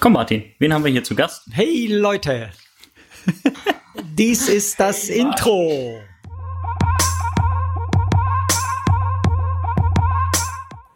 Komm, Martin, wen haben wir hier zu Gast? Hey Leute, dies ist das Intro.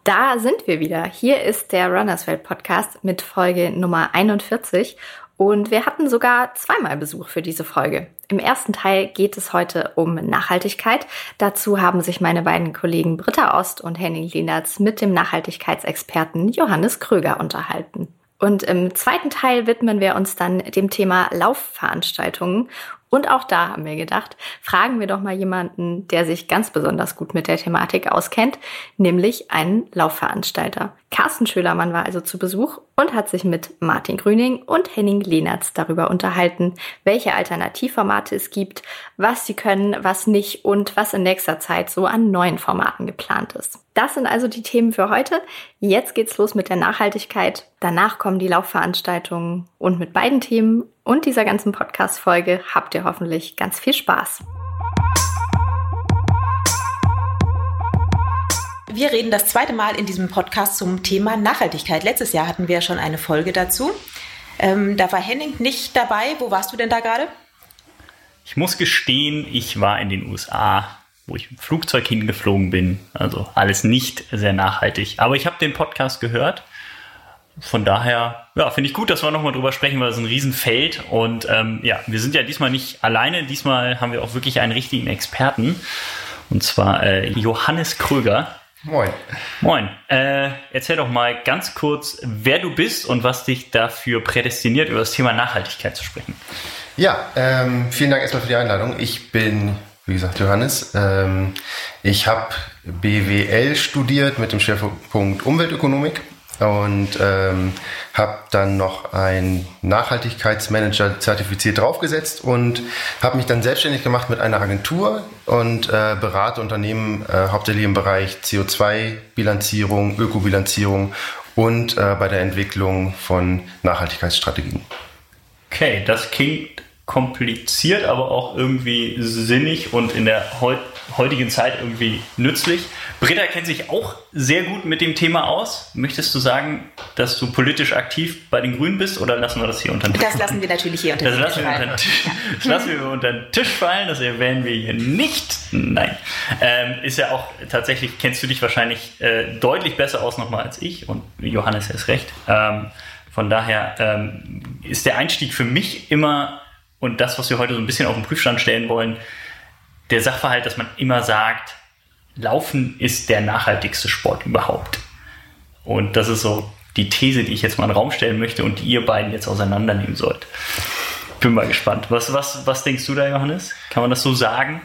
Da sind wir wieder. Hier ist der Runners World Podcast mit Folge Nummer 41 und wir hatten sogar zweimal Besuch für diese Folge. Im ersten Teil geht es heute um Nachhaltigkeit. Dazu haben sich meine beiden Kollegen Britta Ost und Henning Lienertz mit dem Nachhaltigkeitsexperten Johannes Kröger unterhalten. Und im zweiten Teil widmen wir uns dann dem Thema Laufveranstaltungen und auch da haben wir gedacht, fragen wir doch mal jemanden, der sich ganz besonders gut mit der Thematik auskennt, nämlich einen Laufveranstalter. Carsten Schölermann war also zu Besuch und hat sich mit Martin Grüning und Henning Lehnertz darüber unterhalten, welche Alternativformate es gibt, was sie können, was nicht und was in nächster Zeit so an neuen Formaten geplant ist. Das sind also die Themen für heute. Jetzt geht's los mit der Nachhaltigkeit. Danach kommen die Laufveranstaltungen und mit beiden Themen und dieser ganzen Podcast-Folge habt ihr hoffentlich ganz viel Spaß. Wir reden das zweite Mal in diesem Podcast zum Thema Nachhaltigkeit. Letztes Jahr hatten wir schon eine Folge dazu. Ähm, da war Henning nicht dabei. Wo warst du denn da gerade? Ich muss gestehen, ich war in den USA, wo ich mit dem Flugzeug hingeflogen bin. Also alles nicht sehr nachhaltig. Aber ich habe den Podcast gehört von daher, ja, finde ich gut, dass wir nochmal drüber sprechen, weil es ein Riesenfeld und ähm, ja, wir sind ja diesmal nicht alleine. Diesmal haben wir auch wirklich einen richtigen Experten und zwar äh, Johannes Kröger. Moin. Moin. Äh, erzähl doch mal ganz kurz, wer du bist und was dich dafür prädestiniert, über das Thema Nachhaltigkeit zu sprechen. Ja, ähm, vielen Dank erstmal für die Einladung. Ich bin, wie gesagt, Johannes. Ähm, ich habe BWL studiert mit dem Schwerpunkt Umweltökonomik und ähm, habe dann noch ein Nachhaltigkeitsmanager zertifiziert draufgesetzt und habe mich dann selbstständig gemacht mit einer Agentur und äh, berate Unternehmen äh, hauptsächlich im Bereich CO2-Bilanzierung, Ökobilanzierung und äh, bei der Entwicklung von Nachhaltigkeitsstrategien. Okay, das klingt kompliziert, aber auch irgendwie sinnig und in der heut heutigen Zeit irgendwie nützlich. Britta kennt sich auch sehr gut mit dem Thema aus. Möchtest du sagen, dass du politisch aktiv bei den Grünen bist oder lassen wir das hier unter den Tisch fallen? Das lassen wir natürlich hier unter den Tisch fallen. Das lassen wir unter den Tisch fallen, das erwähnen wir hier nicht. Nein. Ähm, ist ja auch tatsächlich, kennst du dich wahrscheinlich äh, deutlich besser aus nochmal als ich und Johannes ist recht. Ähm, von daher ähm, ist der Einstieg für mich immer und das, was wir heute so ein bisschen auf den Prüfstand stellen wollen, der Sachverhalt, dass man immer sagt, Laufen ist der nachhaltigste Sport überhaupt. Und das ist so die These, die ich jetzt mal in den Raum stellen möchte und die ihr beiden jetzt auseinandernehmen sollt. Bin mal gespannt. Was, was, was denkst du da, Johannes? Kann man das so sagen?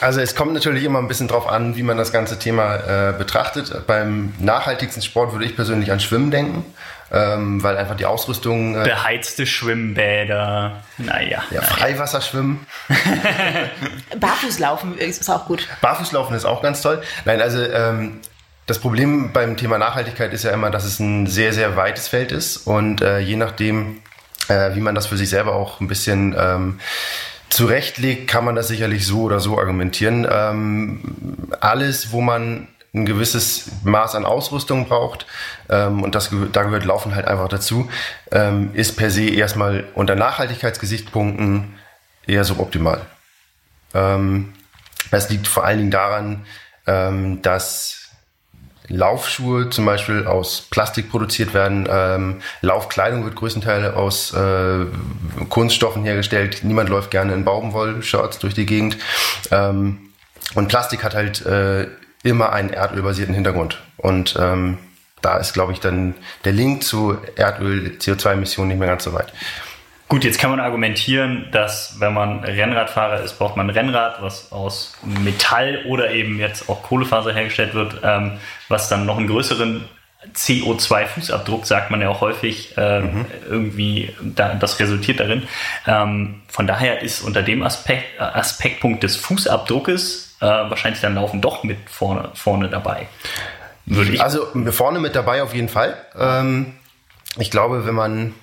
Also es kommt natürlich immer ein bisschen drauf an, wie man das ganze Thema äh, betrachtet. Beim nachhaltigsten Sport würde ich persönlich an Schwimmen denken ähm, weil einfach die Ausrüstung. Äh, Beheizte Schwimmbäder, naja. Ja, Freiwasserschwimmen. Barfußlaufen ist auch gut. Barfußlaufen ist auch ganz toll. Nein, also ähm, das Problem beim Thema Nachhaltigkeit ist ja immer, dass es ein sehr, sehr weites Feld ist und äh, je nachdem, äh, wie man das für sich selber auch ein bisschen ähm, zurechtlegt, kann man das sicherlich so oder so argumentieren. Ähm, alles, wo man ein gewisses Maß an Ausrüstung braucht, ähm, und das, da gehört Laufen halt einfach dazu, ähm, ist per se erstmal unter Nachhaltigkeitsgesichtspunkten eher suboptimal. Ähm, das liegt vor allen Dingen daran, ähm, dass Laufschuhe zum Beispiel aus Plastik produziert werden. Ähm, Laufkleidung wird größtenteils aus äh, Kunststoffen hergestellt. Niemand läuft gerne in Baumwoll-Shirts durch die Gegend. Ähm, und Plastik hat halt äh, immer einen erdölbasierten Hintergrund. Und ähm, da ist, glaube ich, dann der Link zu Erdöl, CO2-Emissionen nicht mehr ganz so weit. Gut, jetzt kann man argumentieren, dass wenn man Rennradfahrer ist, braucht man ein Rennrad, was aus Metall oder eben jetzt auch Kohlefaser hergestellt wird, ähm, was dann noch einen größeren CO2-Fußabdruck, sagt man ja auch häufig, äh, mhm. irgendwie, da, das resultiert darin. Ähm, von daher ist unter dem Aspekt, Aspektpunkt des Fußabdruckes äh, wahrscheinlich dann Laufen doch mit vorne, vorne dabei. Würde ich. Also vorne mit dabei auf jeden Fall. Ähm, ich glaube, wenn man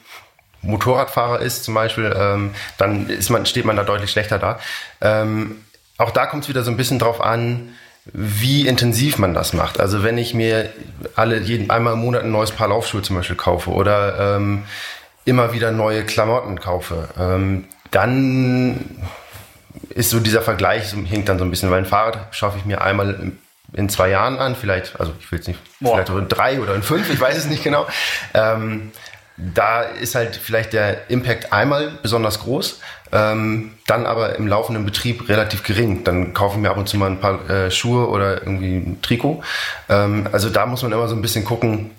Motorradfahrer ist zum Beispiel, ähm, dann ist man, steht man da deutlich schlechter da. Ähm, auch da kommt es wieder so ein bisschen drauf an, wie intensiv man das macht. Also wenn ich mir alle jeden einmal im Monat ein neues Paar Laufschuhe zum Beispiel kaufe oder ähm, immer wieder neue Klamotten kaufe, ähm, dann ist so dieser Vergleich, so, hinkt dann so ein bisschen, weil ein Fahrrad schaffe ich mir einmal in, zwei Jahren an, vielleicht, also ich will es nicht, Boah. vielleicht auch in drei oder in fünf, ich weiß es nicht genau. Ähm, da ist halt vielleicht der Impact einmal besonders groß, ähm, dann aber im laufenden Betrieb relativ gering. Dann kaufe ich mir ab und zu mal ein paar äh, Schuhe oder irgendwie ein Trikot. Ähm, also da muss man immer so ein bisschen gucken,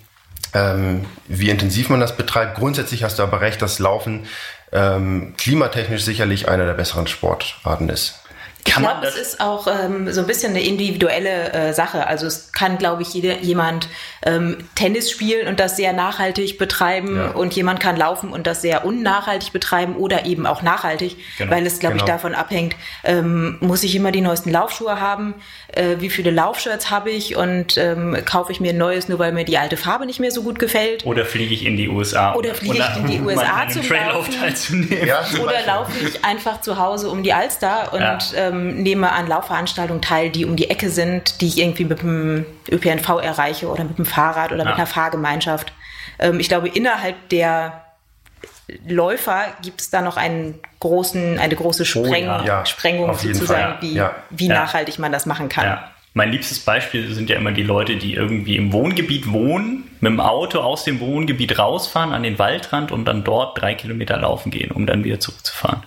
ähm, wie intensiv man das betreibt. Grundsätzlich hast du aber recht, dass Laufen ähm, klimatechnisch sicherlich einer der besseren Sportarten ist. Kann ich glaube, es das? ist auch ähm, so ein bisschen eine individuelle äh, Sache. Also es kann, glaube ich, jede, jemand ähm, Tennis spielen und das sehr nachhaltig betreiben Ja. und jemand kann laufen und das sehr unnachhaltig betreiben oder eben auch nachhaltig, Genau. weil es, glaube ich, Genau. davon abhängt, ähm, muss ich immer die neuesten Laufschuhe haben, äh, wie viele Laufshirts habe ich und ähm, kaufe ich mir ein neues, nur weil mir die alte Farbe nicht mehr so gut gefällt. Oder fliege ich in die USA? Oder fliege ich in die um USA zum Laufen? Ja, zum Oder Beispiel. laufe ich einfach zu Hause um die Alster und Ja. ähm, nehme an Laufveranstaltungen teil, die um die Ecke sind, die ich irgendwie mit dem ÖPNV erreiche oder mit dem Fahrrad oder mit Ja. einer Fahrgemeinschaft. Ähm, ich glaube, innerhalb der Läufer gibt es da noch einen großen, eine große Spreng ja. Ja, Sprengung sozusagen, Fall, wie, ja. wie Ja. nachhaltig man das machen kann. Mein liebstes Beispiel sind ja immer die Leute, die irgendwie im Wohngebiet wohnen, mit dem Auto aus dem Wohngebiet rausfahren an den Waldrand und dann dort drei Kilometer laufen gehen, um dann wieder zurückzufahren.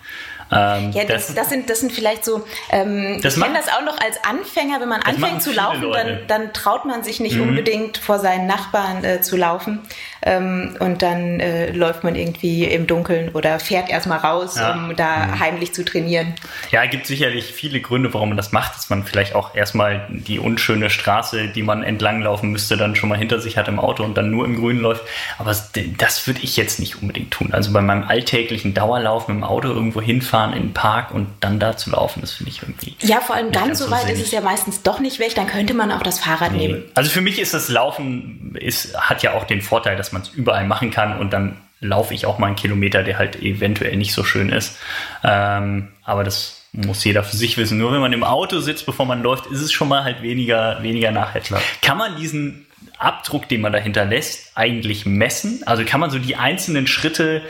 Ähm, Ja, das, das, sind, das sind vielleicht so, ähm, Das ich kenne das auch noch als Anfänger, wenn man anfängt zu laufen, dann. Mhm. dann traut man sich nicht unbedingt vor seinen Nachbarn äh, zu laufen ähm, und dann äh, läuft man irgendwie im Dunkeln oder fährt erstmal raus, Ja. um da heimlich zu trainieren. Ja, gibt sicherlich viele Gründe, warum man das macht, dass man vielleicht auch erstmal die unschöne Straße, die man entlanglaufen müsste, dann schon mal hinter sich hat im Auto und dann nur im Grünen läuft. Aber das, würde ich jetzt nicht unbedingt tun. Also bei meinem alltäglichen Dauerlauf mit dem Auto irgendwo hinfahren in den Park und dann da zu laufen, das finde ich irgendwie. Ja, vor allem ganz ganz so weit ist es ja meistens doch nicht weg, dann könnte man auch das Fahrrad nehmen. Also für mich ist das Laufen, ist, hat ja auch den Vorteil, dass man es überall machen kann und dann laufe ich auch mal einen Kilometer, der halt eventuell nicht so schön ist. Ähm, aber das muss jeder für sich wissen. Nur wenn man im Auto sitzt, bevor man läuft, ist es schon mal halt weniger, weniger nachhaltig. Kann man diesen Abdruck, den man dahinter lässt, eigentlich messen? Also kann man so die einzelnen Schritte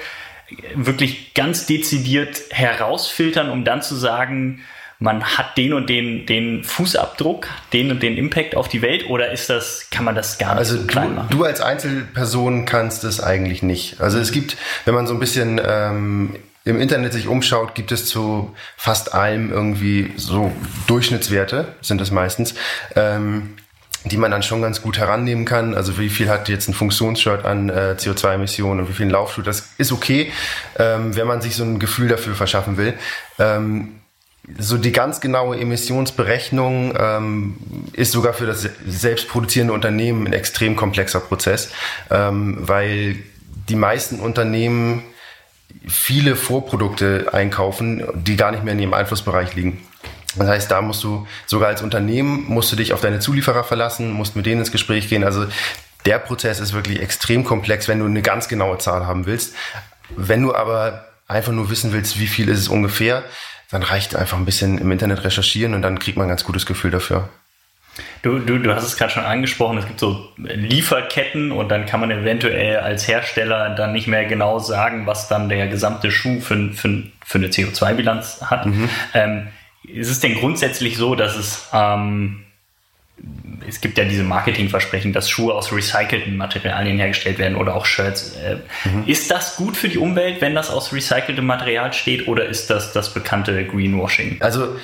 wirklich ganz dezidiert herausfiltern, um dann zu sagen, man hat den und den, den Fußabdruck, den und den Impact auf die Welt oder ist das, kann man das gar nicht Also so klein du, machen? du als Einzelperson kannst es eigentlich nicht. Also es gibt, wenn man so ein bisschen ähm, im Internet sich umschaut, gibt es zu fast allem irgendwie so Durchschnittswerte, sind es meistens, ähm, die man dann schon ganz gut herannehmen kann. Also wie viel hat jetzt ein Funktionsshirt an äh, CO2-Emissionen und wie viel ein Laufschuh, das ist okay, ähm, wenn man sich so ein Gefühl dafür verschaffen will. Ähm, so die ganz genaue Emissionsberechnung ähm, ist sogar für das se- selbst produzierende Unternehmen ein extrem komplexer Prozess, ähm, weil die meisten Unternehmen viele Vorprodukte einkaufen, die gar nicht mehr in ihrem Einflussbereich liegen. Das heißt, da musst du sogar als Unternehmen musst du dich auf deine Zulieferer verlassen, musst mit denen ins Gespräch gehen. Also der Prozess ist wirklich extrem komplex, wenn du eine ganz genaue Zahl haben willst. Wenn du aber einfach nur wissen willst, wie viel ist es ungefähr, dann reicht einfach ein bisschen im Internet recherchieren und dann kriegt man ein ganz gutes Gefühl dafür. Du, du, du hast es gerade schon angesprochen, es gibt so Lieferketten und dann kann man eventuell als Hersteller dann nicht mehr genau sagen, was dann der gesamte Schuh für, für, für eine CO2-Bilanz hat. Ähm, ist es denn grundsätzlich so, dass es, ähm, es gibt ja diese Marketingversprechen, dass Schuhe aus recycelten Materialien hergestellt werden oder auch Shirts. Äh, Ist das gut für die Umwelt, wenn das aus recyceltem Material steht oder ist das das bekannte Greenwashing? Also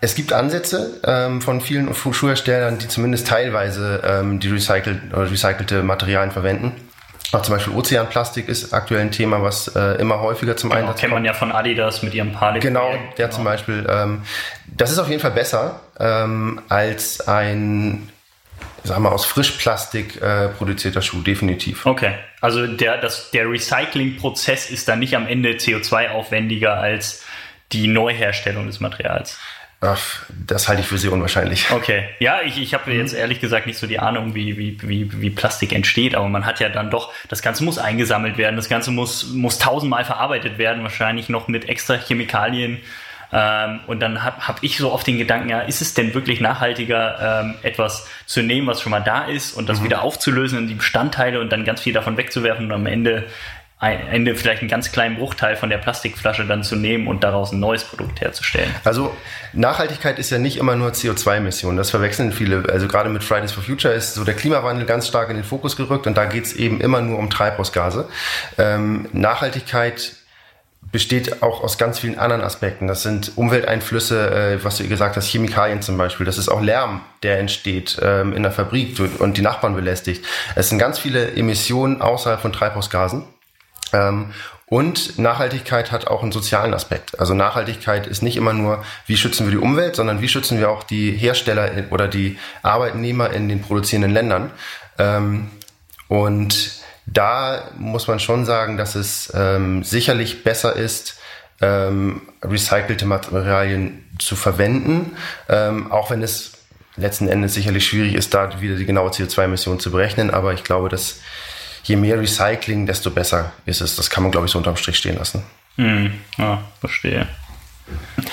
es gibt Ansätze ähm, von vielen Schuhherstellern, die zumindest teilweise ähm, die recycelt, oder recycelte Materialien verwenden. Auch zum Beispiel Ozeanplastik ist aktuell ein Thema, was äh, immer häufiger zum Genau, Einsatz kennt man ja von Adidas mit ihrem Parley. Genau, der zum Beispiel. Ähm, das ist auf jeden Fall besser ähm, als ein, sagen wir, aus Frischplastik äh, produzierter Schuh, definitiv. Okay, also der, das, der Recycling-Prozess ist dann nicht am Ende CO2-aufwendiger als die Neuherstellung des Materials. Ach, das halte ich für sehr unwahrscheinlich. Okay, ja, ich, ich habe jetzt ehrlich gesagt nicht so die Ahnung, wie, wie, wie, wie Plastik entsteht, aber man hat ja dann doch, das Ganze muss eingesammelt werden, das Ganze muss, muss tausendmal verarbeitet werden, wahrscheinlich noch mit extra Chemikalien. Ähm, und dann habe hab ich so oft den Gedanken, ja, ist es denn wirklich nachhaltiger, ähm, etwas zu nehmen, was schon mal da ist und das wieder aufzulösen in die Bestandteile und dann ganz viel davon wegzuwerfen und am Ende ein Ende vielleicht einen ganz kleinen Bruchteil von der Plastikflasche dann zu nehmen und daraus ein neues Produkt herzustellen. Also Nachhaltigkeit ist ja nicht immer nur CO2-Emissionen. Das verwechseln viele. Also gerade mit Fridays for Future ist so der Klimawandel ganz stark in den Fokus gerückt und da geht es eben immer nur um Treibhausgase. Ähm, Nachhaltigkeit besteht auch aus ganz vielen anderen Aspekten. Das sind Umwelteinflüsse, äh, was du gesagt hast, Chemikalien zum Beispiel. Das ist auch Lärm, der entsteht ähm, in der Fabrik und die Nachbarn belästigt. Es sind ganz viele Emissionen außerhalb von Treibhausgasen. Ähm, und Nachhaltigkeit hat auch einen sozialen Aspekt. Also Nachhaltigkeit ist nicht immer nur, wie schützen wir die Umwelt, sondern wie schützen wir auch die Hersteller oder die Arbeitnehmer in den produzierenden Ländern. Ähm, und da muss man schon sagen, dass es ähm, sicherlich besser ist, ähm, recycelte Materialien zu verwenden, ähm, auch wenn es letzten Endes sicherlich schwierig ist, da wieder die genaue CO2-Emission zu berechnen. Aber ich glaube, dass je mehr Recycling, desto besser ist es. Das kann man, glaube ich, so unterm Strich stehen lassen. Hm, ja, verstehe.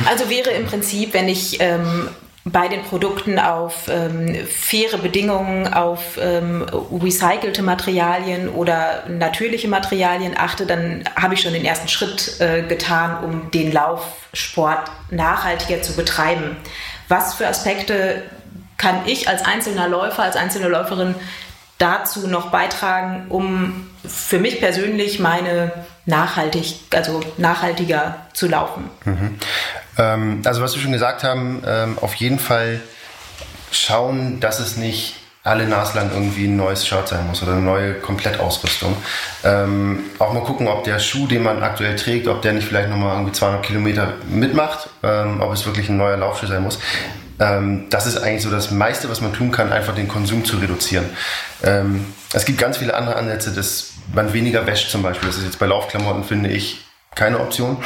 Also wäre im Prinzip, wenn ich ähm, bei den Produkten auf ähm, faire Bedingungen, auf ähm, recycelte Materialien oder natürliche Materialien achte, dann habe ich schon den ersten Schritt äh, getan, um den Laufsport nachhaltiger zu betreiben. Was für Aspekte kann ich als einzelner Läufer, als einzelne Läuferin dazu noch beitragen, um für mich persönlich meine nachhaltig, also nachhaltiger zu laufen? Mhm. Ähm, also was wir schon gesagt haben, ähm, auf jeden Fall schauen, dass es nicht alle naslang irgendwie ein neues Shirt sein muss oder eine neue Komplettausrüstung. Ähm, auch mal gucken, ob der Schuh, den man aktuell trägt, ob der nicht vielleicht nochmal irgendwie 200 Kilometer mitmacht, ähm, ob es wirklich ein neuer Laufschuh sein muss. Ähm, das ist eigentlich so das meiste, was man tun kann, einfach den Konsum zu reduzieren. Ähm, es gibt ganz viele andere Ansätze, dass man weniger wäscht zum Beispiel. Das ist jetzt bei Laufklamotten, finde ich, keine Option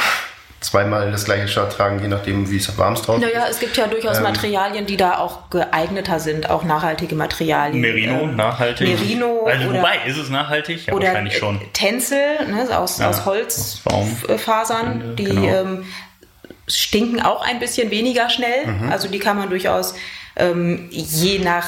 zweimal das gleiche Shirt tragen, je nachdem, wie es warm ist draußen. Naja, es gibt ja durchaus ähm, Materialien, die da auch geeigneter sind, auch nachhaltige Materialien. Merino, ähm, nachhaltig. Merino. Also, oder, wobei, ist es nachhaltig? Ja, oder wahrscheinlich schon. Tencel, ne, aus, ja, aus Holzfasern, die genau. ähm, stinken auch ein bisschen weniger schnell. Mhm. Also die kann man durchaus ähm, je nach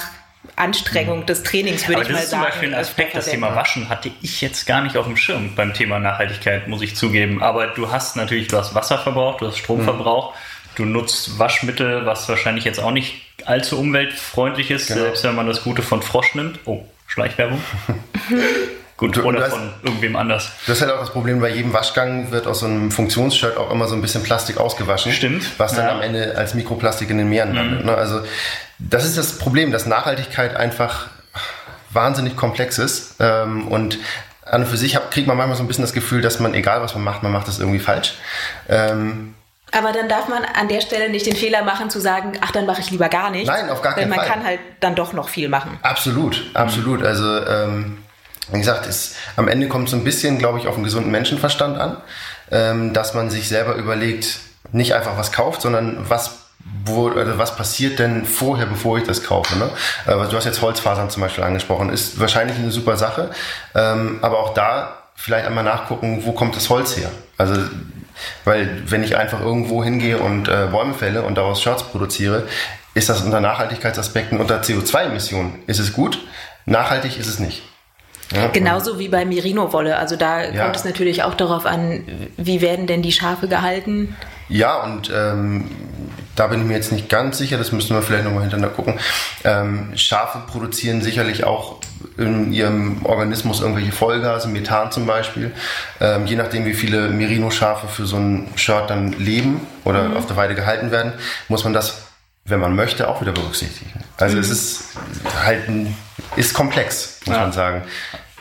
Anstrengung des Trainings, würde ich mal sagen. Das ist zum Beispiel ein Aspekt, das Thema Waschen hatte ich jetzt gar nicht auf dem Schirm beim Thema Nachhaltigkeit, muss ich zugeben. Aber du hast natürlich, du hast Wasser verbraucht, du hast Stromverbrauch, mhm. du nutzt Waschmittel, was wahrscheinlich jetzt auch nicht allzu umweltfreundlich ist, genau. selbst wenn man das Gute von Frosch nimmt. Oh, Schleichwerbung. Gut, oder hast, von irgendwem anders. Du hast halt auch das Problem, bei jedem Waschgang wird aus so einem Funktionsshirt auch immer so ein bisschen Plastik ausgewaschen. Stimmt. Was dann ja. am Ende als Mikroplastik in den Meeren landet. Mhm. Ne? Also das ist das Problem, dass Nachhaltigkeit einfach wahnsinnig komplex ist. Ähm, und an und für sich kriegt man manchmal so ein bisschen das Gefühl, dass man, egal was man macht, man macht das irgendwie falsch. Ähm, aber dann darf man an der Stelle nicht den Fehler machen zu sagen, ach, dann mache ich lieber gar nichts. Nein, auf gar keinen Fall. Fall. man kann halt dann doch noch viel machen. Absolut, absolut. Also ähm, wie gesagt, ist, am Ende kommt es so ein bisschen, glaube ich, auf einen gesunden Menschenverstand an, ähm, dass man sich selber überlegt, nicht einfach was kauft, sondern was wo, also was passiert denn vorher, bevor ich das kaufe? Ne? Du hast jetzt Holzfasern zum Beispiel angesprochen, ist wahrscheinlich eine super Sache, ähm, aber auch da vielleicht einmal nachgucken, wo kommt das Holz her? Also, weil wenn ich einfach irgendwo hingehe und äh, Bäume fälle und daraus Shirts produziere, ist das unter Nachhaltigkeitsaspekten, unter CO2-Emissionen, ist es gut, nachhaltig ist es nicht. Ja, Genauso wie bei Merino-Wolle. Also da ja. kommt es natürlich auch darauf an, wie werden denn die Schafe gehalten? Ja, und ähm, da bin ich mir jetzt nicht ganz sicher, das müssen wir vielleicht nochmal hintereinander gucken. Ähm, Schafe produzieren sicherlich auch in ihrem Organismus irgendwelche Vollgase, Methan zum Beispiel. Ähm, je nachdem, wie viele Merino-Schafe für so ein Shirt dann leben oder mhm. auf der Weide gehalten werden, muss man das, wenn man möchte, auch wieder berücksichtigen. Also mhm. es ist halt ein, ist komplex, muss ja. man sagen.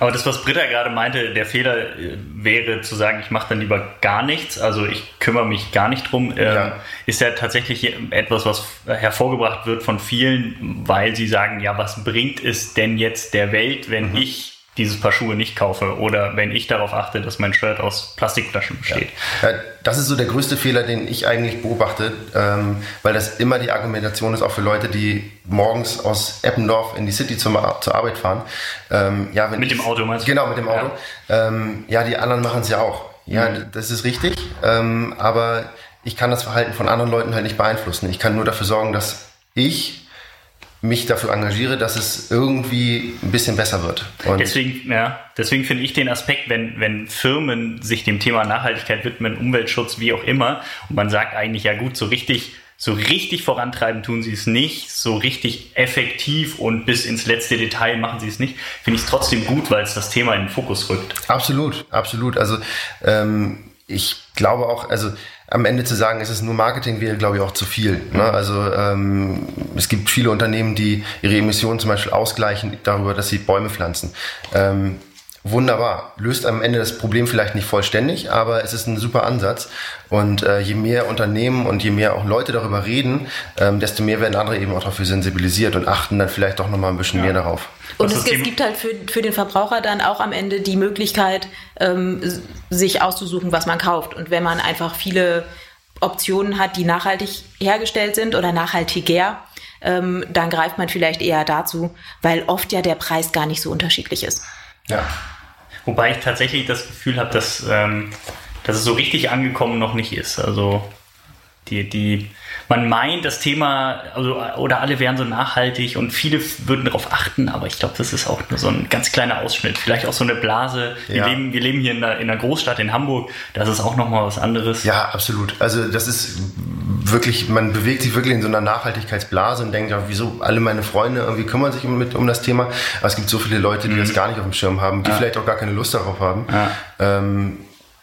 Aber das, was Britta gerade meinte, der Fehler äh, wäre zu sagen, ich mache dann lieber gar nichts, also ich kümmere mich gar nicht drum, ähm, ja. ist ja tatsächlich etwas, was hervorgebracht wird von vielen, weil sie sagen, ja, was bringt es denn jetzt der Welt, wenn mhm. ich dieses Paar Schuhe nicht kaufe oder wenn ich darauf achte, dass mein Shirt aus Plastikflaschen besteht. Ja. Das ist so der größte Fehler, den ich eigentlich beobachte, ähm, weil das immer die Argumentation ist, auch für Leute, die morgens aus Eppendorf in die City zum, zur Arbeit fahren. Ähm, ja, wenn mit ich, dem Auto meinst du? Genau, mit dem Auto. Ja, ähm, ja die anderen machen es ja auch. Ja, mhm. das ist richtig, aber ich kann das Verhalten von anderen Leuten halt nicht beeinflussen. Ich kann nur dafür sorgen, dass ich mich dafür engagiere, dass es irgendwie ein bisschen besser wird. Und deswegen, ja, deswegen finde ich den Aspekt, wenn, wenn Firmen sich dem Thema Nachhaltigkeit widmen, Umweltschutz, wie auch immer, und man sagt eigentlich, ja gut, so richtig, so richtig vorantreiben tun sie es nicht, so richtig effektiv und bis ins letzte Detail machen sie es nicht, finde ich es trotzdem gut, weil es das Thema in den Fokus rückt. Absolut, absolut. Also ähm, ich glaube auch, also am Ende zu sagen, es ist nur Marketing, wäre, glaube ich, auch zu viel. Ne? Also ähm, es gibt viele Unternehmen, die ihre Emissionen zum Beispiel ausgleichen darüber, dass sie Bäume pflanzen. Ähm, wunderbar. Löst am Ende das Problem vielleicht nicht vollständig, aber es ist ein super Ansatz. Und äh, je mehr Unternehmen und je mehr auch Leute darüber reden, ähm, desto mehr werden andere eben auch dafür sensibilisiert und achten dann vielleicht doch nochmal ein bisschen ja. mehr darauf. Und es, es, gibt halt für, für den Verbraucher dann auch am Ende die Möglichkeit, ähm, sich auszusuchen, was man kauft. Und wenn man einfach viele Optionen hat, die nachhaltig hergestellt sind oder nachhaltiger, ähm, dann greift man vielleicht eher dazu, weil oft ja der Preis gar nicht so unterschiedlich ist. Ja. Wobei ich tatsächlich das Gefühl habe, dass, ähm, dass es so richtig angekommen noch nicht ist. Also die, die, man meint, das Thema, also, oder alle wären so nachhaltig und viele würden darauf achten, aber ich glaube, das ist auch nur so ein ganz kleiner Ausschnitt. Vielleicht auch so eine Blase. Wir, ja. leben, wir leben hier in einer, in einer Großstadt in Hamburg, das ist auch nochmal was anderes. Ja, absolut. Also das ist wirklich, man bewegt sich wirklich in so einer Nachhaltigkeitsblase und denkt, ja, wieso alle meine Freunde irgendwie kümmern sich um, mit, um das Thema. Aber es gibt so viele Leute, die mhm. das gar nicht auf dem Schirm haben, die ja. vielleicht auch gar keine Lust darauf haben. Ja. Ähm,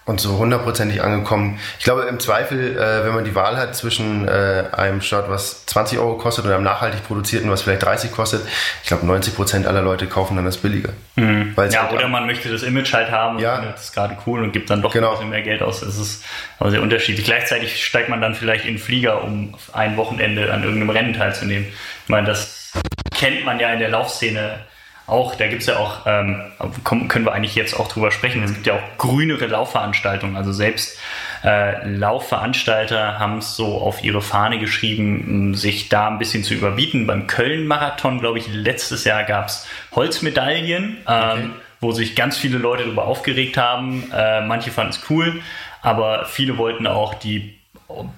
und so hundertprozentig angekommen. Ich glaube, im Zweifel, äh, wenn man die Wahl hat zwischen äh, einem Shirt, was 20 Euro kostet und einem nachhaltig produzierten, was vielleicht 30 kostet, ich glaube, 90 Prozent aller Leute kaufen dann das Billige. Mhm. ja, halt oder man möchte das Image halt haben ja. und findet das gerade cool und gibt dann doch genau. ein bisschen mehr Geld aus. Das ist aber sehr unterschiedlich. Gleichzeitig steigt man dann vielleicht in den Flieger, um ein Wochenende an irgendeinem Rennen teilzunehmen. Ich meine, das kennt man ja in der Laufszene auch, da gibt es ja auch, ähm, können wir eigentlich jetzt auch drüber sprechen, es gibt ja auch grünere Laufveranstaltungen. Also selbst äh, Laufveranstalter haben es so auf ihre Fahne geschrieben, sich da ein bisschen zu überbieten. Beim Köln-Marathon, glaube ich, letztes Jahr gab es Holzmedaillen, ähm, okay. wo sich ganz viele Leute darüber aufgeregt haben. Äh, manche fanden es cool, aber viele wollten auch die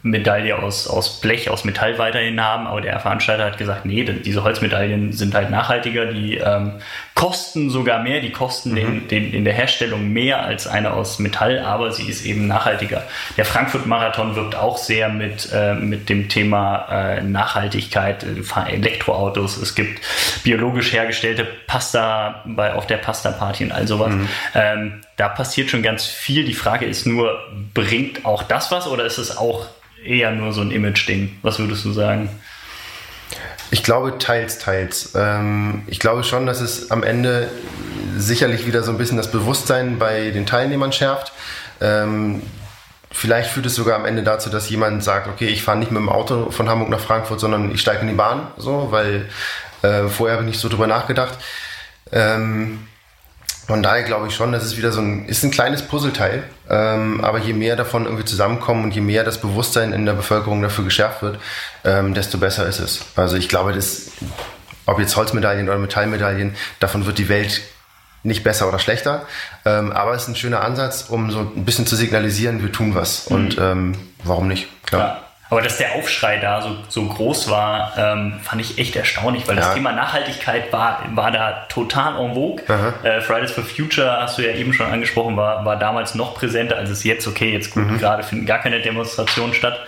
Medaille aus, aus Blech, aus Metall weiterhin haben, aber der Veranstalter hat gesagt, nee, diese Holzmedaillen sind halt nachhaltiger, die ähm, kosten sogar mehr, die kosten mhm. den, den, in der Herstellung mehr als eine aus Metall, aber sie ist eben nachhaltiger. Der Frankfurt-Marathon wirkt auch sehr mit, äh, mit dem Thema äh, Nachhaltigkeit, äh, Elektroautos, es gibt biologisch hergestellte Pasta bei, auf der Pasta-Party und all sowas. Mhm. Ähm, da passiert schon ganz viel. Die Frage ist nur, bringt auch das was oder ist es auch eher nur so ein Image-Ding? Was würdest du sagen? Ich glaube teils, teils. Ähm, ich glaube schon, dass es am Ende sicherlich wieder so ein bisschen das Bewusstsein bei den Teilnehmern schärft. Ähm, vielleicht führt es sogar am Ende dazu, dass jemand sagt, okay, ich fahre nicht mit dem Auto von Hamburg nach Frankfurt, sondern ich steige in die Bahn, so, weil äh, vorher habe ich nicht so drüber nachgedacht. Ähm, von daher glaube ich schon, das ist wieder so ein, ist ein kleines Puzzleteil. Ähm, aber je mehr davon irgendwie zusammenkommen und je mehr das Bewusstsein in der Bevölkerung dafür geschärft wird, ähm, desto besser ist es. Also ich glaube, dass, ob jetzt Holzmedaillen oder Metallmedaillen, davon wird die Welt nicht besser oder schlechter. Ähm, aber es ist ein schöner Ansatz, um so ein bisschen zu signalisieren, wir tun was. Mhm. Und ähm, warum nicht? Klar. Ja. Aber dass der Aufschrei da so, so groß war, ähm, fand ich echt erstaunlich, weil ja. das Thema Nachhaltigkeit war, war da total en vogue. Äh, Fridays for Future, hast du ja eben schon angesprochen, war, war damals noch präsenter, als es jetzt, okay, jetzt gut, mhm. gerade finden gar keine Demonstrationen statt,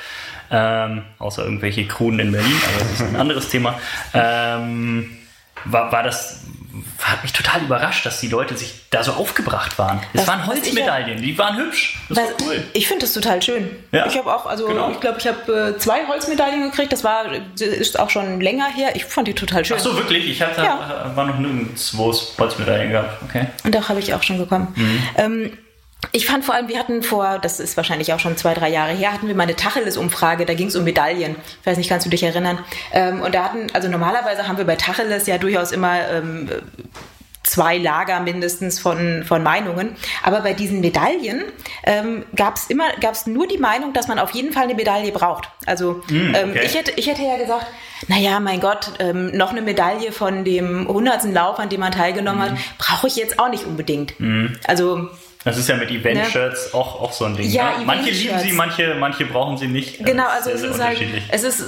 ähm, außer irgendwelche Kruden in Berlin, aber das ist ein anderes Thema. Ähm, war, war das hat mich total überrascht, dass die Leute sich da so aufgebracht waren. Es waren Holzmedaillen, die waren hübsch. Das war cool. Ich finde das total schön. Ja. Ich habe auch, also genau. ich glaube, ich habe äh, zwei Holzmedaillen gekriegt. Das war ist auch schon länger her. Ich fand die total schön. Ach so, wirklich? Ich hatte, ja. war noch nirgendwo Holzmedaillen gehabt. Okay. Und doch habe ich auch schon bekommen. Mhm. Ähm, ich fand vor allem, wir hatten vor, das ist wahrscheinlich auch schon zwei, drei Jahre her, hatten wir mal eine Tacheles-Umfrage, da ging es um Medaillen. Ich weiß nicht, kannst du dich erinnern? Ähm, und da hatten, also normalerweise haben wir bei Tacheles ja durchaus immer ähm, zwei Lager mindestens von, von Meinungen. Aber bei diesen Medaillen ähm, gab es immer, gab es nur die Meinung, dass man auf jeden Fall eine Medaille braucht. Also mm, okay. ähm, ich, hätte, ich hätte ja gesagt, naja, mein Gott, ähm, noch eine Medaille von dem hundertsten Lauf, an dem man teilgenommen mm. hat, brauche ich jetzt auch nicht unbedingt. Mm. Also das ist ja mit Event-Shirts ne? auch, auch so ein Ding. Ja, ja? Manche lieben sie, manche, manche brauchen sie nicht. Genau, also sehr, es, ist halt, es ist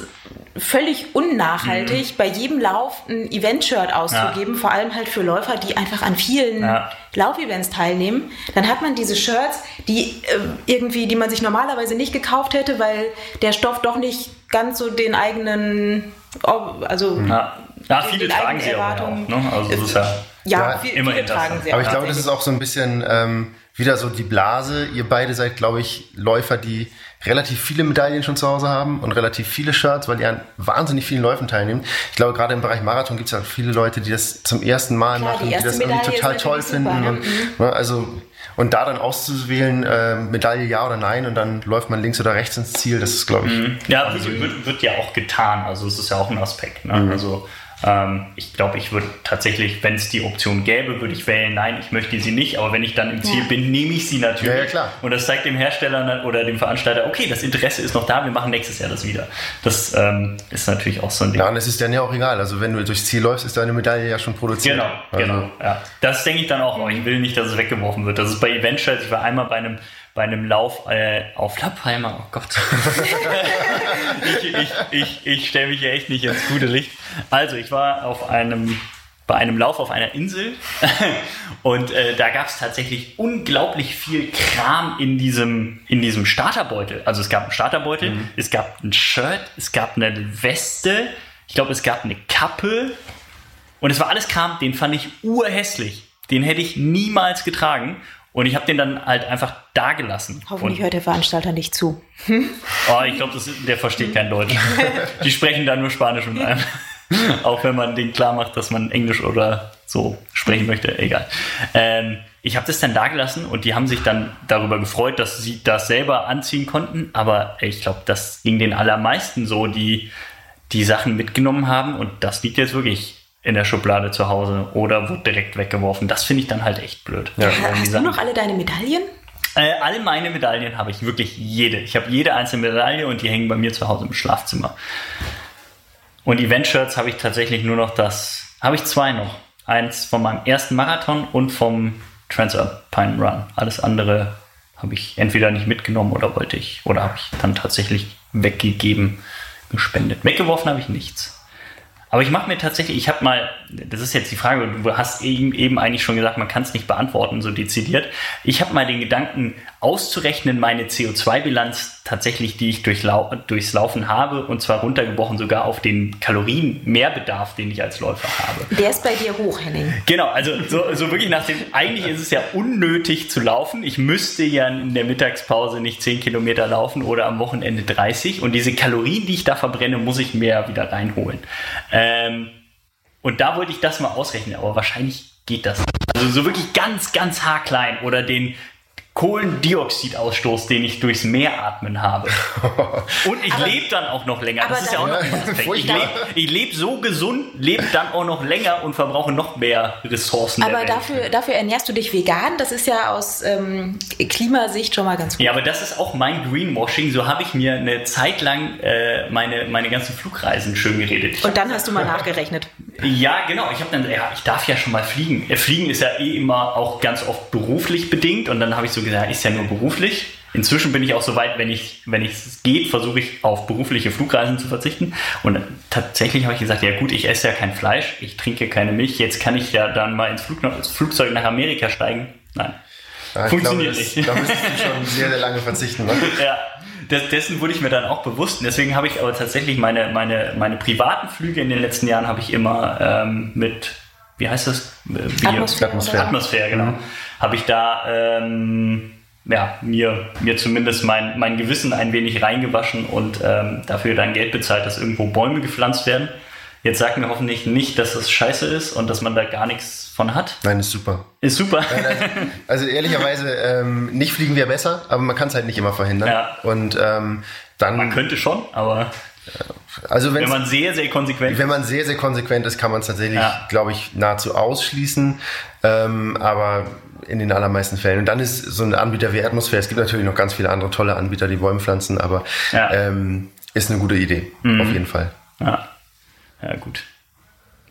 völlig unnachhaltig, mhm. bei jedem Lauf ein Event-Shirt auszugeben, ja. vor allem halt für Läufer, die einfach an vielen ja. Laufevents teilnehmen. Dann hat man diese Shirts, die äh, irgendwie, die man sich normalerweise nicht gekauft hätte, weil der Stoff doch nicht ganz so den eigenen, also ja. Ja, viele tragen sie auch, ne? Also das ist ja, ja, viel, immer viele tragen sie Aber ich glaube, das ist auch so ein bisschen ähm, wieder so die Blase. Ihr beide seid, glaube ich, Läufer, die relativ viele Medaillen schon zu Hause haben und relativ viele Shirts, weil ihr an wahnsinnig vielen Läufen teilnehmt. Ich glaube, gerade im Bereich Marathon gibt es ja viele Leute, die das zum ersten Mal Klar, machen, die, die das irgendwie total toll finden. Super, und, mhm. ne, also und da dann auszuwählen, äh, Medaille ja oder nein, und dann läuft man links oder rechts ins Ziel, das ist, glaube ich. Mhm. Ja, also wird, wird, ja auch getan. Also es ist ja auch ein Aspekt. Ne? Mhm. Also ähm, ich glaube, ich würde tatsächlich, wenn es die Option gäbe, würde ich wählen, nein, ich möchte sie nicht, aber wenn ich dann im Ziel ja. bin, nehme ich sie natürlich. Ja, ja, klar. Und das zeigt dem Hersteller oder dem Veranstalter, okay, das Interesse ist noch da, wir machen nächstes Jahr das wieder. Das ähm, ist natürlich auch so ein Ding. Ja, und es ist dann ja auch egal. Also wenn du durchs Ziel läufst, ist deine Medaille ja schon produziert. Genau, also. genau. Ja. Das denke ich dann auch. Ich will nicht, dass es weggeworfen wird. Das ist bei Eventshirts. Ich war einmal bei einem bei einem Lauf äh, auf Lappheimer, oh Gott. ich ich, ich, ich stelle mich hier echt nicht ins gute Licht. Also, ich war auf einem bei einem Lauf auf einer Insel und äh, da gab es tatsächlich unglaublich viel Kram in diesem, in diesem Starterbeutel. Also es gab einen Starterbeutel, mhm. es gab ein Shirt, es gab eine Weste, ich glaube es gab eine Kappe und es war alles Kram, den fand ich urhässlich. Den hätte ich niemals getragen und ich habe den dann halt einfach da gelassen. Hoffentlich und, hört der Veranstalter nicht zu. Oh, ich glaube, der versteht kein Deutsch. Die sprechen da nur Spanisch mit einem. Auch wenn man denen klar macht, dass man Englisch oder so sprechen möchte, egal. Ähm, ich habe das dann da gelassen und die haben sich dann darüber gefreut, dass sie das selber anziehen konnten. Aber ich glaube, das ging den allermeisten so, die die Sachen mitgenommen haben. Und das liegt jetzt wirklich in der Schublade zu Hause oder wurde direkt weggeworfen. Das finde ich dann halt echt blöd. Ja. Hast du noch alle deine Medaillen? Äh, alle meine Medaillen habe ich, wirklich jede. Ich habe jede einzelne Medaille und die hängen bei mir zu Hause im Schlafzimmer. Und Event-Shirts habe ich tatsächlich nur noch das, habe ich zwei noch. Eins von meinem ersten Marathon und vom Transalpine Run. Alles andere habe ich entweder nicht mitgenommen oder wollte ich, oder habe ich dann tatsächlich weggegeben, gespendet. Weggeworfen habe ich nichts. Aber ich mache mir tatsächlich, ich habe mal, das ist jetzt die Frage, du hast eben, eben eigentlich schon gesagt, man kann es nicht beantworten, so dezidiert. Ich habe mal den Gedanken auszurechnen, meine CO2-Bilanz tatsächlich, die ich durch Lau durchs Laufen habe, und zwar runtergebrochen sogar auf den Kalorienmehrbedarf, den ich als Läufer habe. Der ist bei dir hoch, Henning. Genau, also so, so wirklich nach dem, eigentlich ist es ja unnötig zu laufen. Ich müsste ja in der Mittagspause nicht 10 Kilometer laufen oder am Wochenende 30. Und diese Kalorien, die ich da verbrenne, muss ich mehr wieder reinholen. Ähm, und da wollte ich das mal ausrechnen, aber wahrscheinlich geht das. Also so wirklich ganz, ganz haarklein oder den Kohlendioxidausstoß, den ich durchs Meer atmen habe. Und ich lebe dann auch noch länger. Das ist ja auch noch ein Aspekt. Ich lebe leb so gesund, lebe dann auch noch länger und verbrauche noch mehr Ressourcen. Aber dafür, dafür ernährst du dich vegan. Das ist ja aus ähm, Klimasicht schon mal ganz gut. Ja, aber das ist auch mein Greenwashing. So habe ich mir eine Zeit lang äh, meine, meine ganzen Flugreisen schön geredet. Und dann hast du mal nachgerechnet. Ja, genau. Ich habe dann, ja, ich darf ja schon mal fliegen. Fliegen ist ja eh immer auch ganz oft beruflich bedingt und dann habe ich so gesagt, ist ja nur beruflich. Inzwischen bin ich auch so weit, wenn ich, wenn es geht, versuche ich auf berufliche Flugreisen zu verzichten. Und tatsächlich habe ich gesagt, ja gut, ich esse ja kein Fleisch, ich trinke keine Milch, jetzt kann ich ja dann mal ins, Flug, ins Flugzeug nach Amerika steigen. Nein. Ja, Funktioniert glaube, das, nicht. Da müsstest du schon sehr, sehr lange verzichten. Ne? ja, dessen wurde ich mir dann auch bewusst. Und deswegen habe ich aber tatsächlich meine, meine, meine privaten Flüge in den letzten Jahren habe ich immer ähm, mit, wie heißt das? Wie, Atmosphäre. Atmosphäre, Atmosphäre genau. Mhm habe ich da ähm, ja, mir, mir zumindest mein, mein Gewissen ein wenig reingewaschen und ähm, dafür dann Geld bezahlt, dass irgendwo Bäume gepflanzt werden. Jetzt sagt mir hoffentlich nicht, dass das scheiße ist und dass man da gar nichts von hat. Nein, ist super. Ist super. Nein, also, also, ehrlicherweise, ähm, nicht fliegen wäre besser, aber man kann es halt nicht immer verhindern. Ja. Und ähm, dann. Man könnte schon, aber. Also wenn man sehr, sehr konsequent Wenn man sehr, sehr konsequent ist, kann man es tatsächlich, ja. glaube ich, nahezu ausschließen. Ähm, aber in den allermeisten Fällen. Und dann ist so ein Anbieter wie Atmosphäre, es gibt natürlich noch ganz viele andere tolle Anbieter, die Bäume pflanzen, aber ja. ähm, ist eine gute Idee, mhm. auf jeden Fall. Ja, ja gut.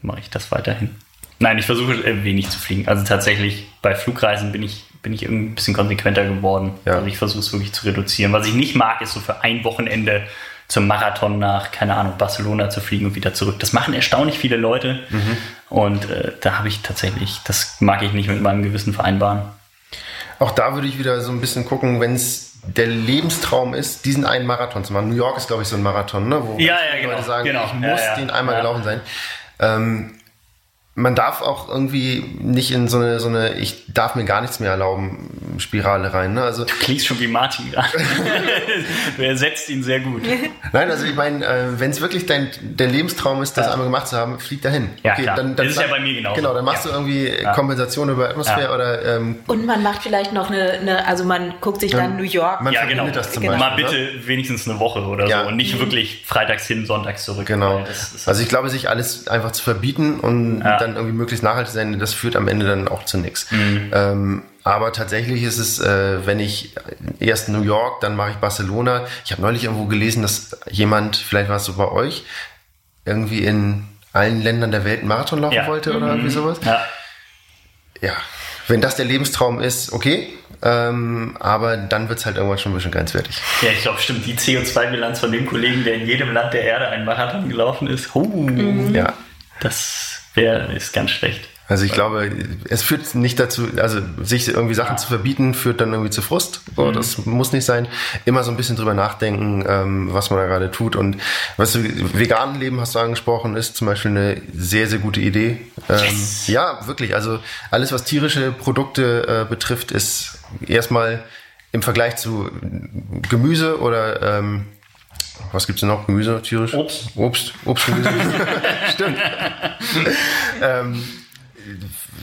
Mache ich das weiterhin. Nein, ich versuche äh, wenig zu fliegen. Also tatsächlich bei Flugreisen bin ich, bin ich irgendwie ein bisschen konsequenter geworden. Ja. Also ich versuche es wirklich zu reduzieren. Was ich nicht mag, ist so für ein Wochenende zum Marathon nach, keine Ahnung, Barcelona zu fliegen und wieder zurück. Das machen erstaunlich viele Leute. Mhm. Und äh, da habe ich tatsächlich, das mag ich nicht mit meinem Gewissen vereinbaren. Auch da würde ich wieder so ein bisschen gucken, wenn es der Lebenstraum ist, diesen einen Marathon zu machen. New York ist, glaube ich, so ein Marathon, ne? wo Ja, ja, genau, Leute sagen, genau. ich muss ja. den einmal gelaufen sein. Ähm, man darf auch irgendwie nicht in so eine, so eine ich darf mir gar nichts mehr erlauben Spirale rein. Ne? Also Klingst schon wie Martin gerade. du ersetzt ihn sehr gut. Nein, also ich meine, äh, wenn es wirklich dein der Lebenstraum ist, das Ja. einmal gemacht zu haben, flieg dahin. Ja, klar. Das ist ja bei mir genauso. Genau, dann machst Ja. du irgendwie Kompensation über Atmosphäre Ja. oder ähm, Und man macht vielleicht noch eine, eine also man guckt sich dann New York. man ja, genau. das zum Genau. Beispiel. Mal ne? bitte wenigstens eine Woche oder Ja. so und nicht wirklich freitags hin, sonntags zurück. Genau. Das ist Also ich glaube, sich alles einfach zu verbieten und Ja. Dann irgendwie möglichst nachhaltig sein, das führt am Ende dann auch zu nichts. Mhm. Ähm, aber tatsächlich ist es, äh, wenn ich erst New York, dann mache ich Barcelona. Ich habe neulich irgendwo gelesen, dass jemand, vielleicht war es so bei euch, irgendwie in allen Ländern der Welt einen Marathon laufen Ja. wollte oder irgendwie sowas. ja. Ja, wenn das der Lebenstraum ist, okay. Ähm, aber dann wird es halt irgendwann schon ein bisschen grenzwertig. ja, ich glaube, stimmt. Die CO2-Bilanz von dem Kollegen, der in jedem Land der Erde einen Marathon gelaufen ist, huh, Ja. das wäre ist ganz schlecht. Also ich glaube, es führt nicht dazu, also sich irgendwie Sachen zu verbieten, führt dann irgendwie zu Frust. So, Das muss nicht sein. Immer so ein bisschen drüber nachdenken, ähm, was man da gerade tut. Und was du, vegan Leben hast du angesprochen, ist zum Beispiel eine sehr, sehr gute Idee. Ähm, Ja, wirklich. Also alles, was tierische Produkte äh, betrifft, ist erstmal im Vergleich zu Gemüse oder ähm, was gibt's denn noch? Gemüse, tierisch? Obst. Obst, Obst, Gemüse. Stimmt. ähm,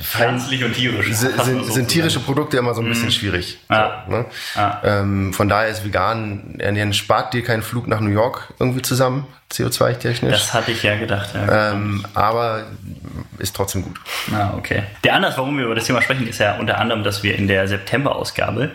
Pflanzlich und tierisch. sind, so sind tierische. Produkte immer so ein bisschen schwierig. Ja. So, ne? Ja. ähm, von daher ist vegan ernähren spart dir keinen Flug nach New York irgendwie zusammen, CO2-technisch. Das hatte ich ja gedacht. Ja. Ähm, aber ist trotzdem gut. Ah, okay. Der Anlass, warum wir über das Thema sprechen, ist ja unter anderem, dass wir in der September-Ausgabe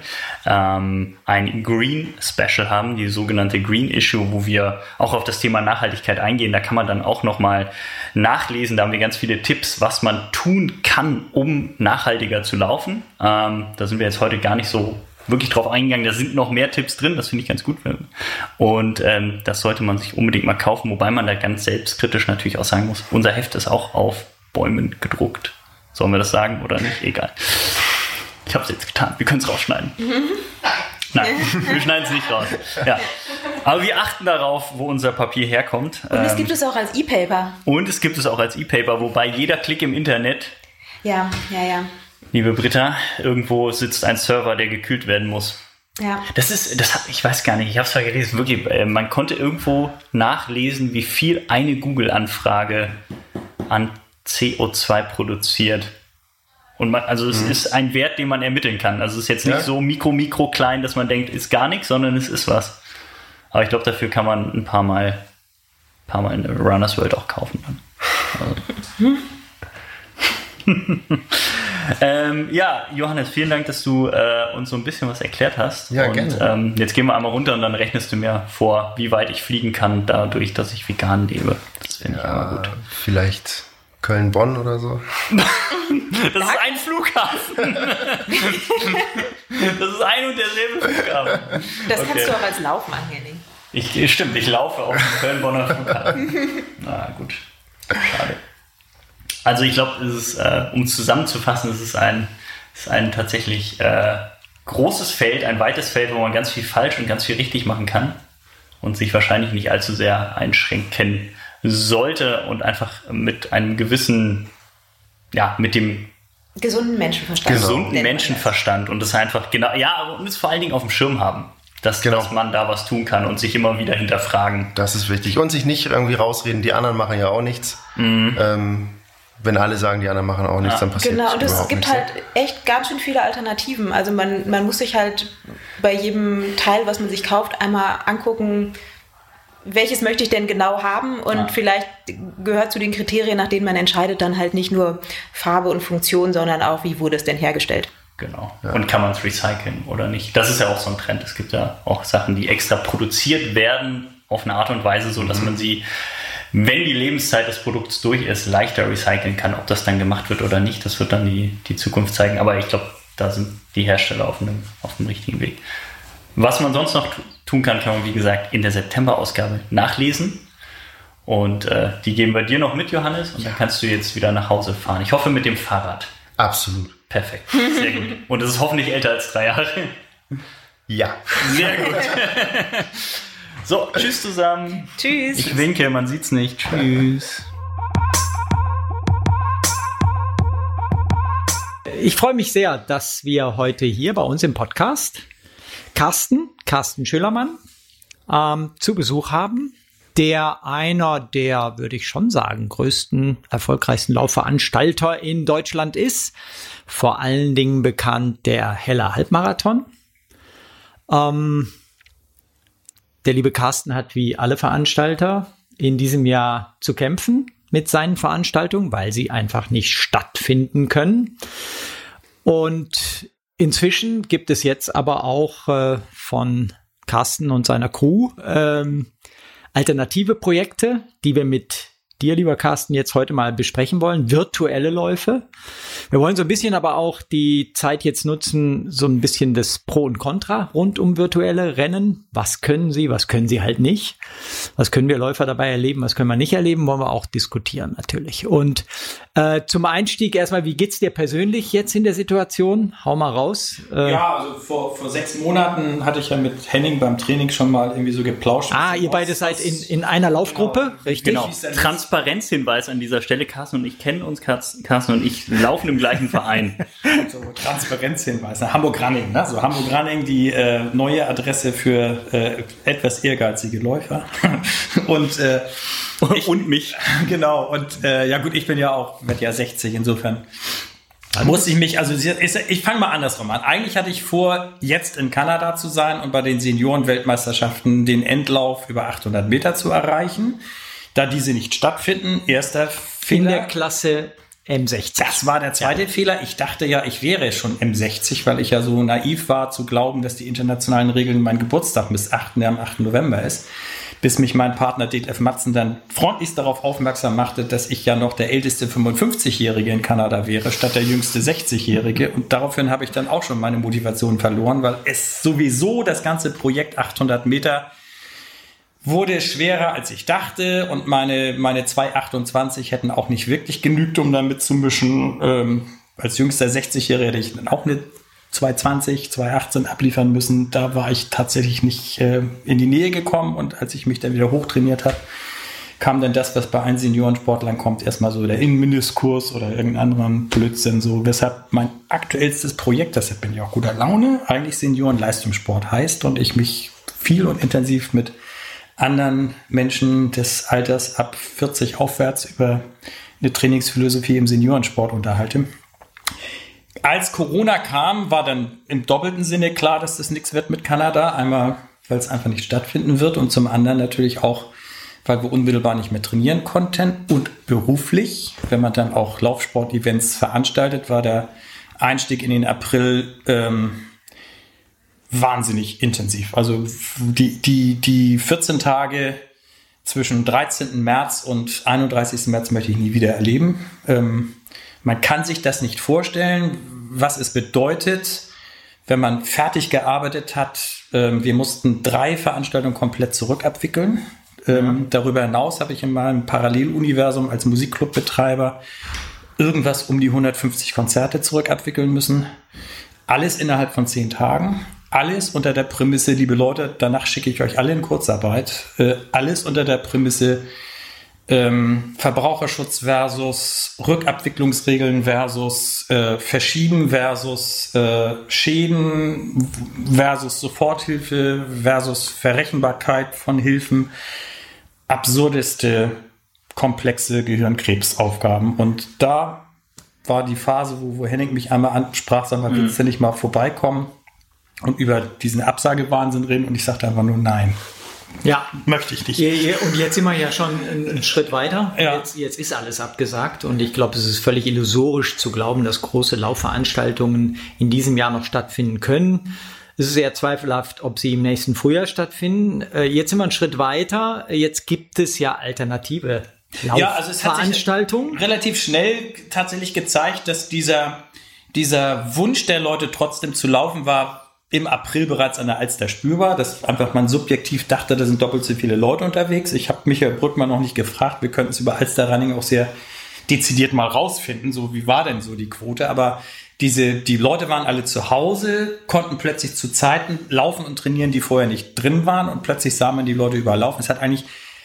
ähm, ein Green Special haben, die sogenannte Green Issue, wo wir auch auf das Thema Nachhaltigkeit eingehen. Da kann man dann auch nochmal nachlesen. Da haben wir ganz viele Tipps, was man tun kann, um nachhaltiger zu laufen. Ähm, da sind wir jetzt heute gar nicht so wirklich drauf eingegangen. Da sind noch mehr Tipps drin, das finde ich ganz gut. Und ähm, das sollte man sich unbedingt mal kaufen, wobei man da ganz selbstkritisch natürlich auch sagen muss, unser Heft ist auch auf Bäumen gedruckt. Sollen wir das sagen oder nicht? Egal. Ich habe es jetzt getan. Wir können es rausschneiden. Nein, wir schneiden es nicht raus. Ja. Aber wir achten darauf, wo unser Papier herkommt. Und es Ähm, gibt es auch als E-Paper. und es gibt es auch als E-Paper, wobei jeder Klick im Internet, Ja, ja, ja. liebe Britta, irgendwo sitzt ein Server, der gekühlt werden muss. Ja. Das ist, das hat, ich weiß gar nicht, ich habe es zwar gelesen, wirklich, äh, man konnte irgendwo nachlesen, wie viel eine Google-Anfrage an CO2 produziert. Und man, also es ist ein Wert, den man ermitteln kann. Also es ist jetzt nicht Ja. so mikro, mikro klein, dass man denkt, ist gar nichts, sondern es ist was. Aber ich glaube, dafür kann man ein paar Mal, ein paar Mal in der Runners World auch kaufen. Dann. Also. ähm, ja, Johannes, vielen Dank, dass du äh, uns so ein bisschen was erklärt hast. Ja, und, gerne. Ähm, jetzt gehen wir einmal runter und dann rechnest du mir vor, wie weit ich fliegen kann, dadurch, dass ich vegan lebe. Das finde ich immer gut. Vielleicht Köln-Bonn oder so. Das ist ein Flughafen. das ist ein und derselbe Flughafen. Das Okay. kannst du auch als Lauf machen, Henning. Ich, stimmt, ich laufe auf dem Köln-Bonner Flughafen. Na gut, schade. Also ich glaube, es ist, äh, um es zusammenzufassen, es ist ein, es ist ein tatsächlich äh, großes Feld, ein weites Feld, wo man ganz viel falsch und ganz viel richtig machen kann und sich wahrscheinlich nicht allzu sehr einschränken sollte und einfach mit einem gewissen, ja, mit dem Gesunden Menschenverstand. Gesunden Menschenverstand und das einfach genau, ja, aber und es vor allen Dingen auf dem Schirm haben, dass, Genau. dass man da was tun kann und sich immer wieder hinterfragen. Das ist wichtig. Und sich nicht irgendwie rausreden, die anderen machen ja auch nichts. Mhm. Ähm, wenn alle sagen, die anderen machen auch nichts, dann passiert Genau, und es gibt nichts. halt echt ganz schön viele Alternativen. Also man, man muss sich halt bei jedem Teil, was man sich kauft, einmal angucken, welches möchte ich denn genau haben und Ja. vielleicht gehört zu den Kriterien, nach denen man entscheidet, dann halt nicht nur Farbe und Funktion, sondern auch, wie wurde es denn hergestellt. Genau. Und kann man es recyceln oder nicht? Das ist ja auch so ein Trend. Es gibt ja auch Sachen, die extra produziert werden auf eine Art und Weise, so dass man sie, wenn die Lebenszeit des Produkts durch ist, leichter recyceln kann. Ob das dann gemacht wird oder nicht, das wird dann die, die Zukunft zeigen. Aber ich glaube, da sind die Hersteller auf einem, auf dem richtigen Weg. Was man sonst noch tu- tun kann, kann man, wie gesagt, in der September-Ausgabe nachlesen. Und äh, die geben wir dir noch mit, Johannes, und dann kannst du jetzt wieder nach Hause fahren. Ich hoffe mit dem Fahrrad. Absolut. Perfekt. Sehr gut. Und es ist hoffentlich älter als drei Jahre. Ja. Sehr gut. so, tschüss zusammen. Tschüss. Ich winke, man sieht's nicht. Tschüss. Ich freue mich sehr, dass wir heute hier bei uns im Podcast Carsten, Carsten Schillermann, ähm, zu Besuch haben, der einer der, würde ich schon sagen, größten, erfolgreichsten Laufveranstalter in Deutschland ist. Vor allen Dingen bekannt der Heller Halbmarathon. Ähm, der liebe Carsten hat wie alle Veranstalter in diesem Jahr zu kämpfen mit seinen Veranstaltungen, weil sie einfach nicht stattfinden können. Und inzwischen gibt es jetzt aber auch äh, von Carsten und seiner Crew ähm, alternative Projekte, die wir mit dir, lieber Carsten, jetzt heute mal besprechen wollen. Virtuelle Läufe. Wir wollen so ein bisschen aber auch die Zeit jetzt nutzen, so ein bisschen das Pro und Contra rund um virtuelle Rennen. Was können sie, was können sie halt nicht? Was können wir Läufer dabei erleben, was können wir nicht erleben, wollen wir auch diskutieren natürlich. Und äh, zum Einstieg erstmal, wie geht's dir persönlich jetzt in der Situation? Hau mal raus. Äh, ja, also vor, vor sechs Monaten hatte ich ja mit Henning beim Training schon mal irgendwie so geplauscht. Ah, ihr beide seid in, in einer Laufgruppe, genau. richtig? Genau. Transparenzhinweis an dieser Stelle. Carsten und ich kennen uns, Carsten und ich laufen im gleichen Verein. so, Transparenzhinweis. Hamburg-Ranning, ne? So Hamburg-Ranning, die äh, neue Adresse für äh, etwas ehrgeizige Läufer. und äh, ich, und mich. Genau. Und äh, ja gut, ich bin ja auch, werde ja 60, insofern musste ich mich, also ich fange mal andersrum an. Eigentlich hatte ich vor, jetzt in Kanada zu sein und bei den Senioren-Weltmeisterschaften den Endlauf über 800 Meter zu erreichen. Da diese nicht stattfinden, erster Fehler. In der Klasse M60. Das war der zweite ja. Fehler. Ich dachte ja, ich wäre schon M60, weil ich ja so naiv war zu glauben, dass die internationalen Regeln mein Geburtstag bis 8. Der am 8. November ist. Bis mich mein Partner Detlef Matzen dann freundlichst darauf aufmerksam machte, dass ich ja noch der älteste 55-Jährige in Kanada wäre, statt der jüngste 60-Jährige. Und daraufhin habe ich dann auch schon meine Motivation verloren, weil es sowieso das ganze Projekt 800 Meter wurde schwerer als ich dachte und meine, meine 228 hätten auch nicht wirklich genügt, um damit zu mischen. Ähm, als jüngster 60-Jähriger hätte ich dann auch eine 220, 218 abliefern müssen. Da war ich tatsächlich nicht äh, in die Nähe gekommen und als ich mich dann wieder hochtrainiert habe, kam dann das, was bei allen Seniorensportlern kommt, erstmal so der Innenministkurs oder irgendeinen anderen Blödsinn, so weshalb mein aktuellstes Projekt, deshalb bin ich auch guter Laune, eigentlich Seniorenleistungssport heißt und ich mich viel und intensiv mit anderen Menschen des Alters ab 40 aufwärts über eine Trainingsphilosophie im Seniorensport unterhalte. Als Corona kam, war dann im doppelten Sinne klar, dass das nichts wird mit Kanada. Einmal, weil es einfach nicht stattfinden wird und zum anderen natürlich auch, weil wir unmittelbar nicht mehr trainieren konnten und beruflich, wenn man dann auch Laufsport-Events veranstaltet, war der Einstieg in den April ähm, wahnsinnig intensiv. Also die, die, die 14 Tage zwischen 13. März und 31. März möchte ich nie wieder erleben. Ähm, man kann sich das nicht vorstellen, was es bedeutet, wenn man fertig gearbeitet hat. Ähm, wir mussten drei Veranstaltungen komplett zurückabwickeln. Ähm, ja. Darüber hinaus habe ich in meinem Paralleluniversum als Musikclubbetreiber irgendwas um die 150 Konzerte zurückabwickeln müssen. Alles innerhalb von zehn Tagen. Alles unter der Prämisse, liebe Leute, danach schicke ich euch alle in Kurzarbeit. Äh, alles unter der Prämisse ähm, Verbraucherschutz versus Rückabwicklungsregeln versus äh, Verschieben versus äh, Schäden versus Soforthilfe versus Verrechenbarkeit von Hilfen. Absurdeste, komplexe Gehirnkrebsaufgaben. Und da war die Phase, wo, wo Henning mich einmal ansprach, sag mal, mhm. willst du nicht mal vorbeikommen? Und über diesen Absagewahnsinn reden und ich sagte einfach nur nein. Ja, möchte ich nicht. Und jetzt sind wir ja schon einen Schritt weiter. Ja. Jetzt, jetzt ist alles abgesagt und ich glaube, es ist völlig illusorisch zu glauben, dass große Laufveranstaltungen in diesem Jahr noch stattfinden können. Es ist sehr zweifelhaft, ob sie im nächsten Frühjahr stattfinden. Äh, jetzt sind wir einen Schritt weiter. Jetzt gibt es ja alternative ja, also es hat relativ schnell tatsächlich gezeigt, dass dieser, dieser Wunsch der Leute trotzdem zu laufen war im April bereits an der Alster spürbar, dass einfach man subjektiv dachte, da sind doppelt so viele Leute unterwegs. Ich habe Michael Brückmann noch nicht gefragt. Wir könnten es über Alster Running auch sehr dezidiert mal rausfinden, so wie war denn so die Quote. Aber diese, die Leute waren alle zu Hause, konnten plötzlich zu Zeiten laufen und trainieren, die vorher nicht drin waren und plötzlich sah man die Leute überall laufen. Es hat eigentlich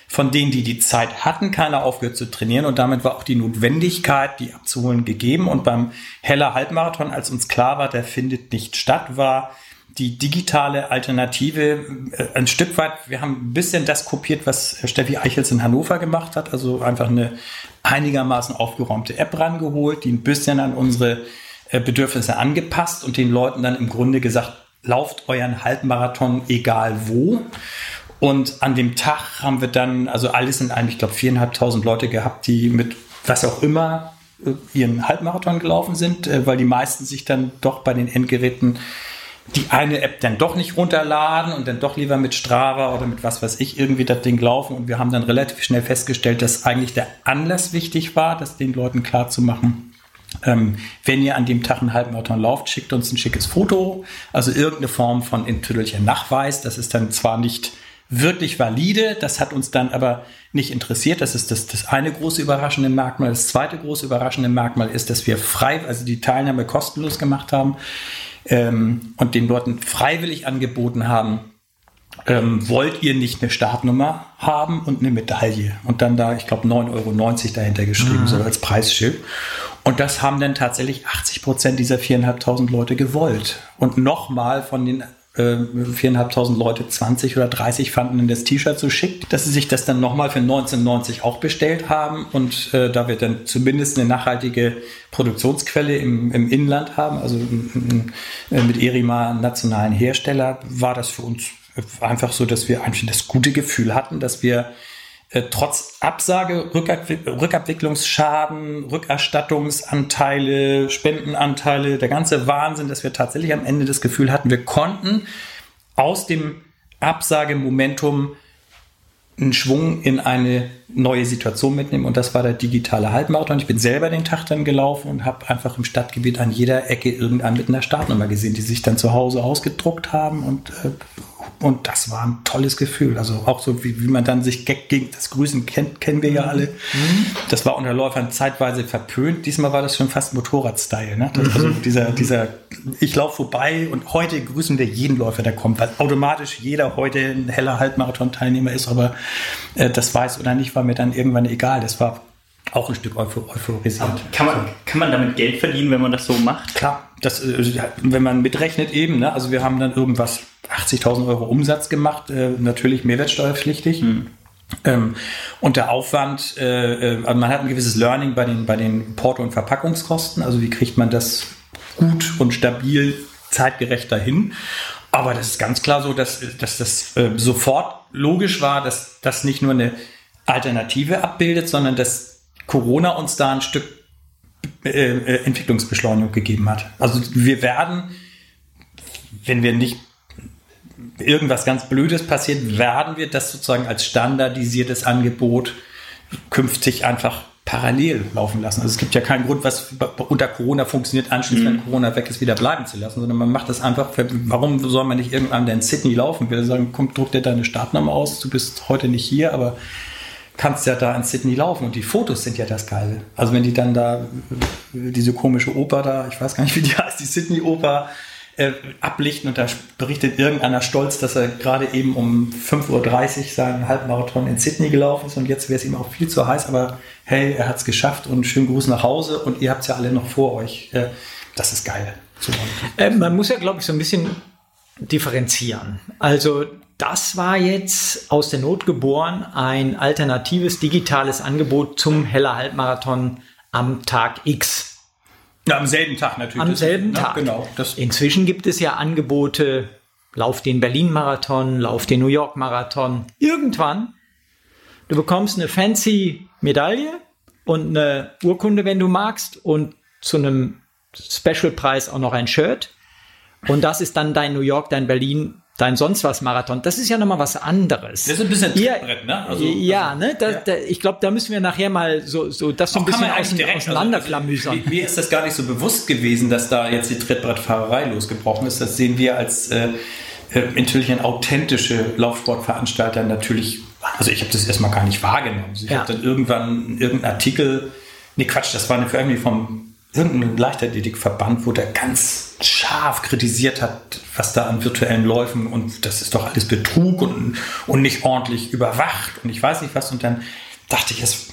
von denen, die die Zeit hatten, keiner aufgehört zu trainieren und damit war auch die Notwendigkeit, die abzuholen, gegeben. Und beim Heller Halbmarathon, als uns klar war, der findet nicht statt, war die digitale Alternative äh, ein Stück weit, wir haben ein bisschen das kopiert, was Steffi Eichels in Hannover gemacht hat, also einfach eine einigermaßen aufgeräumte App rangeholt, die ein bisschen an unsere äh, Bedürfnisse angepasst und den Leuten dann im Grunde gesagt, lauft euren Halbmarathon egal wo. Und an dem Tag haben wir dann, also alles in einem, ich glaube, viereinhalbtausend Leute gehabt, die mit was auch immer äh, ihren Halbmarathon gelaufen sind, weil die meisten sich dann doch bei den Endgeräten die eine App dann doch nicht runterladen und dann doch lieber mit Strava oder mit was weiß ich irgendwie das Ding laufen. Und wir haben dann relativ schnell festgestellt, dass eigentlich der Anlass wichtig war, das den Leuten klar zu machen. Ähm, wenn ihr an dem Tag einen Halbmarathon lauft, schickt uns ein schickes Foto, also irgendeine Form von individueller Nachweis. Das ist dann zwar nicht wirklich valide, das hat uns dann aber nicht interessiert. Das ist das, das eine große überraschende Merkmal. Das zweite große überraschende Merkmal ist, dass wir frei, also die Teilnahme kostenlos gemacht haben ähm, und den Leuten freiwillig angeboten haben, ähm, wollt ihr nicht eine Startnummer haben und eine Medaille? Und dann da, ich glaube, 9,90 Euro dahinter geschrieben, mhm. so als Preisschild. Und das haben dann tatsächlich 80 Prozent dieser 4.500 Leute gewollt. Und nochmal von den äh, 4.500 Leute 20 oder 30 fanden in das T-Shirt so schick, dass sie sich das dann nochmal für 1990 auch bestellt haben. Und äh, da wir dann zumindest eine nachhaltige Produktionsquelle im, im Inland haben, also äh, mit Erima nationalen Hersteller, war das für uns einfach so, dass wir eigentlich das gute Gefühl hatten, dass wir äh, trotz Absage, Rückabwicklungsschaden, Rückerstattungsanteile, Spendenanteile, der ganze Wahnsinn, dass wir tatsächlich am Ende das Gefühl hatten, wir konnten aus dem Absagemomentum einen Schwung in eine neue Situation mitnehmen und das war der digitale Halbmarathon. Ich bin selber den Tag dann gelaufen und habe einfach im Stadtgebiet an jeder Ecke irgendeinen mit einer Startnummer gesehen, die sich dann zu Hause ausgedruckt haben und äh, und das war ein tolles Gefühl. Also auch so, wie, wie man dann sich gegen das Grüßen kennt, kennen wir ja alle. Mhm. Das war unter Läufern zeitweise verpönt. Diesmal war das schon fast Motorrad-Style. Ne? Das, also mhm. dieser, dieser, ich laufe vorbei und heute grüßen wir jeden Läufer, der kommt, weil automatisch jeder heute ein heller Halbmarathon-Teilnehmer ist, aber äh, das weiß oder nicht, war mir dann irgendwann egal. Das war auch ein Stück euphorisiert. Kann man, kann man damit Geld verdienen, wenn man das so macht? Klar, das, äh, wenn man mitrechnet eben. Ne? Also wir haben dann irgendwas 80.000 Euro Umsatz gemacht, äh, natürlich mehrwertsteuerpflichtig. Mhm. Ähm, und der Aufwand, äh, äh, also man hat ein gewisses Learning bei den, bei den Porto- und Verpackungskosten. Also wie kriegt man das gut und stabil zeitgerecht dahin? Aber das ist ganz klar so, dass, dass das äh, sofort logisch war, dass das nicht nur eine Alternative abbildet, sondern dass Corona uns da ein Stück äh, äh Entwicklungsbeschleunigung gegeben hat. Also wir werden, wenn wir nicht irgendwas ganz Blödes passiert, werden wir das sozusagen als standardisiertes Angebot künftig einfach parallel laufen lassen. Also es gibt ja keinen Grund, was unter Corona funktioniert, anschließend, mhm. wenn Corona weg ist, wieder bleiben zu lassen, sondern man macht das einfach, warum soll man nicht irgendwann, der in Sydney laufen will, sagen, komm, druck dir deine Startnummer aus, du bist heute nicht hier, aber kannst ja da in Sydney laufen und die Fotos sind ja das Geile. Also wenn die dann da diese komische Oper da, ich weiß gar nicht, wie die heißt, die Sydney Oper, äh, ablichten und da berichtet irgendeiner stolz, dass er gerade eben um 5.30 Uhr seinen Halbmarathon in Sydney gelaufen ist und jetzt wäre es ihm auch viel zu heiß, aber hey, er hat es geschafft und schönen Gruß nach Hause und ihr habt es ja alle noch vor euch. Äh, das ist geil. Äh, man muss ja, glaube ich, so ein bisschen differenzieren. Also das war jetzt aus der Not geboren ein alternatives digitales Angebot zum Heller Halbmarathon am Tag X. Ja, am selben Tag natürlich. Am selben Tag. Ja, genau. Inzwischen gibt es ja Angebote, lauf den Berlin-Marathon, lauf den New York-Marathon. Irgendwann, du bekommst eine fancy Medaille und eine Urkunde, wenn du magst, und zu einem Special-Preis auch noch ein Shirt. Und das ist dann dein New York, dein Berlin, dein sonst was Marathon, das ist ja nochmal was anderes. Das ist ein bisschen Ihr- Trittbrett, ne? Also- ja, also, ne? Da, ja. Da, ich glaube, da müssen wir nachher mal so, so das so ein bisschen direkt- auseinanderklamüsern. Also, mir ist das gar nicht so bewusst gewesen, dass da jetzt die Trittbrettfahrerei losgebrochen ist. Das sehen wir als äh, äh, intelligent authentische Laufsportveranstalter natürlich. Also ich habe das erstmal gar nicht wahrgenommen. Also Ich Ja. habe dann irgendwann irgendeinen Artikel, nee Quatsch, das war eine Veröffentlichung vom irgendeinem Leichtathletikverband, wo der ganz scharf kritisiert hat, was da an virtuellen Läufen und das ist doch alles Betrug und, und nicht ordentlich überwacht und ich weiß nicht was und dann dachte ich, was,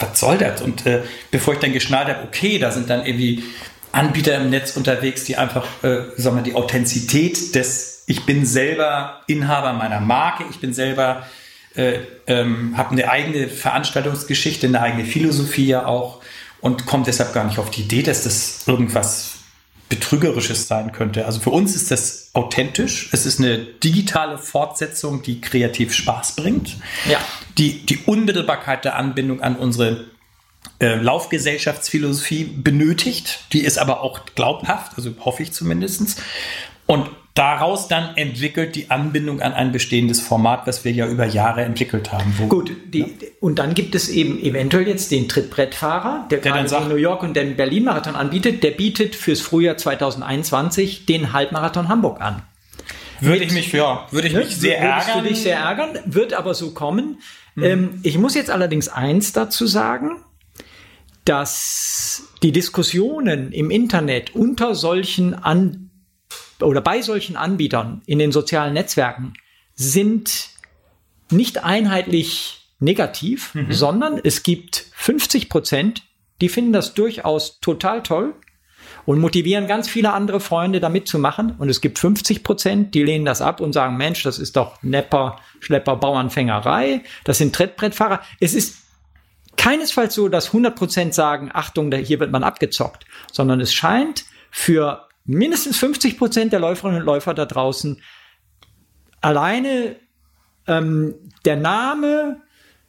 was soll das? Und äh, bevor ich dann geschnallt habe, okay, da sind dann irgendwie Anbieter im Netz unterwegs, die einfach, äh, sagen wir, die Authentizität des, ich bin selber Inhaber meiner Marke, ich bin selber, äh, ähm, habe eine eigene Veranstaltungsgeschichte, eine eigene Philosophie ja auch und komme deshalb gar nicht auf die Idee, dass das irgendwas Betrügerisches sein könnte. Also für uns ist das authentisch. Es ist eine digitale Fortsetzung, die kreativ Spaß bringt. Ja. Die, die Unmittelbarkeit der Anbindung an unsere äh, Laufgesellschaftsphilosophie benötigt. Die ist aber auch glaubhaft, also hoffe ich zumindest. Und daraus dann entwickelt die Anbindung an ein bestehendes Format, was wir ja über Jahre entwickelt haben. Wo, Gut, die, und dann gibt es eben eventuell jetzt den Trittbrettfahrer, der, Der dann gerade den New York und den Berlin-Marathon anbietet. Der bietet fürs Frühjahr 2021 den Halbmarathon Hamburg an. Würde ich mich, ja, würde ich mich sehr Würdest ärgern. du dich sehr ärgern, wird aber so kommen. Mhm. Ähm, ich muss jetzt allerdings eins dazu sagen, dass die Diskussionen im Internet unter solchen An oder bei solchen Anbietern in den sozialen Netzwerken sind nicht einheitlich negativ, Mhm. sondern es gibt 50 Prozent, die finden das durchaus total toll und motivieren ganz viele andere Freunde da mitzumachen. Und es gibt 50 Prozent, die lehnen das ab und sagen, Mensch, das ist doch Nepper, Schlepper, Bauernfängerei, das sind Trittbrettfahrer. Es ist keinesfalls so, dass 100 Prozent sagen, Achtung, da- hier wird man abgezockt, sondern es scheint für mindestens 50 Prozent der Läuferinnen und Läufer da draußen. Alleine ähm, der Name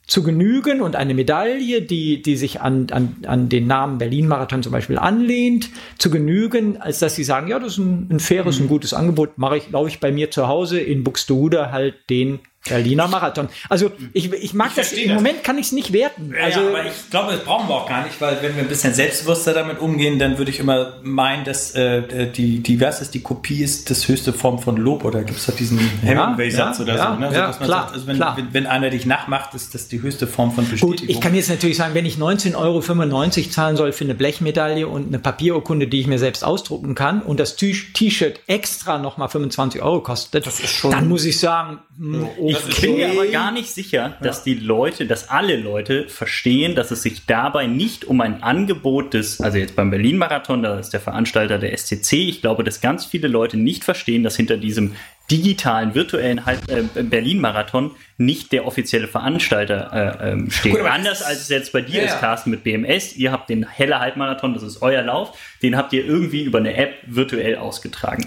zu genügen und eine Medaille, die, die sich an, an, an den Namen Berlin-Marathon zum Beispiel anlehnt, zu genügen, als dass sie sagen, ja, das ist ein, ein faires, ein gutes Angebot, mache ich, laufe ich bei mir zu Hause in Buxtehude halt den Berliner Marathon. Also ich, ich mag Ich das, im das. Moment kann ich es nicht werten. Ja, Also ja, aber ich glaube, das brauchen wir auch gar nicht, weil wenn wir ein bisschen selbstbewusster damit umgehen, dann würde ich immer meinen, dass äh, die, die, was ist die Kopie ist das höchste Form von Lob oder gibt es doch diesen Hemingway-Satz ja, oder ja, so, ne? ja, dass man klar, sagt, also wenn, klar. wenn, wenn einer dich nachmacht, ist das die höchste Form von Bestätigung. Gut, ich kann jetzt natürlich sagen, wenn ich 19,95 Euro zahlen soll für eine Blechmedaille und eine Papierurkunde, die ich mir selbst ausdrucken kann und das T-Shirt extra nochmal 25 Euro kostet, dann muss ich sagen, hm, Ich bin mir aber gar nicht sicher, dass die Leute, dass alle Leute verstehen, dass es sich dabei nicht um ein Angebot des, also jetzt beim Berlin-Marathon, da ist der Veranstalter der SCC, ich glaube, dass ganz viele Leute nicht verstehen, dass hinter diesem digitalen, virtuellen äh, Berlin-Marathon nicht der offizielle Veranstalter äh, ähm, steht. Gut, Anders als es jetzt bei dir Ja, ist. Carsten, mit BMS. Ihr habt den Helle Halbmarathon, das ist euer Lauf, den habt ihr irgendwie über eine App virtuell ausgetragen.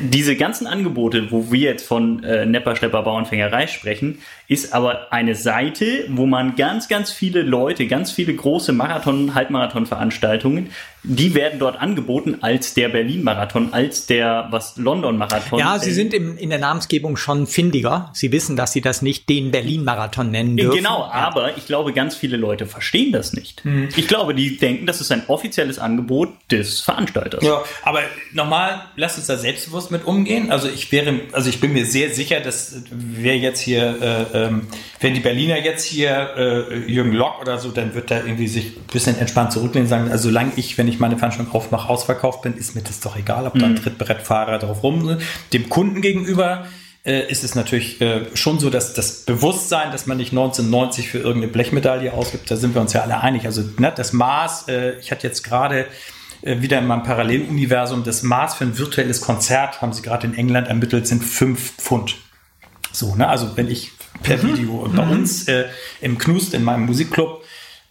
Diese ganzen Angebote, wo wir jetzt von äh, Nepper, Schlepper, Bauernfängerei sprechen, ist aber eine Seite, wo man ganz, ganz viele Leute, ganz viele große Marathon-, Halbmarathon-Veranstaltungen, die werden dort angeboten als der Berlin-Marathon, als der was London-Marathon. ja, sie sind im, in der Namensgebung schon findiger. Sie wissen, dass sie das nicht den Berlin-Marathon nennen dürfen. Genau, aber ich glaube, ganz viele Leute verstehen das nicht. Hm. Ich glaube, die denken, das ist ein offizielles Angebot des Veranstalters. Ja, aber nochmal, lasst uns da selbstbewusst mit umgehen. Also ich wäre, also ich bin mir sehr sicher, dass wer jetzt hier, äh, ähm, wenn die Berliner jetzt hier äh, Jürgen Lock oder so, dann wird da irgendwie sich ein bisschen entspannt zurücklehnen und sagen, also solange ich, wenn ich meine Veranstaltung aufmache, ausverkauft bin, ist mir das doch egal, ob da ein Trittbrettfahrer drauf rum. Dem Kunden gegenüber äh, ist es natürlich äh, schon so, dass das Bewusstsein, dass man nicht 1990 für irgendeine Blechmedaille ausgibt, da sind wir uns ja alle einig. Also ne, das Maß, äh, ich hatte jetzt gerade äh, wieder in meinem Paralleluniversum, das Maß für ein virtuelles Konzert, haben sie gerade in England ermittelt, sind 5 Pfund. So, ne? Also wenn ich per Video und bei uns äh, im Knust, in meinem Musikclub,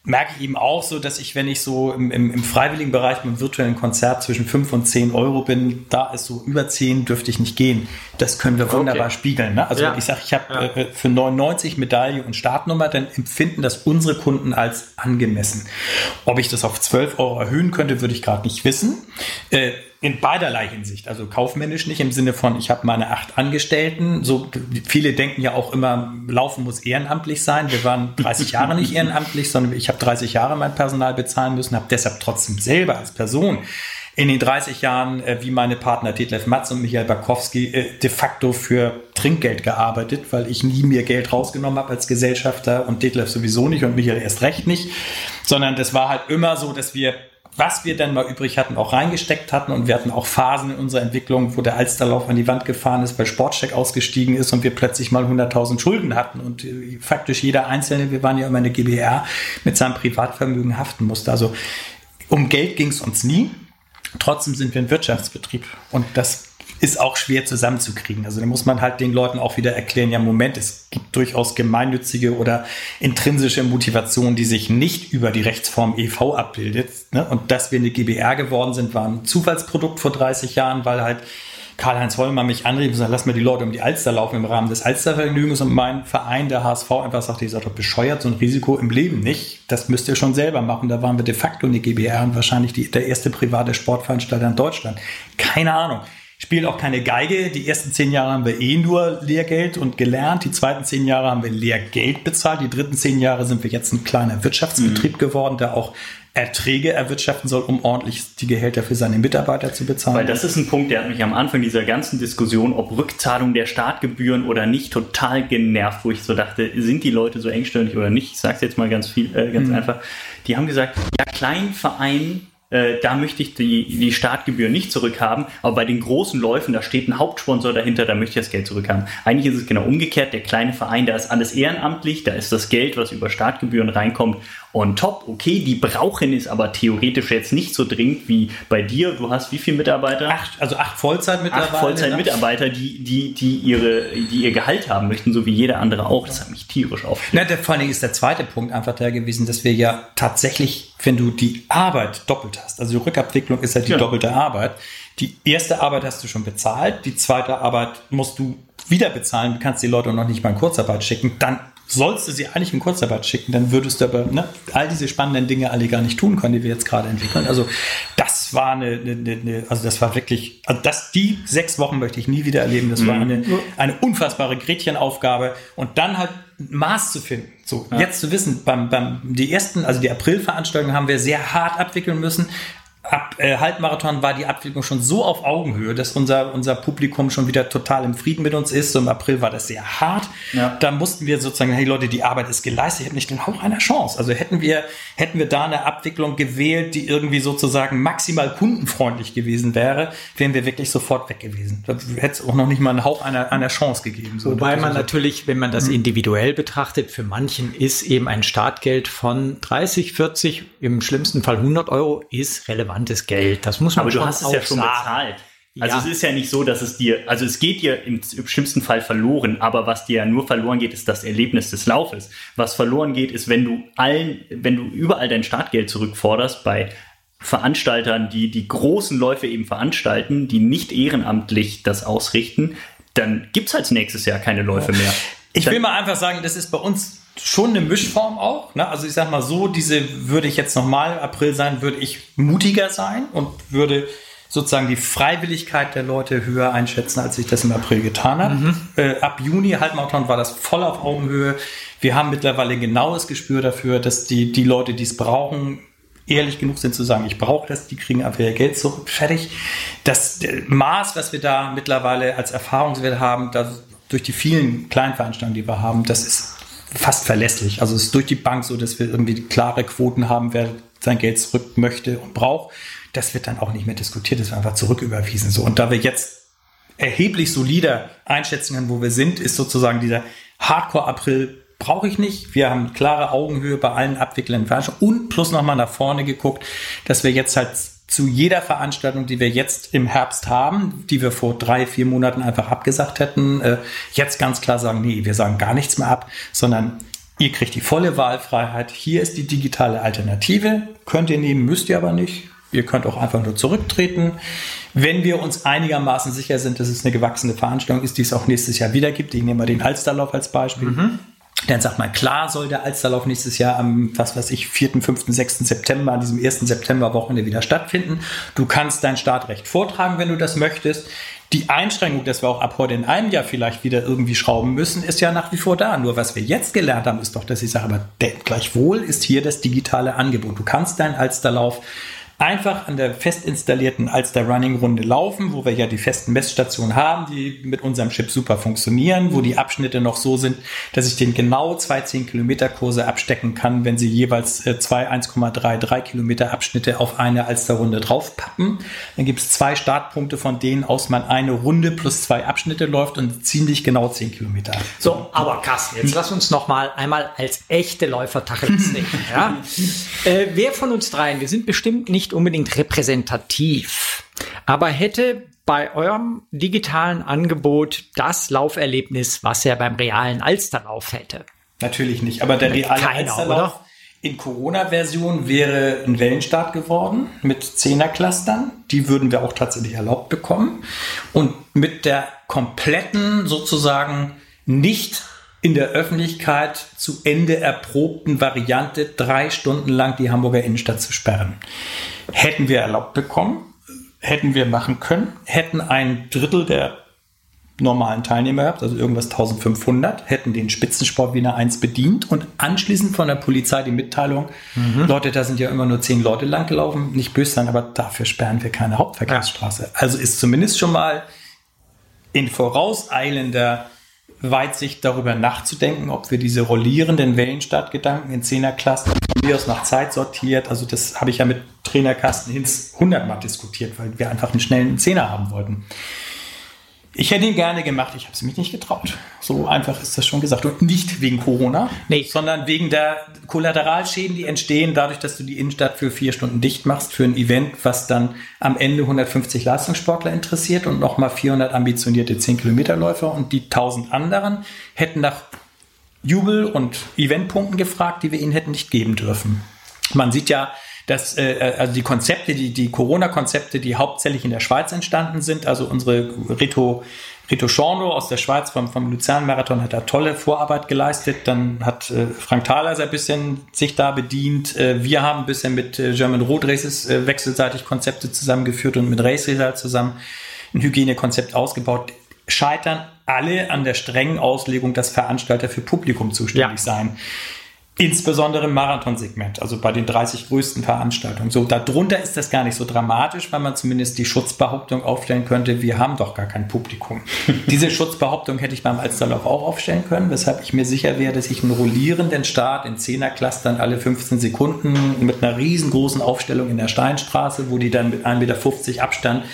merke ich eben auch so, dass ich, wenn ich so im, im, im freiwilligen Bereich mit einem virtuellen Konzert zwischen 5 und 10 Euro bin, da ist so über 10 dürfte ich nicht gehen. Das können wir wunderbar spiegeln. Ne? Also Ja. wenn ich sage, ich habe äh, für 99 Medaille und Startnummer, dann empfinden das unsere Kunden als angemessen. Ob ich das auf 12 Euro erhöhen könnte, würde ich gerade nicht wissen. Äh, in beiderlei Hinsicht. Also kaufmännisch nicht im Sinne von, ich habe meine acht Angestellten. So viele denken ja auch immer, Laufen muss ehrenamtlich sein. Wir waren 30 Jahre nicht ehrenamtlich, sondern ich habe 30 Jahre mein Personal bezahlen müssen, habe deshalb trotzdem selber als Person in den 30 Jahren, äh, wie meine Partner Detlef Matz und Michael Bakowski, äh, de facto für Trinkgeld gearbeitet, weil ich nie mir Geld rausgenommen habe als Gesellschafter und Detlef sowieso nicht und Michael erst recht nicht, sondern das war halt immer so, dass wir was wir dann mal übrig hatten, auch reingesteckt hatten. Und wir hatten auch Phasen in unserer Entwicklung, wo der Alsterlauf an die Wand gefahren ist, weil Sportcheck ausgestiegen ist und wir plötzlich mal 100.000 Schulden hatten. Und äh, faktisch jeder Einzelne, wir waren ja immer eine GBR, mit seinem Privatvermögen haften musste. Also um Geld ging es uns nie. Trotzdem sind wir ein Wirtschaftsbetrieb. Und das ist auch schwer zusammenzukriegen. Also da muss man halt den Leuten auch wieder erklären, ja Moment, es gibt durchaus gemeinnützige oder intrinsische Motivationen, die sich nicht über die Rechtsform EV abbildet. Ne? Und dass wir eine GBR geworden sind, war ein Zufallsprodukt vor 30 Jahren, weil halt Karl-Heinz Hollmann mich anrief und sagte, lass mal die Leute um die Alster laufen im Rahmen des Alstervergnügens und mein Verein, der HSV, einfach sagte, ihr seid doch bescheuert, so ein Risiko im Leben nicht. Das müsst ihr schon selber machen. Da waren wir de facto eine GBR und wahrscheinlich die, der erste private Sportveranstalter in Deutschland. Keine Ahnung spielen auch keine Geige. Die ersten zehn Jahre haben wir eh nur Lehrgeld und gelernt. Die zweiten zehn Jahre haben wir Lehrgeld bezahlt. Die dritten zehn Jahre sind wir jetzt ein kleiner Wirtschaftsbetrieb mhm. geworden, der auch Erträge erwirtschaften soll, um ordentlich die Gehälter für seine Mitarbeiter zu bezahlen. Weil das ist ein Punkt, der hat mich am Anfang dieser ganzen Diskussion, ob Rückzahlung der Startgebühren oder nicht, total genervt, wo ich so dachte, sind die Leute so engstirnig oder nicht? Ich sage es jetzt mal ganz viel, äh, ganz mhm. einfach. Die haben gesagt, ja, Kleinverein äh, da möchte ich die, die Startgebühr nicht zurückhaben, aber bei den großen Läufen, da steht ein Hauptsponsor dahinter, da möchte ich das Geld zurückhaben. Eigentlich ist es genau umgekehrt, der kleine Verein, da ist alles ehrenamtlich, da ist das Geld, was über Startgebühren reinkommt, on top. Okay, die brauchen es aber theoretisch jetzt nicht so dringend wie bei dir. Du hast wie viele Mitarbeiter? Acht, also acht Vollzeitmitarbeiter. Acht Vollzeitmitarbeiter, die, die, die, ihre, die ihr Gehalt haben möchten, so wie jeder andere auch. Das hat mich tierisch aufgeregt. Ja, vor allen Dingen ist der zweite Punkt einfach der gewesen, dass wir ja tatsächlich, wenn du die Arbeit doppelt hast, also die Rückabwicklung ist ja die ja. doppelte Arbeit. Die erste Arbeit hast du schon bezahlt, die zweite Arbeit musst du wieder bezahlen, du kannst die Leute noch nicht mal in Kurzarbeit schicken, dann sollst du sie eigentlich in Kurzarbeit schicken, dann würdest du aber ne, all diese spannenden Dinge alle gar nicht tun können, die wir jetzt gerade entwickeln. Also das war eine, eine, eine also das war wirklich, also das, die sechs Wochen möchte ich nie wieder erleben. Das war mhm. eine, eine unfassbare Gretchenaufgabe und dann halt Maß zu finden. So, ja. jetzt zu wissen, beim, beim, die ersten, also die Aprilveranstaltungen haben wir sehr hart abwickeln müssen ab äh, Halbmarathon war die Abwicklung schon so auf Augenhöhe, dass unser, unser Publikum schon wieder total im Frieden mit uns ist. So Im April war das sehr hart. Ja. Da mussten wir sozusagen, hey Leute, die Arbeit ist geleistet, ich hätte nicht den Hauch einer Chance. Also hätten wir, hätten wir da eine Abwicklung gewählt, die irgendwie sozusagen maximal kundenfreundlich gewesen wäre, wären wir wirklich sofort weg gewesen. Da hätte es auch noch nicht mal einen Hauch einer, einer Chance gegeben. So, Wobei man so natürlich, wenn man das mhm. individuell betrachtet, für manchen ist eben ein Startgeld von 30, 40, im schlimmsten Fall 100 Euro ist relevant relevantes Geld. Das muss man Aber du hast es ja schon sagen. bezahlt. Also ja. es ist ja nicht so, dass es dir, also es geht dir im, im schlimmsten Fall verloren, aber was dir ja nur verloren geht, ist das Erlebnis des Laufes. Was verloren geht, ist, wenn du allen, wenn du überall dein Startgeld zurückforderst bei Veranstaltern, die die großen Läufe eben veranstalten, die nicht ehrenamtlich das ausrichten, dann gibt es halt nächstes Jahr keine Läufe mehr. Ich will mal einfach sagen, das ist bei uns schon eine Mischform auch. Ne? Also ich sag mal so, diese würde ich jetzt nochmal April sein, würde ich mutiger sein und würde sozusagen die Freiwilligkeit der Leute höher einschätzen, als ich das im April getan habe. Mhm. Äh, ab Juni, Halbmarathon, war das voll auf Augenhöhe. Wir haben mittlerweile ein genaues Gespür dafür, dass die, die Leute, die es brauchen, ehrlich genug sind zu sagen, ich brauche das, die kriegen einfach ihr Geld zurück, fertig. Das Maß, was wir da mittlerweile als Erfahrungswert haben, das, durch die vielen Kleinveranstaltungen, die wir haben, das ist fast verlässlich. Also es ist durch die Bank so, dass wir irgendwie klare Quoten haben, wer sein Geld zurück möchte und braucht. Das wird dann auch nicht mehr diskutiert, das wird einfach zurücküberwiesen. So. Und da wir jetzt erheblich solider einschätzen können, wo wir sind, ist sozusagen dieser Hardcore-April brauche ich nicht. Wir haben klare Augenhöhe bei allen Abwicklern und plus nochmal nach vorne geguckt, dass wir jetzt halt zu jeder Veranstaltung, die wir jetzt im Herbst haben, die wir vor drei, vier Monaten einfach abgesagt hätten, äh, jetzt ganz klar sagen, nee, wir sagen gar nichts mehr ab, sondern ihr kriegt die volle Wahlfreiheit. Hier ist die digitale Alternative. Könnt ihr nehmen, müsst ihr aber nicht. Ihr könnt auch einfach nur zurücktreten. Wenn wir uns einigermaßen sicher sind, dass es eine gewachsene Veranstaltung ist, die es auch nächstes Jahr wieder gibt, ich nehme mal den Alsterlauf als Beispiel, mhm dann sagt man, klar soll der Alsterlauf nächstes Jahr am, was weiß ich, 4., 5., 6. September, an diesem 1. September-Wochenende wieder stattfinden. Du kannst dein Startrecht vortragen, wenn du das möchtest. Die Einschränkung, dass wir auch ab heute in einem Jahr vielleicht wieder irgendwie schrauben müssen, ist ja nach wie vor da. Nur was wir jetzt gelernt haben, ist doch, dass ich sage, aber gleichwohl ist hier das digitale Angebot. Du kannst deinen Alsterlauf einfach an der fest installierten Alster Running Runde laufen, wo wir ja die festen Messstationen haben, die mit unserem Chip super funktionieren, wo die Abschnitte noch so sind, dass ich den genau zwei 10 Kilometer Kurse abstecken kann, wenn sie jeweils äh, zwei 1,33 Kilometer Abschnitte auf eine Alster Runde draufpappen. Dann gibt es zwei Startpunkte, von denen aus man eine Runde plus zwei Abschnitte läuft und ziemlich genau 10 Kilometer. So, aber Carsten, jetzt lass uns noch mal einmal als echte Läufer Tacheles reden. Ja? äh, wer von uns dreien, wir sind bestimmt nicht nicht unbedingt repräsentativ, aber hätte bei eurem digitalen Angebot das Lauferlebnis, was er beim realen Alsterlauf hätte? Natürlich nicht, aber der reale Keiner, Alsterlauf oder? in Corona-Version wäre ein Wellenstart geworden mit Zehner-Clustern. Die würden wir auch tatsächlich erlaubt bekommen. Und mit der kompletten sozusagen nicht in der Öffentlichkeit zu Ende erprobten Variante drei Stunden lang die Hamburger Innenstadt zu sperren. Hätten wir erlaubt bekommen, hätten wir machen können, hätten ein Drittel der normalen Teilnehmer gehabt, also irgendwas 1500, hätten den Spitzensport Wiener 1 bedient und anschließend von der Polizei die Mitteilung, mhm. Leute, da sind ja immer nur zehn Leute lang gelaufen, nicht böse sein, aber dafür sperren wir keine Hauptverkehrsstraße. Ja. Also ist zumindest schon mal in vorauseilender Weitsicht darüber nachzudenken, ob wir diese rollierenden Wellenstadtgedanken in Zehnerklassen von mir aus nach Zeit sortiert, also das habe ich ja mit Trainer Carsten Hinz hundertmal diskutiert, weil wir einfach einen schnellen Zehner haben wollten. Ich hätte ihn gerne gemacht, ich habe es mich nicht getraut. So einfach ist das schon gesagt. Und nicht wegen Corona, nee. sondern wegen der Kollateralschäden, die entstehen, dadurch, dass du die Innenstadt für vier Stunden dicht machst für ein Event, was dann am Ende 150 Leistungssportler interessiert und nochmal 400 ambitionierte 10-Kilometer-Läufer und die 1000 anderen hätten nach Jubel- und Eventpunkten gefragt, die wir ihnen hätten nicht geben dürfen. Man sieht ja, dass äh, äh, also die Konzepte, die, die Corona-Konzepte, die hauptsächlich in der Schweiz entstanden sind, also unsere Rito Rito Schorno aus der Schweiz vom, vom Luzern-Marathon hat da tolle Vorarbeit geleistet. Dann hat äh, Frank Thaler ein bisschen sich da bedient. Äh, wir haben ein bisschen mit äh, German Road Races äh, wechselseitig Konzepte zusammengeführt und mit Race Result zusammen ein Hygienekonzept ausgebaut. Scheitern alle an der strengen Auslegung, dass Veranstalter für Publikum zuständig ja. sein. Insbesondere im Marathonsegment, also bei den 30 größten Veranstaltungen. So, darunter ist das gar nicht so dramatisch, weil man zumindest die Schutzbehauptung aufstellen könnte, wir haben doch gar kein Publikum. Diese Schutzbehauptung hätte ich beim Alsterlauf auch aufstellen können, weshalb ich mir sicher wäre, dass ich einen rollierenden Start in Zehnerclustern alle 15 Sekunden mit einer riesengroßen Aufstellung in der Steinstraße, wo die dann mit 1,50 Meter Abstand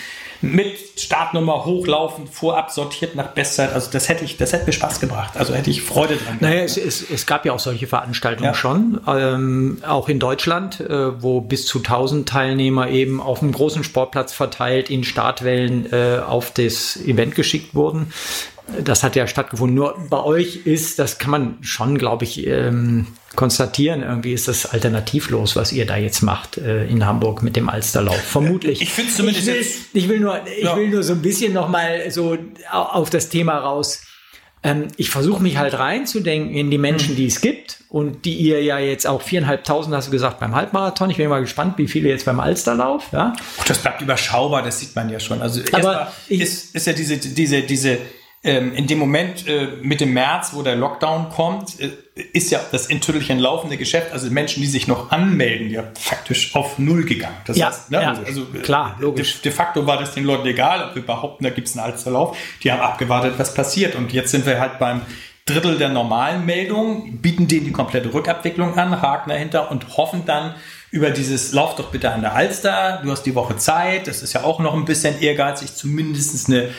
mit Startnummer hochlaufen, vorab sortiert nach Bestzeit. Also das hätte ich, das hätte mir Spaß gebracht. Also hätte ich Freude dran. Naja, es, es, es gab ja auch solche Veranstaltungen ja. schon, ähm, auch in Deutschland, äh, wo bis zu 1000 Teilnehmer eben auf einem großen Sportplatz verteilt in Startwellen äh, auf das Event geschickt wurden. Das hat ja stattgefunden. Nur bei euch ist, das kann man schon, glaube ich, ähm, konstatieren, irgendwie ist das alternativlos, was ihr da jetzt macht äh, in Hamburg mit dem Alsterlauf. Vermutlich. Ich finde zumindest. Ich will, ich will nur, ich ja. will nur so ein bisschen noch mal so auf das Thema raus. Ähm, ich versuche mich halt reinzudenken in die Menschen, mhm. die es gibt und die ihr ja jetzt auch viereinhalbtausend hast du gesagt beim Halbmarathon. Ich bin mal gespannt, wie viele jetzt beim Alsterlauf. Ja. Oh, das bleibt überschaubar, das sieht man ja schon. Also aber ist, ist ja diese diese diese ähm, in dem Moment äh, mit dem März, wo der Lockdown kommt, äh, ist ja das natürlich ein laufende Geschäft, also Menschen, die sich noch anmelden, ja faktisch auf Null gegangen. Das ja, heißt, ne, ja, also, äh, klar, logisch. De, de, facto war das den Leuten egal, ob wir behaupten, da gibt es einen Alsterlauf. Die haben abgewartet, was passiert. Und jetzt sind wir halt beim Drittel der normalen Meldungen, bieten denen die komplette Rückabwicklung an, haken dahinter und hoffen dann, über dieses Lauf doch bitte an der Alster, du hast die Woche Zeit, das ist ja auch noch ein bisschen ehrgeizig, zumindest eine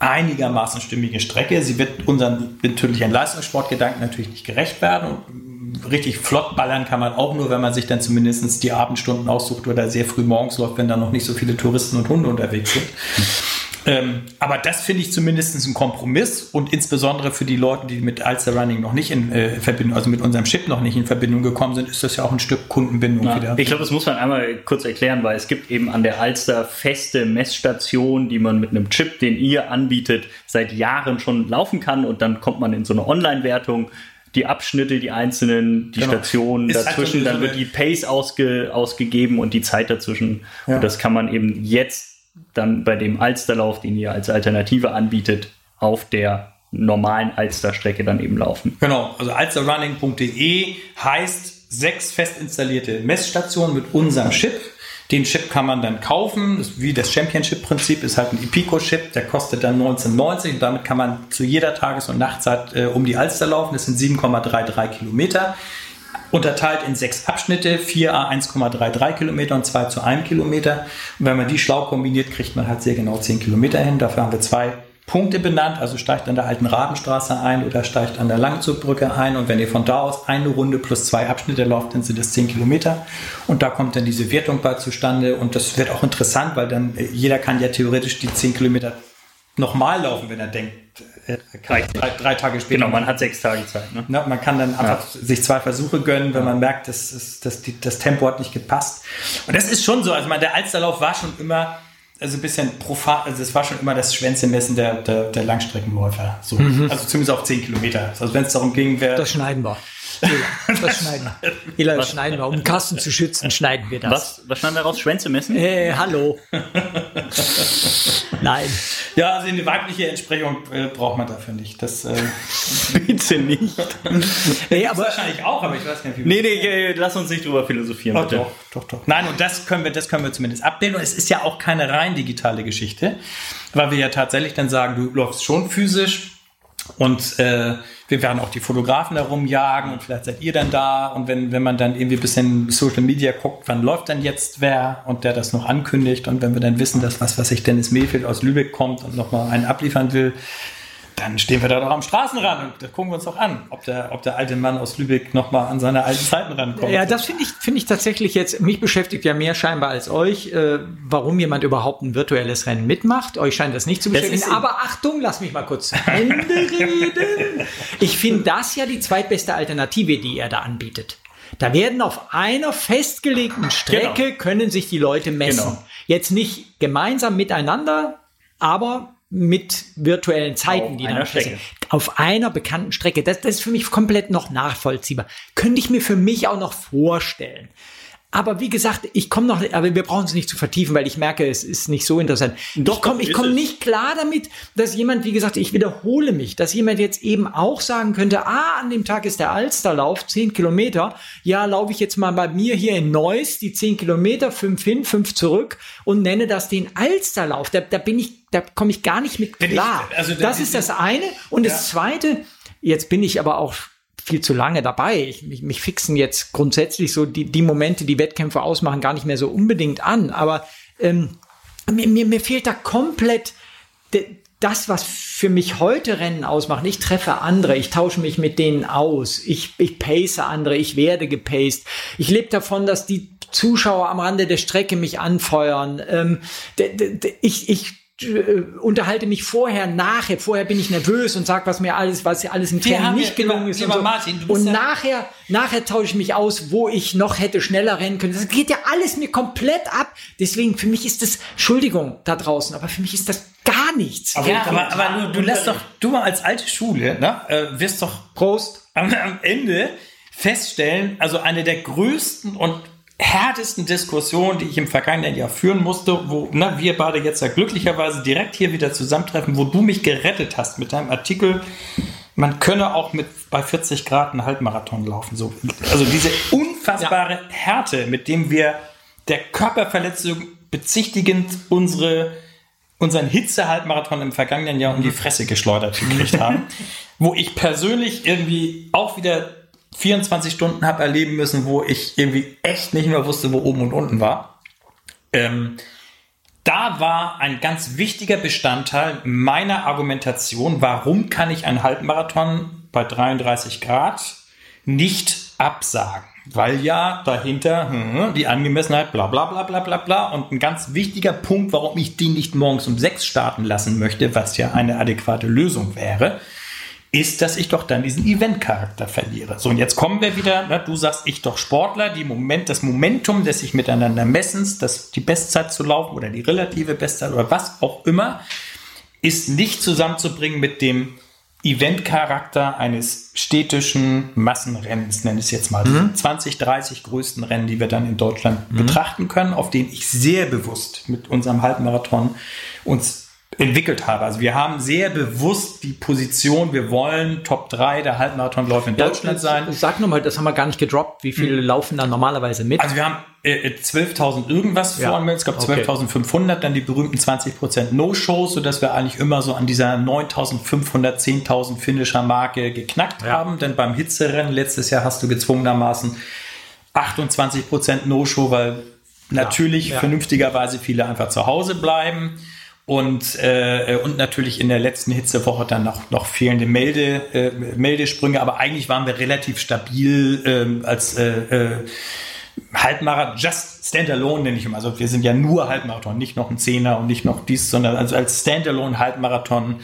einigermaßen stimmige Strecke. Sie wird unseren natürlichen Leistungssportgedanken natürlich nicht gerecht werden. Und richtig flott ballern kann man auch nur, wenn man sich dann zumindest die Abendstunden aussucht oder sehr früh morgens läuft, wenn da noch nicht so viele Touristen und Hunde unterwegs sind. Ähm, aber das finde ich zumindest ein Kompromiss und insbesondere für die Leute, die mit Alster Running noch nicht in äh, Verbindung, also mit unserem Chip noch nicht in Verbindung gekommen sind, ist das ja auch ein Stück Kundenbindung ja. wieder. Ich glaube, das muss man einmal kurz erklären, weil es gibt eben an der Alster feste Messstationen, die man mit einem Chip, den ihr anbietet, seit Jahren schon laufen kann und dann kommt man in so eine Online-Wertung die Abschnitte, die einzelnen, die Genau. Stationen Ist halt dazwischen, so eine- dann so wird die Pace ausge, ausgegeben und die Zeit dazwischen. Ja. Und das kann man eben jetzt dann bei dem Alsterlauf, den ihr als Alternative anbietet, auf der normalen Alsterstrecke dann eben laufen. Genau, also alsterrunning.de heißt sechs fest installierte Messstationen mit unserem Chip. Den Chip kann man dann kaufen, das wie das Championship-Prinzip ist halt ein Epico-Chip, der kostet dann 19,90 und damit kann man zu jeder Tages- und Nachtzeit äh, um die Alster laufen. Das sind 7,33 Kilometer, unterteilt in sechs Abschnitte, 4a 1,33 Kilometer und 2 zu 1 Kilometer. Und wenn man die schlau kombiniert, kriegt man halt sehr genau 10 Kilometer hin. Dafür haben wir zwei Punkte benannt, also steigt an der alten Rabenstraße ein oder steigt an der Langzugbrücke ein und wenn ihr von da aus eine Runde plus zwei Abschnitte lauft, dann sind es 10 Kilometer und da kommt dann diese Wertung bei zustande und das wird auch interessant, weil dann äh, jeder kann ja theoretisch die 10 Kilometer nochmal laufen, wenn er denkt, drei, drei, drei Tage später. Genau, man hat sechs Tage Zeit. Ne? Ne, man kann dann einfach sich zwei Versuche gönnen, wenn man merkt, dass, dass, dass die, das Tempo hat nicht gepasst. Und das ist schon so. Also man, der Alsterlauf war schon immer also ein bisschen profan, also es war schon immer das Schwänzemessen der, der, der Langstreckenläufer. So. Also zumindest auf 10 Kilometer. Also wenn es darum ging, wer. Das schneiden wir. Ela, Das schneiden wir. Ela, das schneiden wir. Um Kasten zu schützen, schneiden wir das. Was, was schneiden wir raus? Schwänze messen? Hey, hallo. Nein. Ja, also eine weibliche Entsprechung äh, braucht man dafür nicht. Das äh, Bitte nicht. Nee, aber wahrscheinlich auch, aber ich weiß gar nicht, wie Nee, nee, äh, lass uns nicht drüber philosophieren, Oh, bitte. doch, doch, doch. Nein, und das können wir, das können wir zumindest abbilden. Und es ist ja auch keine rein digitale Geschichte, weil wir ja tatsächlich dann sagen, du läufst schon physisch und äh, wir werden auch die Fotografen da rumjagen und vielleicht seid ihr dann da. Und wenn, wenn man dann irgendwie ein bisschen Social Media guckt, wann läuft dann jetzt wer und der das noch ankündigt und wenn wir dann wissen, dass was, was ich Dennis Mayfield aus Lübeck kommt und nochmal einen abliefern will, dann stehen wir da doch am Straßenrand und da gucken wir uns doch an, ob der, ob der alte Mann aus Lübeck nochmal an seine alten Zeiten rankommt. Ja, das finde ich, finde ich tatsächlich jetzt, mich beschäftigt ja mehr scheinbar als euch, äh, warum jemand überhaupt ein virtuelles Rennen mitmacht. Euch scheint das nicht zu beschäftigen. Aber Achtung, lass mich mal kurz zu Ende reden. Ich finde das ja die zweitbeste Alternative, die er da anbietet. Da werden auf einer festgelegten Strecke Genau. können sich die Leute messen. Genau. Jetzt nicht gemeinsam miteinander, aber mit virtuellen Zeiten, Auf die dann passieren auf einer bekannten Strecke. Das, das ist für mich komplett noch nachvollziehbar. Könnte ich mir für mich auch noch vorstellen. Aber wie gesagt, ich komme noch, aber wir brauchen es nicht zu vertiefen, weil ich merke, es ist nicht so interessant. Doch, ich komme ich komm nicht klar damit, dass jemand, wie gesagt, ich wiederhole mich, dass jemand jetzt eben auch sagen könnte, ah, an dem Tag ist der Alsterlauf, 10 Kilometer. Ja, laufe ich jetzt mal bei mir hier in Neuss die 10 Kilometer, 5 hin, 5 zurück und nenne das den Alsterlauf. Da, da bin ich, da komme ich gar nicht mit ich- klar. also da- das ist das eine. Und das zweite, jetzt bin ich aber auch viel zu lange dabei. Ich, mich, mich fixen jetzt grundsätzlich so die, die Momente, die Wettkämpfe ausmachen, gar nicht mehr so unbedingt an. Aber ähm, mir, mir, mir fehlt da komplett das, was für mich heute Rennen ausmacht. Ich treffe andere, ich tausche mich mit denen aus, ich, ich pace andere, ich werde gepaced. Ich lebe davon, dass die Zuschauer am Rande der Strecke mich anfeuern. Ähm, ich, ich unterhalte mich vorher, nachher. Vorher bin ich nervös und sag, was mir alles, was alles im Training nicht gelungen lieber- ist. und so. Martin, und ja- nachher, nachher tausche ich mich aus, wo ich noch hätte schneller rennen können. Das geht ja alles mir komplett ab. Deswegen, für mich ist das, Entschuldigung da draußen, aber für mich ist das gar nichts. Ja, aber, aber du, du lässt doch, du als alte Schule, ne, äh, wirst doch Prost. am, am Ende feststellen, also eine der größten und härtesten Diskussionen, die ich im vergangenen Jahr führen musste, wo ne, wir beide jetzt ja glücklicherweise direkt hier wieder zusammentreffen, wo du mich gerettet hast mit deinem Artikel, man könne auch mit bei 40 Grad einen Halbmarathon laufen. So. Also diese unfassbare Härte, mit dem wir der Körperverletzung bezichtigend unsere unseren Hitze-Halbmarathon im vergangenen Jahr um die Fresse geschleudert gekriegt haben, wo ich persönlich irgendwie auch wieder 24 Stunden habe erleben müssen, wo ich irgendwie echt nicht mehr wusste, wo oben und unten war. Ähm, da war ein ganz wichtiger Bestandteil meiner Argumentation, warum kann ich einen Halbmarathon bei 33 Grad nicht absagen? Weil ja dahinter hm, die Angemessenheit, bla bla bla bla bla bla. Und ein ganz wichtiger Punkt, warum ich den nicht morgens um sechs starten lassen möchte, was ja eine adäquate Lösung wäre, ist, dass ich doch dann diesen Event-Charakter verliere. So, und jetzt kommen wir wieder, ne, du sagst, ich doch Sportler, die Moment, das Momentum des sich miteinander messens, das, die Bestzeit zu laufen oder die relative Bestzeit oder was auch immer, ist nicht zusammenzubringen mit dem Eventcharakter eines städtischen Massenrennens, nenne ich es jetzt mal. Mhm. 20, 30 größten Rennen, die wir dann in Deutschland mhm. betrachten können, auf denen ich sehr bewusst mit unserem Halbmarathon uns entwickelt habe. Also wir haben sehr bewusst die Position, wir wollen Top 3 der Halbmarathonläufe in ja, Deutschland sein. Sag nochmal, das haben wir gar nicht gedroppt. Wie viele mhm. laufen da normalerweise mit? Also wir haben äh, 12.000 irgendwas ja. vor uns, ich glaube 12.500, okay. dann die berühmten 20% No-Shows, sodass wir eigentlich immer so an dieser 9.500, 10.000 Finisher Marke geknackt ja. haben. Denn beim Hitzerennen letztes Jahr hast du gezwungenermaßen 28% No-Show, weil natürlich ja. vernünftigerweise viele einfach zu Hause bleiben und, äh, und natürlich in der letzten Hitzewoche dann noch, noch fehlende Melde, äh, Meldesprünge, aber eigentlich waren wir relativ stabil ähm, als äh, äh, Halbmarathon, just Standalone nenne ich immer. Also wir sind ja nur Halbmarathon, nicht noch ein Zehner und nicht noch dies, sondern also als Standalone Halbmarathon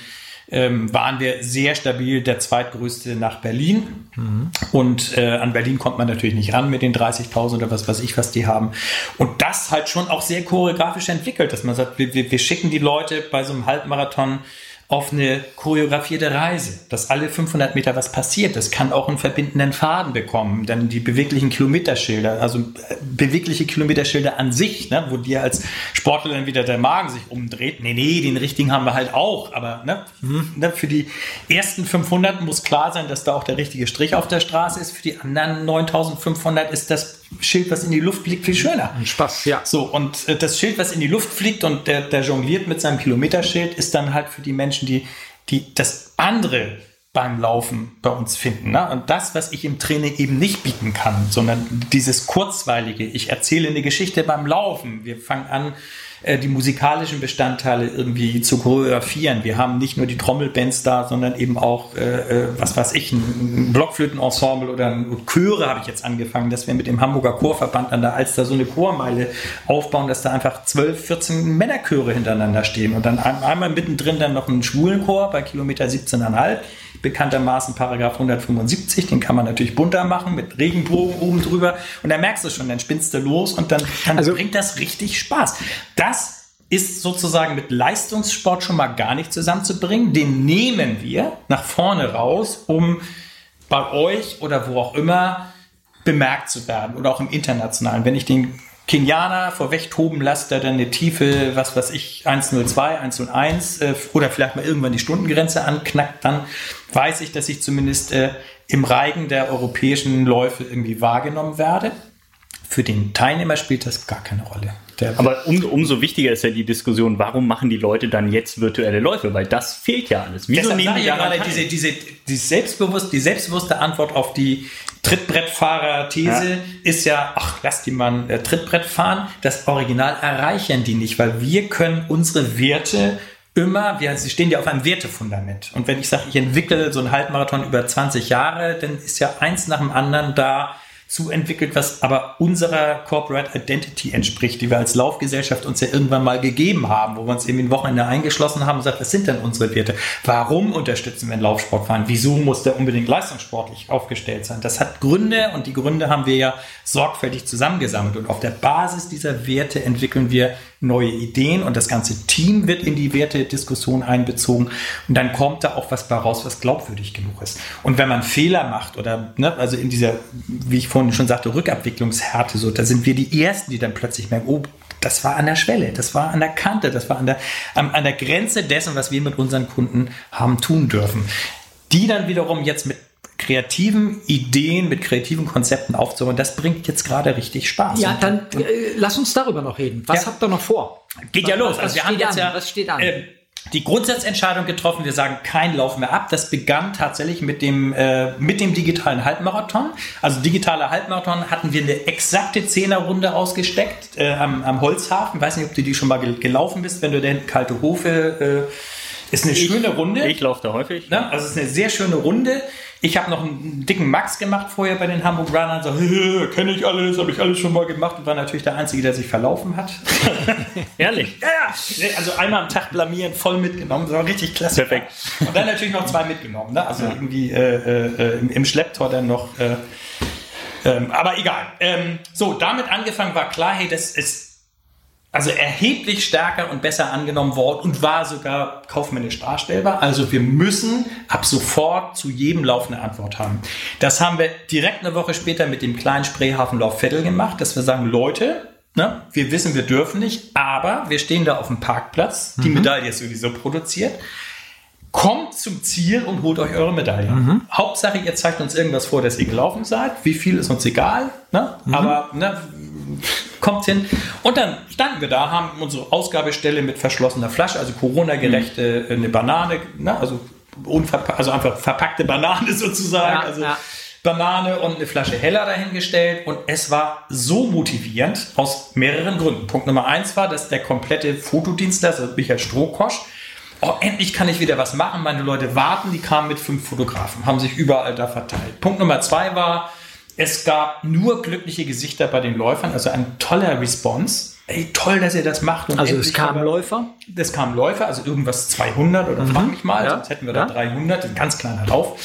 ähm, waren wir sehr stabil der zweitgrößte nach Berlin. Mhm. Und äh, an Berlin kommt man natürlich nicht ran mit den 30.000 oder was weiß ich, was die haben. Und das halt schon auch sehr choreografisch entwickelt, dass man sagt, wir, wir schicken die Leute bei so einem Halbmarathon auf eine choreografierte Reise, dass alle 500 Meter was passiert. Das kann auch einen verbindenden Faden bekommen. Dann die beweglichen Kilometerschilder, also äh, bewegliche Kilometerschilder an sich, ne, wo dir als Sportler dann wieder der Magen sich umdreht. Nee, nee, den richtigen haben wir halt auch. Aber ne, mhm. ne, für die ersten 500 muss klar sein, dass da auch der richtige Strich auf der Straße ist. Für die anderen 9500 ist das Schild, was in die Luft fliegt, viel schöner. Ein Spaß, ja. So, und äh, das Schild, was in die Luft fliegt und der, der jongliert mit seinem Kilometerschild, ist dann halt für die Menschen, die, die das andere beim Laufen bei uns finden. Ne? Und das, was ich im Training eben nicht bieten kann, sondern dieses kurzweilige, ich erzähle eine Geschichte beim Laufen. Wir fangen an, äh, die musikalischen Bestandteile irgendwie zu choreografieren. Wir haben nicht nur die Trommelbands da, sondern eben auch, äh, äh was weiß ich, ein Blockflötenensemble oder ein Chöre habe ich jetzt angefangen, dass wir mit dem Hamburger Chorverband an der Alster so eine Chormeile aufbauen, dass da einfach 12, 14 Männerchöre hintereinander stehen und dann einmal mittendrin dann noch einen schwulen Chor bei Kilometer 17,5 bekanntermaßen Paragraph 175, den kann man natürlich bunter machen mit Regenbogen oben drüber und dann merkst du schon, dann spinnst du los und dann, dann also, bringt das richtig Spaß. Das ist sozusagen mit Leistungssport schon mal gar nicht zusammenzubringen. Den nehmen wir nach vorne raus, um bei euch oder wo auch immer bemerkt zu werden oder auch im Internationalen. Wenn ich den Kenianer vorwegtoben lasst, der dann eine Tiefe, was weiß ich, 102, 101 äh, oder vielleicht mal irgendwann die Stundengrenze anknackt, dann weiß ich, dass ich zumindest äh, im Reigen der europäischen Läufe irgendwie wahrgenommen werde. Für den Teilnehmer spielt das gar keine Rolle. Der Aber um, umso wichtiger ist ja die Diskussion, warum machen die Leute dann jetzt virtuelle Läufe? Weil das fehlt ja alles. Wieso Deshalb nehmen die ja gerade diese, diese, die, selbstbewusst, die selbstbewusste Antwort auf die Trittbrettfahrer-These ja. ist ja, ach, lass die mal äh, Trittbrett fahren. Das Original erreichen die nicht, weil wir können unsere Werte immer, wir sie stehen ja auf einem Wertefundament. Und wenn ich sage, ich entwickle so einen Halbmarathon über 20 Jahre, dann ist ja eins nach dem anderen da, zu entwickelt, was aber unserer Corporate Identity entspricht, die wir als Laufgesellschaft uns ja irgendwann mal gegeben haben, wo wir uns eben ein Wochenende eingeschlossen haben und gesagt, was sind denn unsere Werte? Warum unterstützen wir einen Laufsportverein? Wieso muss der unbedingt leistungssportlich aufgestellt sein? Das hat Gründe und die Gründe haben wir ja sorgfältig zusammengesammelt und auf der Basis dieser Werte entwickeln wir neue Ideen und das ganze Team wird in die Wertediskussion einbezogen und dann kommt da auch was bei raus, was glaubwürdig genug ist. Und wenn man Fehler macht oder, ne, also in dieser, wie ich vorhin schon sagte, Rückabwicklungshärte, so, da sind wir die Ersten, die dann plötzlich merken, oh, das war an der Schwelle, das war an der Kante, das war an der, an, an der Grenze dessen, was wir mit unseren Kunden haben tun dürfen. Die dann wiederum jetzt mit kreativen Ideen, mit kreativen Konzepten aufzubauen, das bringt jetzt gerade richtig Spaß. Ja, dann äh, lass uns darüber noch reden. Was ja. habt ihr noch vor? Geht ja los. Was, also wir haben jetzt an? ja, was steht an? Äh, die Grundsatzentscheidung getroffen, wir sagen kein Lauf mehr ab. Das begann tatsächlich mit dem, äh, mit dem digitalen Halbmarathon. Also digitaler Halbmarathon hatten wir eine exakte Zehnerrunde ausgesteckt äh, am, am Holzhafen. Ich weiß nicht, ob du die schon mal gelaufen bist, wenn du denn kalte Hofe äh, ist eine ich, schöne Runde. Ich laufe da häufig. Ne? Also es ist eine sehr schöne Runde. Ich habe noch einen dicken Max gemacht vorher bei den Hamburg Runnern. So, kenne ich alles, habe ich alles schon mal gemacht. Und war natürlich der Einzige, der sich verlaufen hat. Ehrlich? Ja, ja. Also einmal am Tag blamieren, voll mitgenommen. Das war richtig klasse. Perfekt. Und dann natürlich noch zwei mitgenommen. Ne? Also ja. irgendwie äh, äh, im, Schlepptor dann noch. Äh, ähm, aber egal. Ähm, so, damit angefangen war klar, hey, das ist also erheblich stärker und besser angenommen worden und war sogar kaufmännisch darstellbar. Also wir müssen ab sofort zu jedem Lauf eine Antwort haben. Das haben wir direkt eine Woche später mit dem kleinen Spreehafenlauf Vettel gemacht, dass wir sagen, Leute, ne, wir wissen, wir dürfen nicht, aber wir stehen da auf dem Parkplatz, die Medaille ist sowieso produziert. Kommt zum Ziel und holt euch eure Medaille. Hauptsache, ihr zeigt uns irgendwas vor, dass ihr gelaufen seid. Wie viel ist uns egal, ne? aber ne, kommt hin. Und dann standen wir da, haben unsere Ausgabestelle mit verschlossener Flasche, also Corona-gerechte, äh, eine Banane, ne? also, also einfach verpackte Banane sozusagen. Ja, also ja. Banane und eine Flasche Heller dahingestellt und es war so motivierend aus mehreren Gründen. Punkt Nummer eins war, dass der komplette Fotodienstleister, also Michael Strohkosch, oh, endlich kann ich wieder was machen. Meine Leute warten, die kamen mit fünf Fotografen, haben sich überall da verteilt. Punkt Nummer zwei war, es gab nur glückliche Gesichter bei den Läufern, also ein toller Response. Ey, toll, dass ihr das macht. Und Also es kamen Läufer. es kamen Läufer, also irgendwas 200 oder frag mich mal, Mhm. Ja. sonst hätten wir da Ja. 300, ein ganz kleiner Lauf,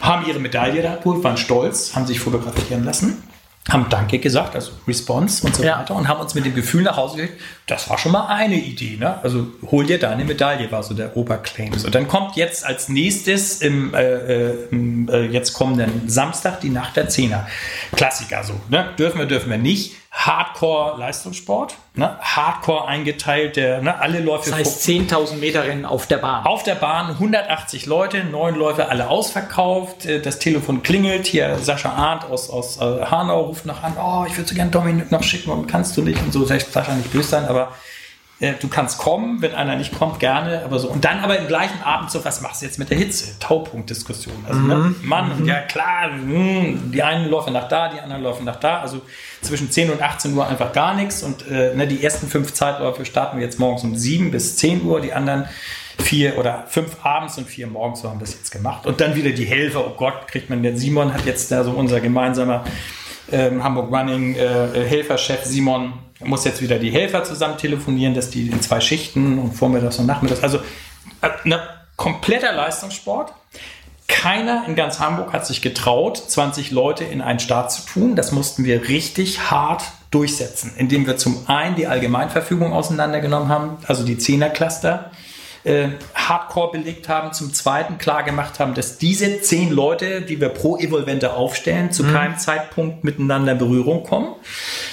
haben ihre Medaille da geholt, waren stolz, haben sich fotografieren lassen, haben Danke gesagt, also Response und so Ja. weiter und haben uns mit dem Gefühl nach Hause geschickt, das war schon mal eine Idee, ne? also hol dir deine Medaille, war so der Oberclaim. So, dann kommt jetzt als nächstes im, äh, äh, äh, jetzt kommenden Samstag die Nacht der Zehner. Klassiker so, ne? dürfen wir, dürfen wir nicht. Hardcore-Leistungssport, ne? Hardcore eingeteilt, der, ne? alle Läufe Das heißt 10.000 Meter Rennen auf der Bahn. auf der Bahn 180 Leute, neun Läufe, alle ausverkauft. Äh, Das Telefon klingelt. Hier Sascha Arndt aus, aus äh, Hanau ruft noch an. Oh, ich würde so gerne Dominik noch schicken und kannst du nicht und so. Sascha nicht böse sein, aber äh, du kannst kommen. Wenn einer nicht kommt, gerne. Aber so. Und dann aber im gleichen Abend so, was machst du jetzt mit der Hitze? Taupunktdiskussion. Also, ne? Mann, ja klar, mh, die einen laufen nach da, die anderen laufen nach da. Also zwischen 10 und 18 Uhr einfach gar nichts. Und äh, ne, die ersten fünf Zeitläufe starten wir jetzt morgens um 7 bis 10 Uhr. Die anderen vier oder fünf abends und vier morgens so haben wir das jetzt gemacht. Und dann wieder die Helfer. Oh Gott, kriegt man jetzt. Simon hat jetzt da so unser gemeinsamer ähm, Hamburg Running äh, Helferchef Simon muss jetzt wieder die Helfer zusammen telefonieren, dass die in zwei Schichten und vormittags und nachmittags. Also äh, ne, kompletter Leistungssport. Keiner in ganz Hamburg hat sich getraut, 20 Leute in einen Start zu tun. Das mussten wir richtig hart durchsetzen, indem wir zum einen die Allgemeinverfügung auseinandergenommen haben, also die Zehnercluster äh, hardcore belegt haben, zum zweiten klar gemacht haben, dass diese zehn Leute, die wir pro Evolvente aufstellen, zu keinem Zeitpunkt miteinander in Berührung kommen.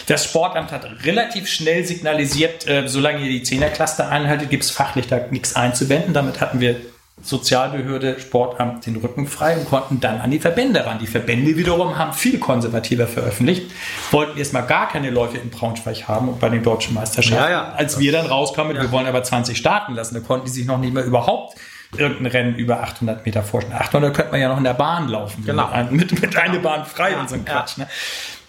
Das Sportamt hat relativ schnell signalisiert, äh, solange ihr die Zehnercluster einhaltet, gibt es fachlich da nichts einzuwenden. Damit hatten wir Sozialbehörde, Sportamt den Rücken frei und konnten dann an die Verbände ran. Die Verbände wiederum haben viel konservativer veröffentlicht, wollten erstmal gar keine Läufe in Braunschweig haben und bei den deutschen Meisterschaften. Ja, ja. Als wir dann rauskamen, wir wollen aber 20 starten lassen, da konnten die sich noch nicht mehr überhaupt irgendein Rennen über 800 Meter vorstellen. 800 könnte man ja noch in der Bahn laufen. Genau. Mit, mit, mit einer Bahn frei und so ein Quatsch. Ne?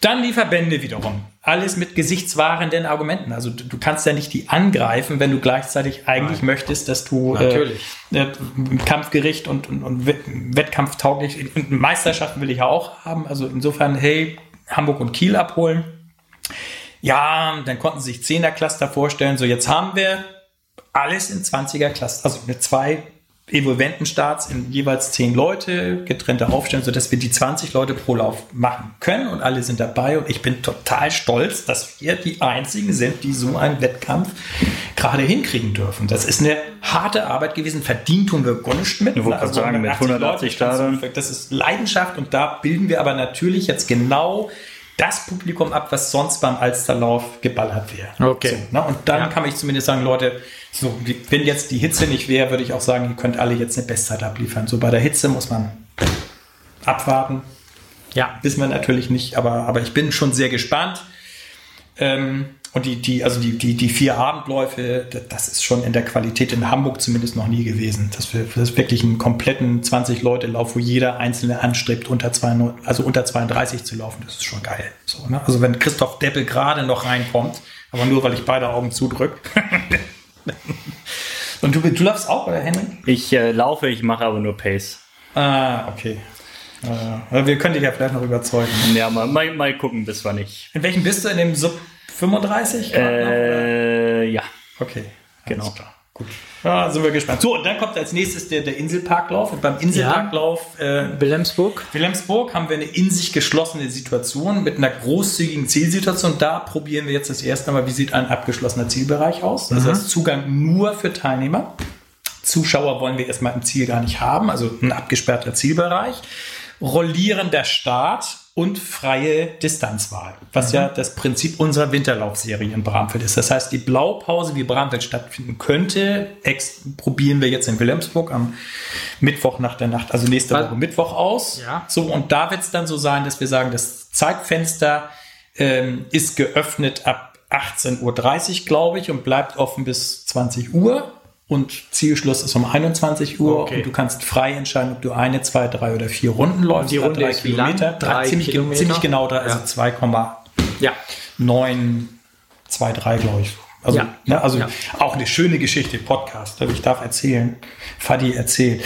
Dann die Verbände wiederum. Alles mit gesichtswahrenden Argumenten. Also du, du kannst ja nicht die angreifen, wenn du gleichzeitig eigentlich Nein. möchtest, dass du äh, Natürlich. Äh, äh, Kampfgericht und, und, und wettkampftauglich und Meisterschaften will ich ja auch haben. Also insofern, hey, Hamburg und Kiel abholen. Ja, dann konnten sie sich 10er-Cluster vorstellen. So, jetzt haben wir alles in 20er-Cluster, also eine 2 Evolventenstaats in jeweils zehn Leute, getrennte Aufstellung, sodass wir die 20 Leute pro Lauf machen können und alle sind dabei. Und ich bin total stolz, dass wir die einzigen sind, die so einen Wettkampf gerade hinkriegen dürfen. Das ist eine harte Arbeit gewesen, verdient tun wir Gunst mit. Ich also sagen, mit 180 Leute, Das ist Leidenschaft und da bilden wir aber natürlich jetzt genau das Publikum ab, was sonst beim Alsterlauf geballert wäre. Okay. So, ne? Und dann Ja. kann ich zumindest sagen, Leute, so, wenn jetzt die Hitze nicht wäre, würde ich auch sagen, ihr könnt alle jetzt eine Bestzeit abliefern. So bei der Hitze muss man abwarten. Ja. Wissen wir natürlich nicht, aber, aber ich bin schon sehr gespannt. Ähm, und die, die, also die, die, die vier Abendläufe, das- ist schon in der Qualität in Hamburg zumindest noch nie gewesen. Dass wir das ist wirklich einen kompletten 20-Leute-Lauf, wo jeder Einzelne anstrebt, unter, 32, also unter 32 zu laufen. Das ist schon geil. So, ne? Also wenn Christoph Deppel gerade noch reinkommt, aber nur weil ich beide Augen zudrück. Und du, du läufst auch, oder Henrik? Ich äh, laufe, ich mache aber nur Pace. Ah, okay. Äh, wir können dich ja vielleicht noch überzeugen. Ja, mal, mal, mal gucken, bis wann ich. In welchem bist du? In dem Sub 35? Grad noch, oder? Äh, ja, Okay. genau. alles klar. Gut. Ja, sind wir gespannt. So, und dann kommt als nächstes der, der Inselparklauf. Und beim Inselparklauf äh, Wilhelmsburg. Wilhelmsburg haben wir eine in sich geschlossene Situation mit einer großzügigen Zielsituation. Da probieren wir jetzt das erste Mal, wie sieht ein abgeschlossener Zielbereich aus. Das heißt, Zugang nur für Teilnehmer. Zuschauer wollen wir erstmal im Ziel gar nicht haben, also ein abgesperrter Zielbereich. Rollierender Start und freie Distanzwahl, was ja das Prinzip unserer Winterlaufserie in Bramfeld ist. Das heißt, die Blaupause, wie Bramfeld stattfinden könnte, probieren wir jetzt in Wilhelmsburg am Mittwoch nach der Nacht, also nächste? Woche Mittwoch aus. Ja. So, und da wird es dann so sein, dass wir sagen, das Zeitfenster ähm, ist geöffnet ab 18.30 Uhr, glaube ich, und bleibt offen bis 20 Uhr. Und Zielschluss ist um 21 Uhr Okay. und du kannst frei entscheiden, ob du eine, zwei, drei oder vier Runden läufst. die Runde Drei ist? Kilometer. Drei, Drei ziemlich, Kilometer? ziemlich genau, drei, also Ja. 2,923, Ja. glaube ich. Also, Ja. ne, also Ja. auch eine schöne Geschichte, Podcast. Also ich darf erzählen. Fadi erzählt.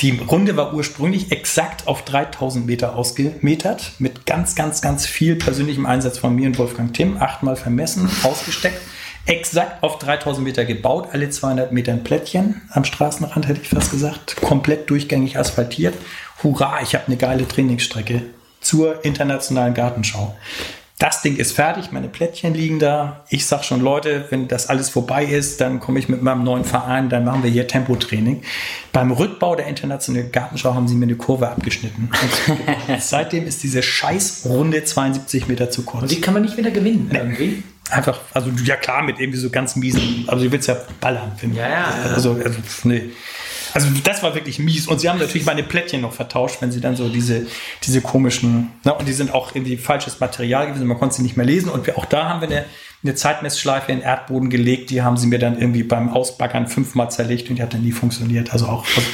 Die Runde war ursprünglich exakt auf 3000 Meter ausgemetert, mit ganz, ganz, ganz viel persönlichem Einsatz von mir und Wolfgang Timm, achtmal vermessen, ausgesteckt, exakt auf 3000 Meter gebaut, alle 200 Meter ein Plättchen am Straßenrand, hätte ich fast gesagt, komplett durchgängig asphaltiert. Hurra, ich habe eine geile Trainingsstrecke zur internationalen Gartenschau. Das Ding ist fertig, meine Plättchen liegen da. Ich sag schon, Leute, wenn das alles vorbei ist, dann komme ich mit meinem neuen Verein, dann machen wir hier Tempotraining. Beim Rückbau der internationalen Gartenschau haben sie mir eine Kurve abgeschnitten. Seitdem ist diese scheiß Runde 72 Meter zu kurz. Und die kann man nicht wieder gewinnen irgendwie. Einfach, also ja klar, mit irgendwie so ganz miesen, also du willst ja ballern, finde ich. Ja, ja, ja. Also, also, nee. Also das war wirklich mies. Und sie haben natürlich meine Plättchen noch vertauscht, wenn sie dann so diese, diese komischen, ne, und die sind auch irgendwie falsches Material gewesen, man konnte sie nicht mehr lesen. Und wir, auch da haben wir eine, eine Zeitmessschleife in den Erdboden gelegt, die haben sie mir dann irgendwie beim Ausbaggern fünfmal zerlegt und die hat dann nie funktioniert. Also auch, also,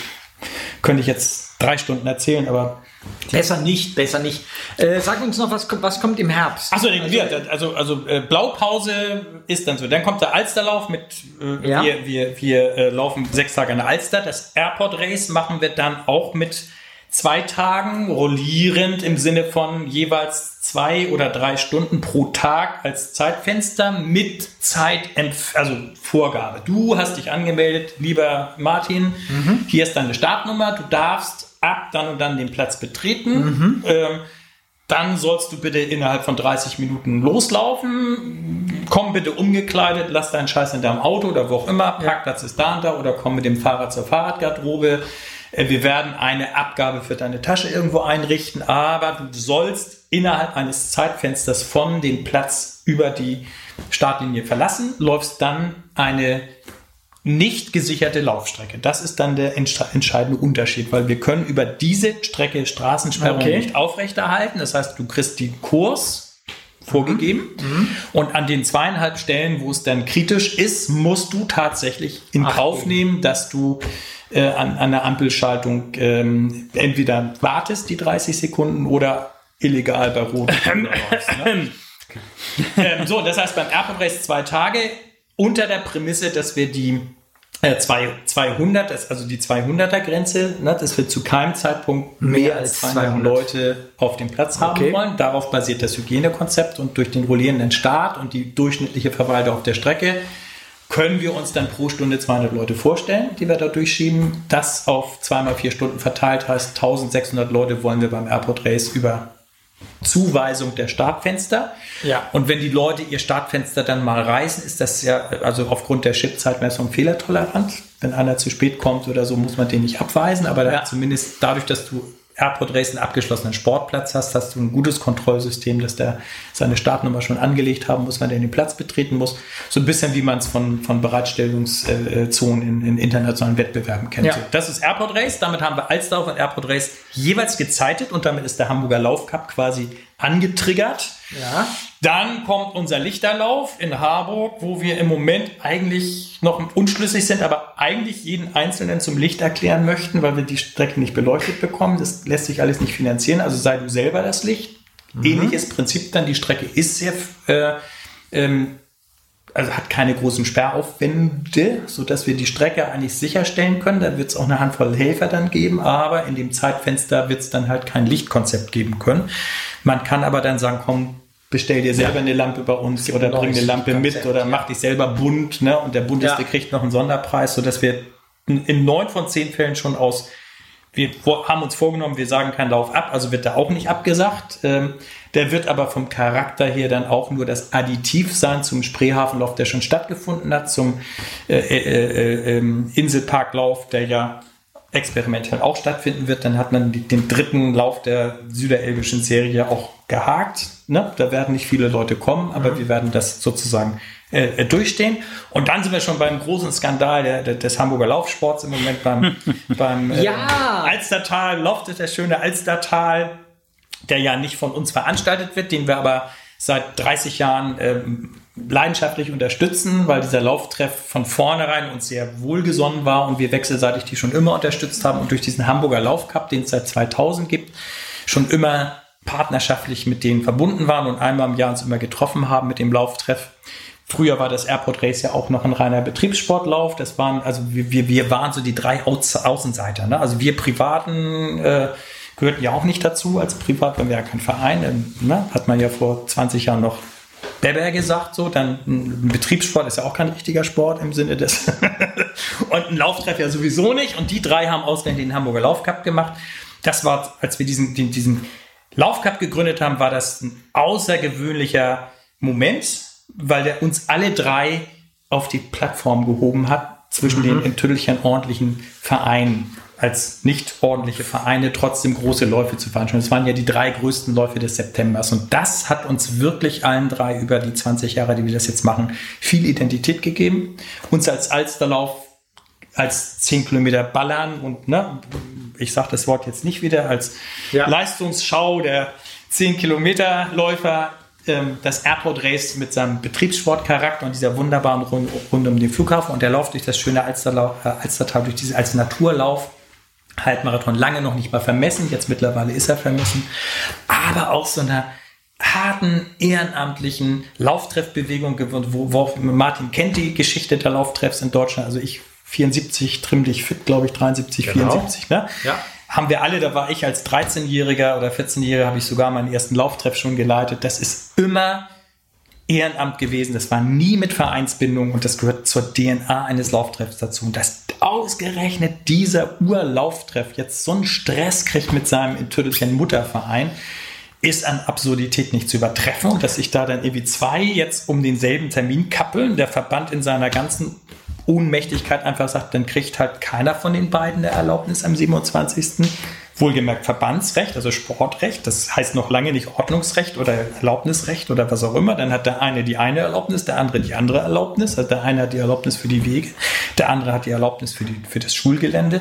könnte ich jetzt drei Stunden erzählen, aber Besser nicht, besser nicht. Äh, sag uns noch, was, kommt- was kommt im Herbst? Achso, also, also, also äh, Blaupause ist dann so. Dann kommt der Alsterlauf mit, äh, Ja. wir, wir, wir äh, laufen sechs Tage an der Alster. Das Airport Race machen wir dann auch mit zwei Tagen rollierend im Sinne von jeweils zwei oder drei Stunden pro Tag als Zeitfenster mit Zeit, also Vorgabe. Du hast dich angemeldet, lieber Martin. Hier ist deine Startnummer. Du darfst ab dann und dann den Platz betreten. Ähm, dann sollst du bitte innerhalb von 30 Minuten loslaufen. Komm bitte umgekleidet, lass deinen Scheiß in deinem Auto oder wo auch immer. Parkplatz ist da und da oder komm mit dem Fahrrad zur Fahrradgarderobe. Äh, Wir werden eine Abgabe für deine Tasche irgendwo einrichten, aber du sollst innerhalb eines Zeitfensters von dem Platz über die Startlinie verlassen, läufst dann eine nicht gesicherte Laufstrecke. Das ist dann der entsche- entscheidende Unterschied, weil wir können über diese Strecke Straßensperrung Okay. nicht aufrechterhalten. Das heißt, du kriegst den Kurs vorgegeben und an den zweieinhalb Stellen, wo es dann kritisch ist, musst du tatsächlich in Ach, Kauf nehmen, dass du äh, an, an der Ampelschaltung ähm, entweder wartest die 30 Sekunden oder illegal bei Rot ne? ähm, so, das heißt beim Race zwei Tage unter der Prämisse, dass wir die äh, zwei, 200, das, also die 200er Grenze, ne, dass wir zu keinem Zeitpunkt mehr, Mehr als als 200 200 Leute auf dem Platz haben Okay. wollen. Darauf basiert das Hygienekonzept und durch den rollierenden Start und die durchschnittliche Verweildauer auf der Strecke können wir uns dann pro Stunde 200 Leute vorstellen, die wir da durchschieben. Das auf zweimal vier Stunden verteilt heißt 1600 Leute wollen wir beim Airport Race über Zuweisung der Startfenster. Ja. Und wenn die Leute ihr Startfenster dann mal reißen, ist das ja also aufgrund der Chip-Zeitmessung fehlertolerant. Wenn einer zu spät kommt oder so, muss man den nicht abweisen. Aber da zumindest dadurch, dass du Airport Race einen abgeschlossenen Sportplatz hast, hast du ein gutes Kontrollsystem, dass der seine Startnummer schon angelegt haben muss, wenn der den Platz betreten muss. So ein bisschen wie man es von, von Bereitstellungszonen in, in internationalen Wettbewerben kennt. Ja. Das ist Airport Race. Damit haben wir Alsdorf und Airport Race jeweils gezeitet und damit ist der Hamburger Laufcup quasi angetriggert. Ja. Dann kommt unser Lichterlauf in Harburg, wo wir im Moment eigentlich noch unschlüssig sind, aber eigentlich jeden Einzelnen zum Licht erklären möchten, weil wir die Strecke nicht beleuchtet bekommen. Das lässt sich alles nicht finanzieren. Also sei du selber das Licht. Ähnliches Prinzip dann. Die Strecke ist sehr, äh, ähm, also hat keine großen Sperraufwände, sodass wir die Strecke eigentlich sicherstellen können. Da wird es auch eine Handvoll Helfer dann geben, aber in dem Zeitfenster wird es dann halt kein Lichtkonzept geben können. Man kann aber dann sagen, komm, bestell dir selber eine Lampe bei uns oder bring eine Lampe mit oder mach dich selber bunt, ne? Und der Bunteste Ja. kriegt noch einen Sonderpreis, sodass wir in neun von zehn Fällen schon aus wir haben uns vorgenommen, wir sagen keinen Lauf ab, also wird da auch nicht abgesagt. Ähm, der wird aber vom Charakter her dann auch nur das Additiv sein zum Spreehafenlauf, der schon stattgefunden hat, zum äh, äh, äh, ähm, Inselparklauf, der ja experimentell auch stattfinden wird. Dann hat man den dritten Lauf der süderelbischen Serie auch gehakt. Ne? Da werden nicht viele Leute kommen, aber wir werden das sozusagen äh, äh, durchstehen. Und dann sind wir schon beim großen Skandal der, der, des Hamburger Laufsports im Moment beim, beim äh, Ja. Alstertal, Loftet, der schöne Alstertal, der ja nicht von uns veranstaltet wird, den wir aber seit 30 Jahren ähm, leidenschaftlich unterstützen, weil dieser Lauftreff von vornherein uns sehr wohlgesonnen war und wir wechselseitig die schon immer unterstützt haben und durch diesen Hamburger Laufcup, den es seit 2000 gibt, schon immer partnerschaftlich mit denen verbunden waren und einmal im Jahr uns immer getroffen haben mit dem Lauftreff. Früher war das Airport Race ja auch noch ein reiner Betriebssportlauf. Das waren, also wir, wir, waren so die drei Auß Außenseiter. Ne? Also wir Privaten äh, gehörten ja auch nicht dazu als Privat, weil wir ja kein Verein. Ähm, ne? Hat man ja vor 20 Jahren noch Beber gesagt, so, dann ein Betriebssport ist ja auch kein richtiger Sport im Sinne des und ein Lauftreff ja sowieso nicht. Und die drei haben ausgerechnet den Hamburger Laufcup gemacht. Das war, als wir diesen, den, diesen Laufcup gegründet haben, war das ein außergewöhnlicher Moment, weil der uns alle drei auf die Plattform gehoben hat zwischen den in Tüttelchen ordentlichen Vereinen als nicht ordentliche Vereine trotzdem große Läufe zu veranstalten. Das waren ja die drei größten Läufe des Septembers. Und das hat uns wirklich allen drei über die 20 Jahre, die wir das jetzt machen, viel Identität gegeben. Uns als Alsterlauf als 10 Kilometer ballern und ne, ich sage das Wort jetzt nicht wieder, als Ja. Leistungsschau der 10 Kilometer Läufer ähm, das Airport Race mit seinem Betriebssportcharakter und dieser wunderbaren Rund, rund um den Flughafen und der Lauf durch das schöne Alsterlau, äh, Alstertal, durch diese als Naturlauf. Halbmarathon lange noch nicht mal vermessen, jetzt mittlerweile ist er vermessen, aber auch so einer harten ehrenamtlichen Lauftreffbewegung gewonnen, wo, wo Martin kennt die Geschichte der Lauftreffs in Deutschland, also ich 74, trimm dich fit, glaube ich, 73, Genau. 74, ne? Ja. Haben wir alle, da war ich als 13-Jähriger oder 14-Jähriger, habe ich sogar meinen ersten Lauftreff schon geleitet. Das ist immer Ehrenamt gewesen. Das war nie mit Vereinsbindung und das gehört zur DNA eines Lauftreffs dazu. Und dass ausgerechnet dieser Urlauftreff jetzt so einen Stress kriegt mit seinem in Tüttelchen Mutterverein, ist an Absurdität nicht zu übertreffen. Und dass sich da dann irgendwie zwei jetzt um denselben Termin kappeln, der Verband in seiner ganzen Ohnmächtigkeit einfach sagt, dann kriegt halt keiner von den beiden der Erlaubnis am 27. Wohlgemerkt Verbandsrecht, also Sportrecht, das heißt noch lange nicht Ordnungsrecht oder Erlaubnisrecht oder was auch immer. Dann hat der eine die eine Erlaubnis, der andere die andere Erlaubnis. Also der eine hat die Erlaubnis für die Wege, der andere hat die Erlaubnis für, die, für das Schulgelände.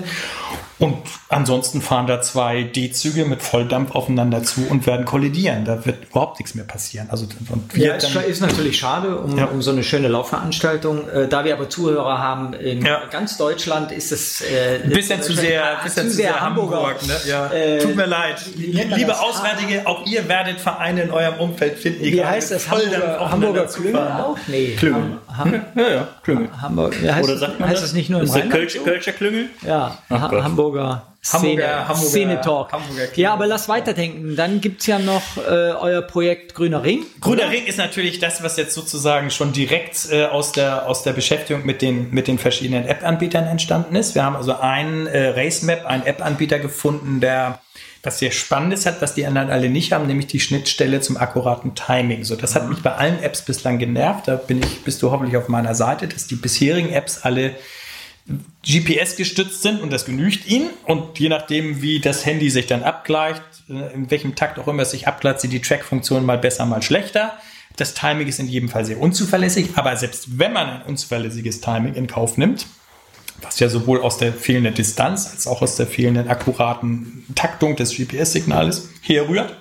Und ansonsten fahren da zwei D-Züge mit Volldampf aufeinander zu und werden kollidieren. Da wird überhaupt nichts mehr passieren. Also und wir Ja, dann, ist natürlich schade um, Ja. um so eine schöne Laufveranstaltung. Äh, da wir aber Zuhörer haben in Ja. ganz Deutschland, ist es äh, Ein bisschen zu sehr, bisschen zu sehr Hamburg. ne? Ja. Äh, Tut mir leid. Liebe das? Auswärtige, auch ihr werdet Vereine in eurem Umfeld finden. Wie heißt das? Hamburger, Hamburger. Klüngel auch? Nee. Klüngel. Ham, Ja, ja, Klüngel. Hamburg, heißt, Oder sagt man heißt das nicht nur im Ist der Rheinland? Kölsche, Kölscher Klüngel? Ja, ha Gott. Hamburger Hamburger- Hamburger- Szene Talk. Hamburger ja, aber lass weiterdenken. Dann gibt's ja noch äh, euer Projekt Grüner Ring. Grüner Ring ist natürlich das, was jetzt sozusagen schon direkt äh, aus, der, aus der Beschäftigung mit den, mit den verschiedenen App-Anbietern entstanden ist. Wir haben also einen äh, Racemap, einen App-Anbieter gefunden, der was sehr Spannendes hat, was die anderen alle nicht haben, nämlich die Schnittstelle zum akkuraten Timing. So, das hat mich bei allen Apps bislang genervt. Da bin ich, bist du hoffentlich auf meiner Seite, dass die bisherigen Apps alle GPS gestützt sind und das genügt ihnen. Und je nachdem, wie das Handy sich dann abgleicht, äh, in welchem Takt auch immer es sich abgleicht, sind die Track-Funktionen mal besser, mal schlechter. Das Timing ist in jedem Fall sehr unzuverlässig, aber selbst wenn man ein unzuverlässiges Timing in Kauf nimmt, was ja sowohl aus der fehlenden Distanz als auch aus der fehlenden akkuraten Taktung des GPS-Signales herrührt,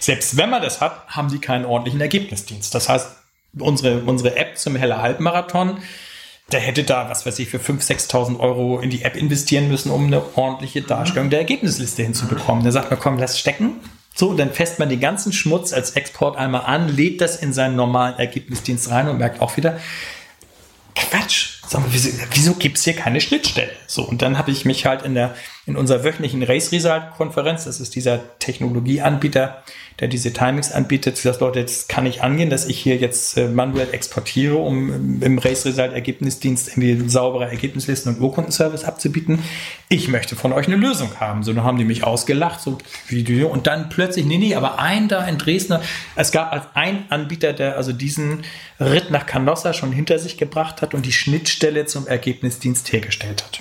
selbst wenn man das hat, haben die keinen ordentlichen Ergebnisdienst. Das heißt, unsere, unsere App zum Heller Halbmarathon, der hätte da, was weiß ich, für 5.000, 6.000 Euro in die App investieren müssen, um eine ordentliche Darstellung der Ergebnisliste hinzubekommen. Da sagt man, komm, lass stecken. So, dann fässt man den ganzen Schmutz als Export einmal an, lädt das in seinen normalen Ergebnisdienst rein und merkt auch wieder, Quatsch. Sag mal, wieso, wieso gibt es hier keine Schnittstelle? So, und dann habe ich mich halt in der in unserer wöchentlichen Race Result Konferenz, das ist dieser Technologieanbieter, der diese Timings anbietet, dass Leute, das kann ich angehen, dass ich hier jetzt äh, manuell exportiere, um im Race Result Ergebnisdienst irgendwie saubere Ergebnislisten und Urkundenservice abzubieten. Ich möchte von euch eine Lösung haben. So, dann haben die mich ausgelacht, so Video, und dann plötzlich, nee, nee, aber ein da in Dresden, es gab als ein Anbieter, der also diesen Ritt nach Canossa schon hinter sich gebracht hat und die Schnittstelle zum Ergebnisdienst hergestellt hat.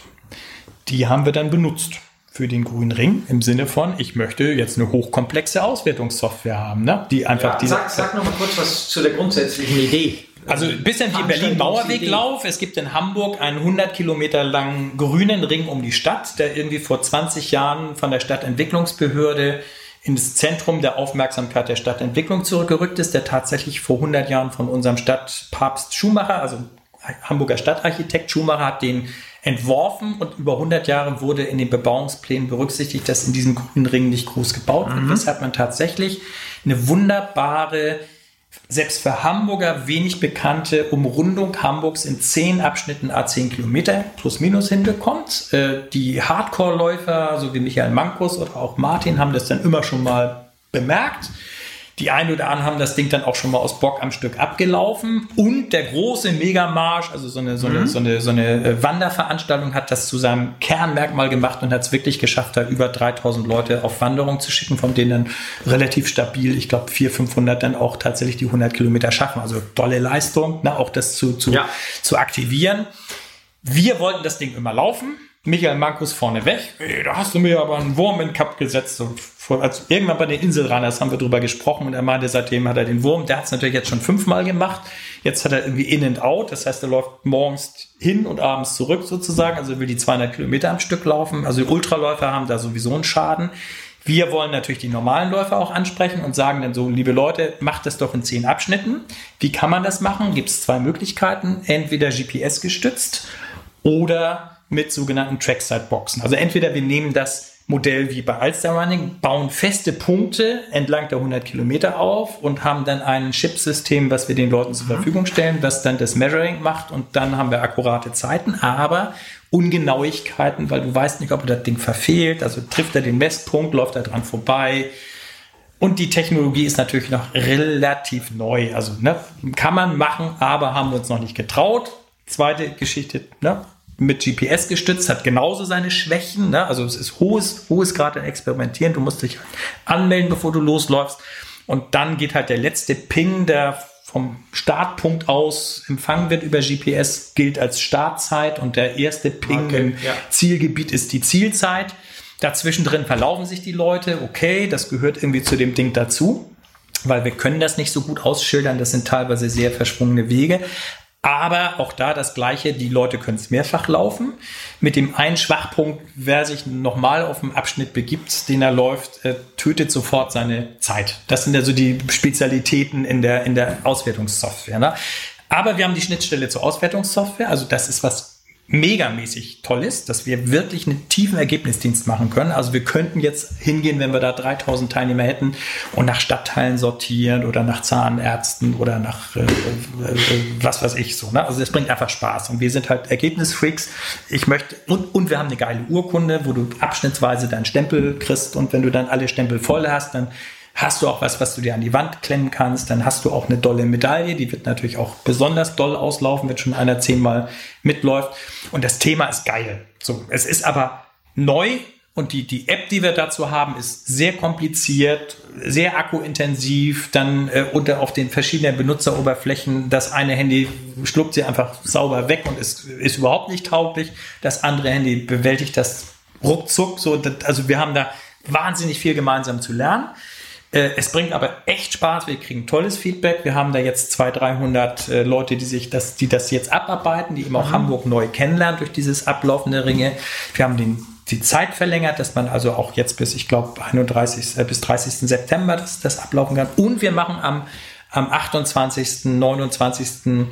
Die haben wir dann benutzt für den grünen Ring im Sinne von, ich möchte jetzt eine hochkomplexe Auswertungssoftware haben, ne? die einfach Ja, diese. sag, sag noch mal kurz was zu der grundsätzlichen Idee. Also ein bisschen wie Berlin-Mauerweglauf. Es gibt in Hamburg einen 100 Kilometer langen grünen Ring um die Stadt, der irgendwie vor 20 Jahren von der Stadtentwicklungsbehörde ins Zentrum der Aufmerksamkeit der Stadtentwicklung zurückgerückt ist, der tatsächlich vor 100 Jahren von unserem Stadtpapst Schumacher, also Hamburger Stadtarchitekt Schumacher, hat den entworfen und über 100 Jahre wurde in den Bebauungsplänen berücksichtigt, dass in diesem grünen Ring nicht groß gebaut wird. Weshalb man tatsächlich eine wunderbare selbst für Hamburger wenig bekannte Umrundung Hamburgs in zehn Abschnitten a 10 Kilometer plus minus hinbekommt. Äh, Die Hardcore-Läufer, so wie Michael Mankus oder auch Martin, haben das dann immer schon mal bemerkt. Die einen oder anderen haben das Ding dann auch schon mal aus Bock am Stück abgelaufen. Und der große Megamarsch, also so eine, so eine, so eine, so eine äh, Wanderveranstaltung, hat das zu seinem Kernmerkmal gemacht und hat es wirklich geschafft, da über 3000 Leute auf Wanderung zu schicken, von denen dann relativ stabil, ich glaube 400, 500 dann auch tatsächlich die 100 Kilometer schaffen. Also tolle Leistung, ne, auch das zu, zu, Ja. zu aktivieren. Wir wollten das Ding immer laufen. Michael Markus vorne weg. Ey, da hast du mir aber einen Wurm in den Cup gesetzt. So, vor, als irgendwann bei den Inselrunners haben wir drüber gesprochen und er meinte, seitdem hat er den Wurm. Der hat es natürlich jetzt schon fünfmal gemacht. Jetzt hat er irgendwie in and out. Das heißt, er läuft morgens hin und abends zurück sozusagen. Also er will die 200 Kilometer am Stück laufen. Also die Ultraläufer haben da sowieso einen Schaden. Wir wollen natürlich die normalen Läufer auch ansprechen und sagen dann so, liebe Leute, macht das doch in zehn Abschnitten. Wie kann man das machen? Gibt es zwei Möglichkeiten. Entweder GPS gestützt oder mit sogenannten Trackside-Boxen. Also entweder wir nehmen das Modell wie bei Ulster Running, bauen feste Punkte entlang der 100 Kilometer auf und haben dann ein Chip-System, was wir den Leuten zur Verfügung stellen, was dann das Measuring macht und dann haben wir akkurate Zeiten, aber Ungenauigkeiten, weil du weißt nicht, ob das Ding verfehlt, also trifft er den Messpunkt, läuft er dran vorbei, und die Technologie ist natürlich noch relativ neu. Also ne, kann man machen, aber haben wir uns noch nicht getraut. Zweite Geschichte, ne, mit GPS gestützt, hat genauso seine Schwächen. Ne? Also es ist hohes, hohes Grad an Experimentieren. Du musst dich anmelden, bevor du losläufst. Und dann geht halt der letzte Ping, der vom Startpunkt aus empfangen wird über GPS, gilt als Startzeit. Und der erste Ping Okay, im ja. Zielgebiet ist die Zielzeit. Dazwischen drin verlaufen sich die Leute. Okay, das gehört irgendwie zu dem Ding dazu, weil wir können das nicht so gut ausschildern. Das sind teilweise sehr verschwungene Wege. Aber auch da das Gleiche, die Leute können es mehrfach laufen. Mit dem einen Schwachpunkt, wer sich nochmal auf den Abschnitt begibt, den er läuft, äh, tötet sofort seine Zeit. Das sind also die Spezialitäten in der, in der Auswertungssoftware. Ne? Aber wir haben die Schnittstelle zur Auswertungssoftware. Also das ist was megamäßig toll ist, dass wir wirklich einen tiefen Ergebnisdienst machen können. Also wir könnten jetzt hingehen, wenn wir da 3000 Teilnehmer hätten und nach Stadtteilen sortieren oder nach Zahnärzten oder nach äh, äh, was weiß ich so. Ne? Also das bringt einfach Spaß und wir sind halt Ergebnisfreaks. Ich möchte und, und wir haben eine geile Urkunde, wo du abschnittsweise deinen Stempel kriegst und wenn du dann alle Stempel voll hast, dann hast du auch was, was du dir an die Wand klemmen kannst, dann hast du auch eine dolle Medaille, die wird natürlich auch besonders doll auslaufen, wenn schon einer zehnmal mitläuft. Und das Thema ist geil. So, es ist aber neu und die, die App, die wir dazu haben, ist sehr kompliziert, sehr akkuintensiv, dann äh, unter auf den verschiedenen Benutzeroberflächen. Das eine Handy schluckt sie einfach sauber weg und ist, ist überhaupt nicht tauglich. Das andere Handy bewältigt das ruckzuck. So, also wir haben da wahnsinnig viel gemeinsam zu lernen. Äh, Es bringt aber echt Spaß. Wir kriegen tolles Feedback. Wir haben da jetzt 200, 300 äh, Leute, die sich das, die das jetzt abarbeiten, die eben auch Hamburg neu kennenlernen durch dieses ablaufende Ringe. Wir haben den, die Zeit verlängert, dass man also auch jetzt bis, ich glaube, 31. Äh, bis 30. September das, das ablaufen kann. Und wir machen am, am 28., 29.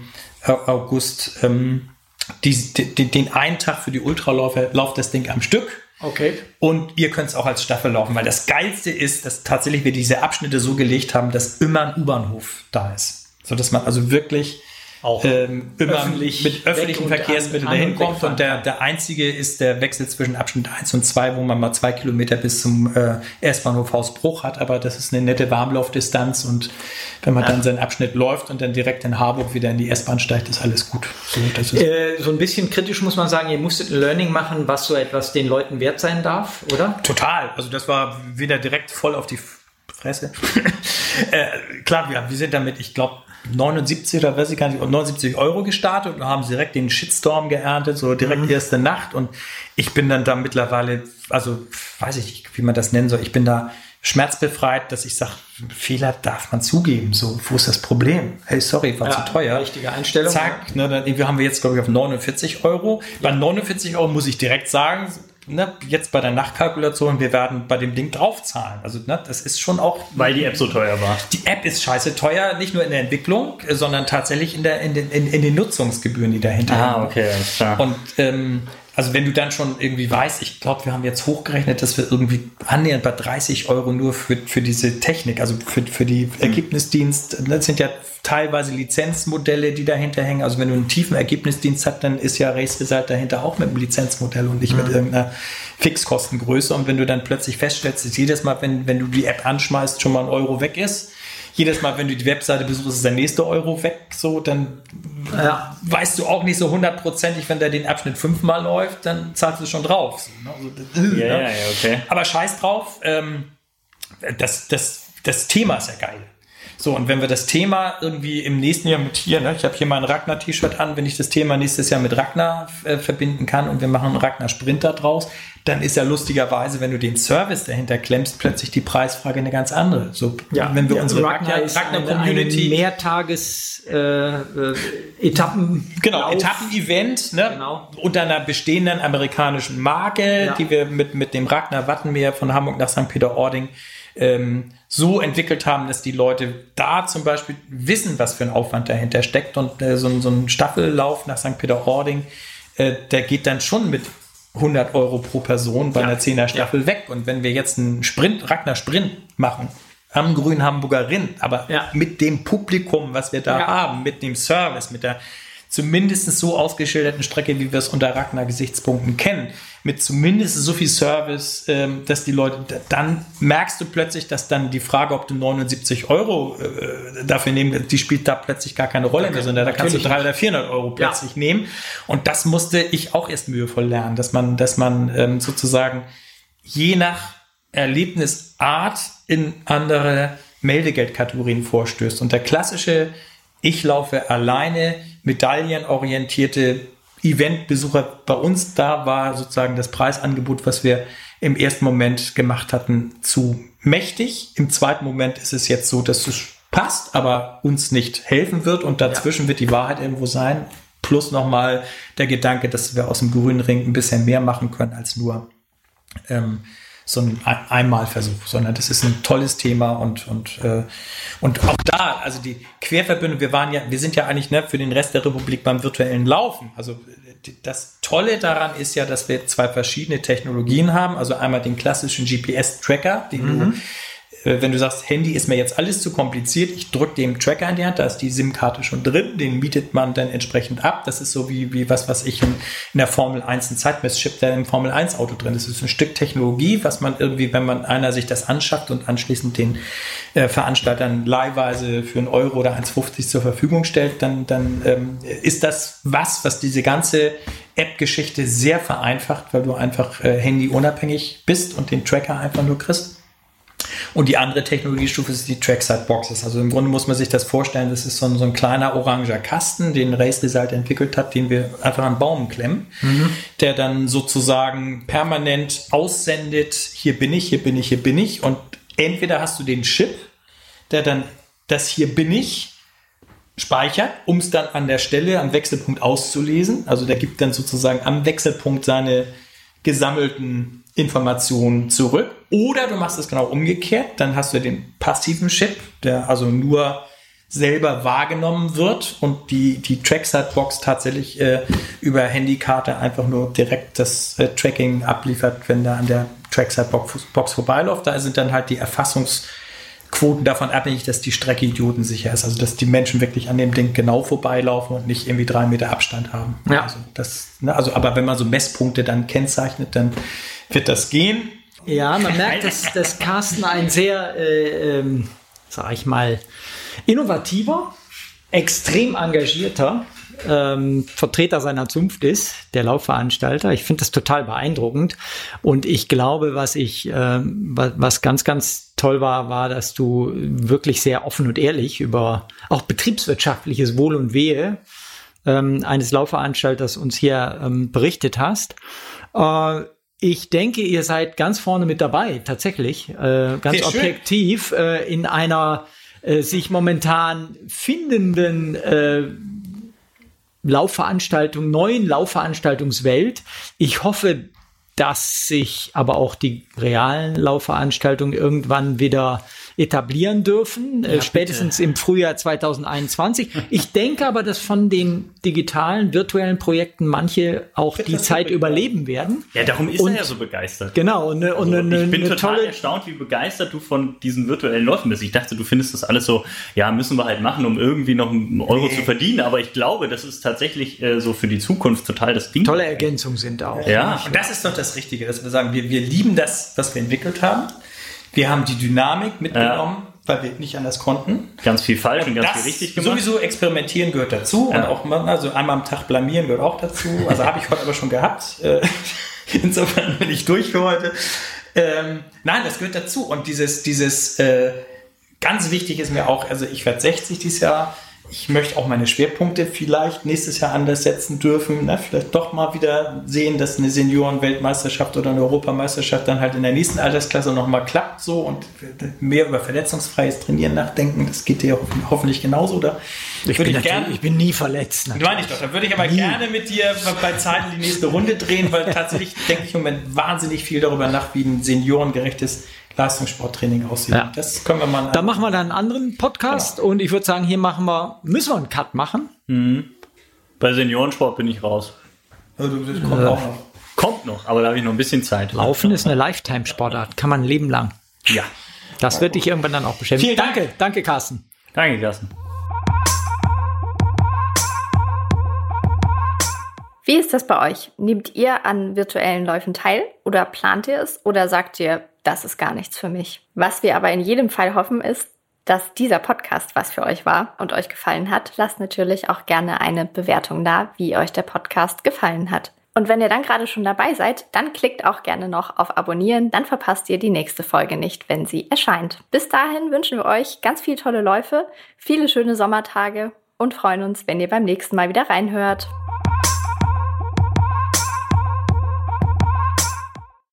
August ähm, die, die, den einen Tag für die Ultraläufer lauft das Ding am Stück. Okay. Und ihr könnt es auch als Staffel laufen, weil das Geilste ist, dass tatsächlich wir diese Abschnitte so gelegt haben, dass immer ein U-Bahnhof da ist. So dass man also wirklich auch ähm, immer öffentlich mit öffentlichen Verkehrsmitteln dahin kommt. Und der, der einzige ist der Wechsel zwischen Abschnitt 1 und 2, wo man mal zwei Kilometer bis zum äh, S-Bahnhof Hausbruch hat. Aber das ist eine nette Warmlaufdistanz. Und wenn man ja. dann seinen Abschnitt läuft und dann direkt in Harburg wieder in die S-Bahn steigt, ist alles gut. So, äh, so ein bisschen kritisch muss man sagen, ihr musstet ein Learning machen, was so etwas den Leuten wert sein darf, oder? Total. Also das war wieder direkt voll auf die Fresse. äh, klar, wir, wir sind damit, ich glaube, 79 oder weiß ich gar nicht, 79 Euro gestartet und haben direkt den Shitstorm geerntet, so direkt mhm. erste Nacht. Und ich bin dann da mittlerweile, also weiß ich nicht, wie man das nennen soll, ich bin da schmerzbefreit, dass ich sage, Fehler darf man zugeben. So, wo ist das Problem? Hey, sorry, war ja, zu teuer. Richtige Einstellung. Zack, ne, dann haben wir jetzt, glaube ich, auf 49 Euro. Ja. Bei 49 Euro muss ich direkt sagen, ne, jetzt bei der Nachtkalkulation, wir werden bei dem Ding draufzahlen. Also ne, das ist schon auch. Weil die App so teuer war. Die App ist scheiße teuer, nicht nur in der Entwicklung, sondern tatsächlich in, der, in, den, in, in den Nutzungsgebühren, die dahinter. Ah, okay, klar. Und ähm, also wenn du dann schon irgendwie weißt, ich glaube, wir haben jetzt hochgerechnet, dass wir irgendwie annähernd bei 30 Euro nur für, für diese Technik, also für, für die Ergebnisdienst, das sind ja teilweise Lizenzmodelle, die dahinter hängen. Also wenn du einen tiefen Ergebnisdienst hast, dann ist ja Race Result dahinter auch mit einem Lizenzmodell und nicht mhm. mit irgendeiner Fixkostengröße. Und wenn du dann plötzlich feststellst, dass jedes Mal, wenn, wenn du die App anschmeißt, schon mal ein Euro weg ist, jedes Mal, wenn du die Webseite besuchst, ist der nächste Euro weg, so, dann ja. weißt du auch nicht so hundertprozentig, wenn der den Abschnitt fünfmal läuft, dann zahlst du schon drauf. So, ne? also, ja, ja, ja, okay. Aber scheiß drauf, ähm, das, das, das Thema ist ja geil. So, und wenn wir das Thema irgendwie im nächsten Jahr mit hier, ne, ich habe hier mal ein Ragnar-T-Shirt an, wenn ich das Thema nächstes Jahr mit Ragnar äh, verbinden kann und wir machen einen Ragnar-Sprinter draus, dann ist ja lustigerweise, wenn du den Service dahinter klemmst, plötzlich die Preisfrage eine ganz andere. So, ja, wenn wir ja, unsere Ragnar, Ragnar Community Mehrtages äh, äh, Etappen genau Etappen-Event ne, genau. unter einer bestehenden amerikanischen Marke, ja. die wir mit mit dem Ragnar Wattenmeer von Hamburg nach St. Peter-Ording ähm, so entwickelt haben, dass die Leute da zum Beispiel wissen, was für ein Aufwand dahinter steckt und äh, so, so ein Staffellauf nach St. Peter-Ording, äh, der geht dann schon mit 100 Euro pro Person bei ja. einer 10er Staffel ja. weg. Und wenn wir jetzt einen Sprint, Ragnar Sprint machen, am grünen Hamburger Rind, aber ja. mit dem Publikum, was wir da haben, mit dem Service, mit der zumindest so ausgeschilderten Strecke, wie wir es unter Ragnar-Gesichtspunkten kennen, mit zumindest so viel Service, ähm, dass die Leute, dann merkst du plötzlich, dass dann die Frage, ob du 79 Euro äh, dafür nehmen, die spielt da plötzlich gar keine Rolle mehr, sondern da kannst du 300 oder 400 Euro plötzlich ja. nehmen. Und das musste ich auch erst mühevoll lernen, dass man, dass man ähm, sozusagen je nach Erlebnisart in andere Meldegeldkategorien vorstößt. Und der klassische ich laufe alleine medaillenorientierte Eventbesucher bei uns. Da war sozusagen das Preisangebot, was wir im ersten Moment gemacht hatten, zu mächtig. Im zweiten Moment ist es jetzt so, dass es passt, aber uns nicht helfen wird und dazwischen ja. wird die Wahrheit irgendwo sein. Plus nochmal der Gedanke, dass wir aus dem grünen Ring ein bisschen mehr machen können als nur ähm, so ein Einmalversuch, sondern das ist ein tolles Thema und und äh, und auch da, also die Querverbindung, wir waren ja, wir sind ja eigentlich ne, für den Rest der Republik beim virtuellen Laufen. Also das Tolle daran ist ja, dass wir zwei verschiedene Technologien haben. Also einmal den klassischen GPS-Tracker, den mhm. du äh, wenn du sagst, Handy ist mir jetzt alles zu kompliziert, ich drücke dem Tracker in die Hand, da ist die SIM-Karte schon drin, den mietet man dann entsprechend ab. Das ist so wie, wie was, was ich in, in der Formel 1, ein Zeitmesschip, der im Formel 1 Auto drin ist. Das ist ein Stück Technologie, was man irgendwie, wenn man einer sich das anschafft und anschließend den äh, Veranstaltern leihweise für einen Euro oder 1,50 zur Verfügung stellt, dann, dann ähm, ist das was, was diese ganze App-Geschichte sehr vereinfacht, weil du einfach äh, Handy unabhängig bist und den Tracker einfach nur kriegst. Und die andere Technologiestufe ist die Trackside Boxes. Also im Grunde muss man sich das vorstellen, das ist so ein, so ein kleiner oranger Kasten, den Race Result entwickelt hat, den wir einfach an Baum klemmen, mhm. der dann sozusagen permanent aussendet, hier bin ich, hier bin ich, hier bin ich. Und entweder hast du den Chip, der dann das hier bin ich speichert, um es dann an der Stelle am Wechselpunkt auszulesen. Also der gibt dann sozusagen am Wechselpunkt seine gesammelten Informationen zurück. Oder du machst es genau umgekehrt, dann hast du den passiven Chip, der also nur selber wahrgenommen wird und die, die Trackside-Box tatsächlich äh, über Handykarte einfach nur direkt das äh, Tracking abliefert, wenn da an der Trackside-Box vorbeiläuft. Da sind dann halt die Erfassungs- Quoten davon abhängig, dass die Strecke idiotensicher ist. Also dass die Menschen wirklich an dem Ding genau vorbeilaufen und nicht irgendwie drei Meter Abstand haben. Ja. Also, das, ne, also aber wenn man so Messpunkte dann kennzeichnet, dann wird das gehen. Ja, man merkt, dass, dass Carsten ein sehr, äh, ähm, sag ich mal, innovativer, extrem engagierter ähm, Vertreter seiner Zunft ist, der Laufveranstalter. Ich finde das total beeindruckend. Und ich glaube, was ich, ähm, was, ganz, ganz toll war, war, dass du wirklich sehr offen und ehrlich über auch betriebswirtschaftliches Wohl und Wehe ähm, eines Laufveranstalters uns hier ähm, berichtet hast. Äh, ich denke, ihr seid ganz vorne mit dabei, tatsächlich, äh, ganz Sehr objektiv äh, in einer äh, sich momentan findenden äh, Laufveranstaltung, neuen Laufveranstaltungswelt. Ich hoffe, dass sich aber auch die realen Laufveranstaltungen irgendwann wieder etablieren dürfen, äh, spätestens im Frühjahr 2021. Ich denke aber, dass von den digitalen, virtuellen Projekten manche auch die Zeit wirklich überleben werden. Ja, darum ist Und- er ja so begeistert. Genau, und eine, und Also, eine, ich bin total tolle erstaunt, wie begeistert du von diesen virtuellen Läufen bist. Ich dachte, du findest das alles so, ja, müssen wir halt machen, um irgendwie noch einen Euro zu verdienen. Aber ich glaube, das ist tatsächlich äh, so für die Zukunft total das Ding. tolle Ergänzung sind auch. Ja, Und das ist doch das Richtige, dass wir sagen, wir, wir lieben das, was wir entwickelt haben. Wir haben die Dynamik mitgenommen, weil wir nicht anders konnten. ganz viel falsch und ganz das viel richtig gemacht. Sowieso experimentieren gehört dazu und Ja. auch mal, also einmal am Tag blamieren gehört auch dazu. Also habe ich heute aber schon gehabt. Äh, Insofern bin ich durch für heute. Ähm, nein, das gehört dazu. Und dieses, dieses äh, ganz wichtig ist mir auch, also ich werde 60 dieses Jahr. Ich möchte auch meine Schwerpunkte vielleicht nächstes Jahr anders setzen dürfen. Ne? Vielleicht doch mal wieder sehen, dass eine Senioren-Weltmeisterschaft oder eine Europameisterschaft dann halt in der nächsten Altersklasse nochmal klappt so und mehr über verletzungsfreies Trainieren nachdenken. Das geht dir hoff- hoffentlich genauso. Oder Ich würde bin, ich natürlich- ich bin nie verletzt. natürlich. meine ich doch. Da würde ich aber gerne mit dir bei Zeiten die nächste Runde drehen, weil tatsächlich denke ich im Moment wahnsinnig viel darüber nach, wie ein seniorengerechtes Leistungssporttraining aussieht. Ja. Das können wir mal. Da machen wir dann einen anderen Podcast und ich würde sagen, hier machen wir, müssen wir einen Cut machen. Bei Seniorensport bin ich raus. Also, das kommt auch noch. Kommt noch, aber da habe ich noch ein bisschen Zeit. Laufen ist eine Lifetime-Sportart, kann man ein Leben lang. Ja. Das wird dich irgendwann dann auch beschäftigen. Vielen Dank. Danke, danke, Carsten. Danke, Carsten. Wie ist das bei euch? Nehmt ihr an virtuellen Läufen teil oder plant ihr es oder sagt ihr, das ist gar nichts für mich? Was wir aber in jedem Fall hoffen ist, dass dieser Podcast was für euch war und euch gefallen hat. Lasst natürlich auch gerne eine Bewertung da, wie euch der Podcast gefallen hat. Und wenn ihr dann gerade schon dabei seid, dann klickt auch gerne noch auf Abonnieren, dann verpasst ihr die nächste Folge nicht, wenn sie erscheint. Bis dahin wünschen wir euch ganz viele tolle Läufe, viele schöne Sommertage und freuen uns, wenn ihr beim nächsten Mal wieder reinhört.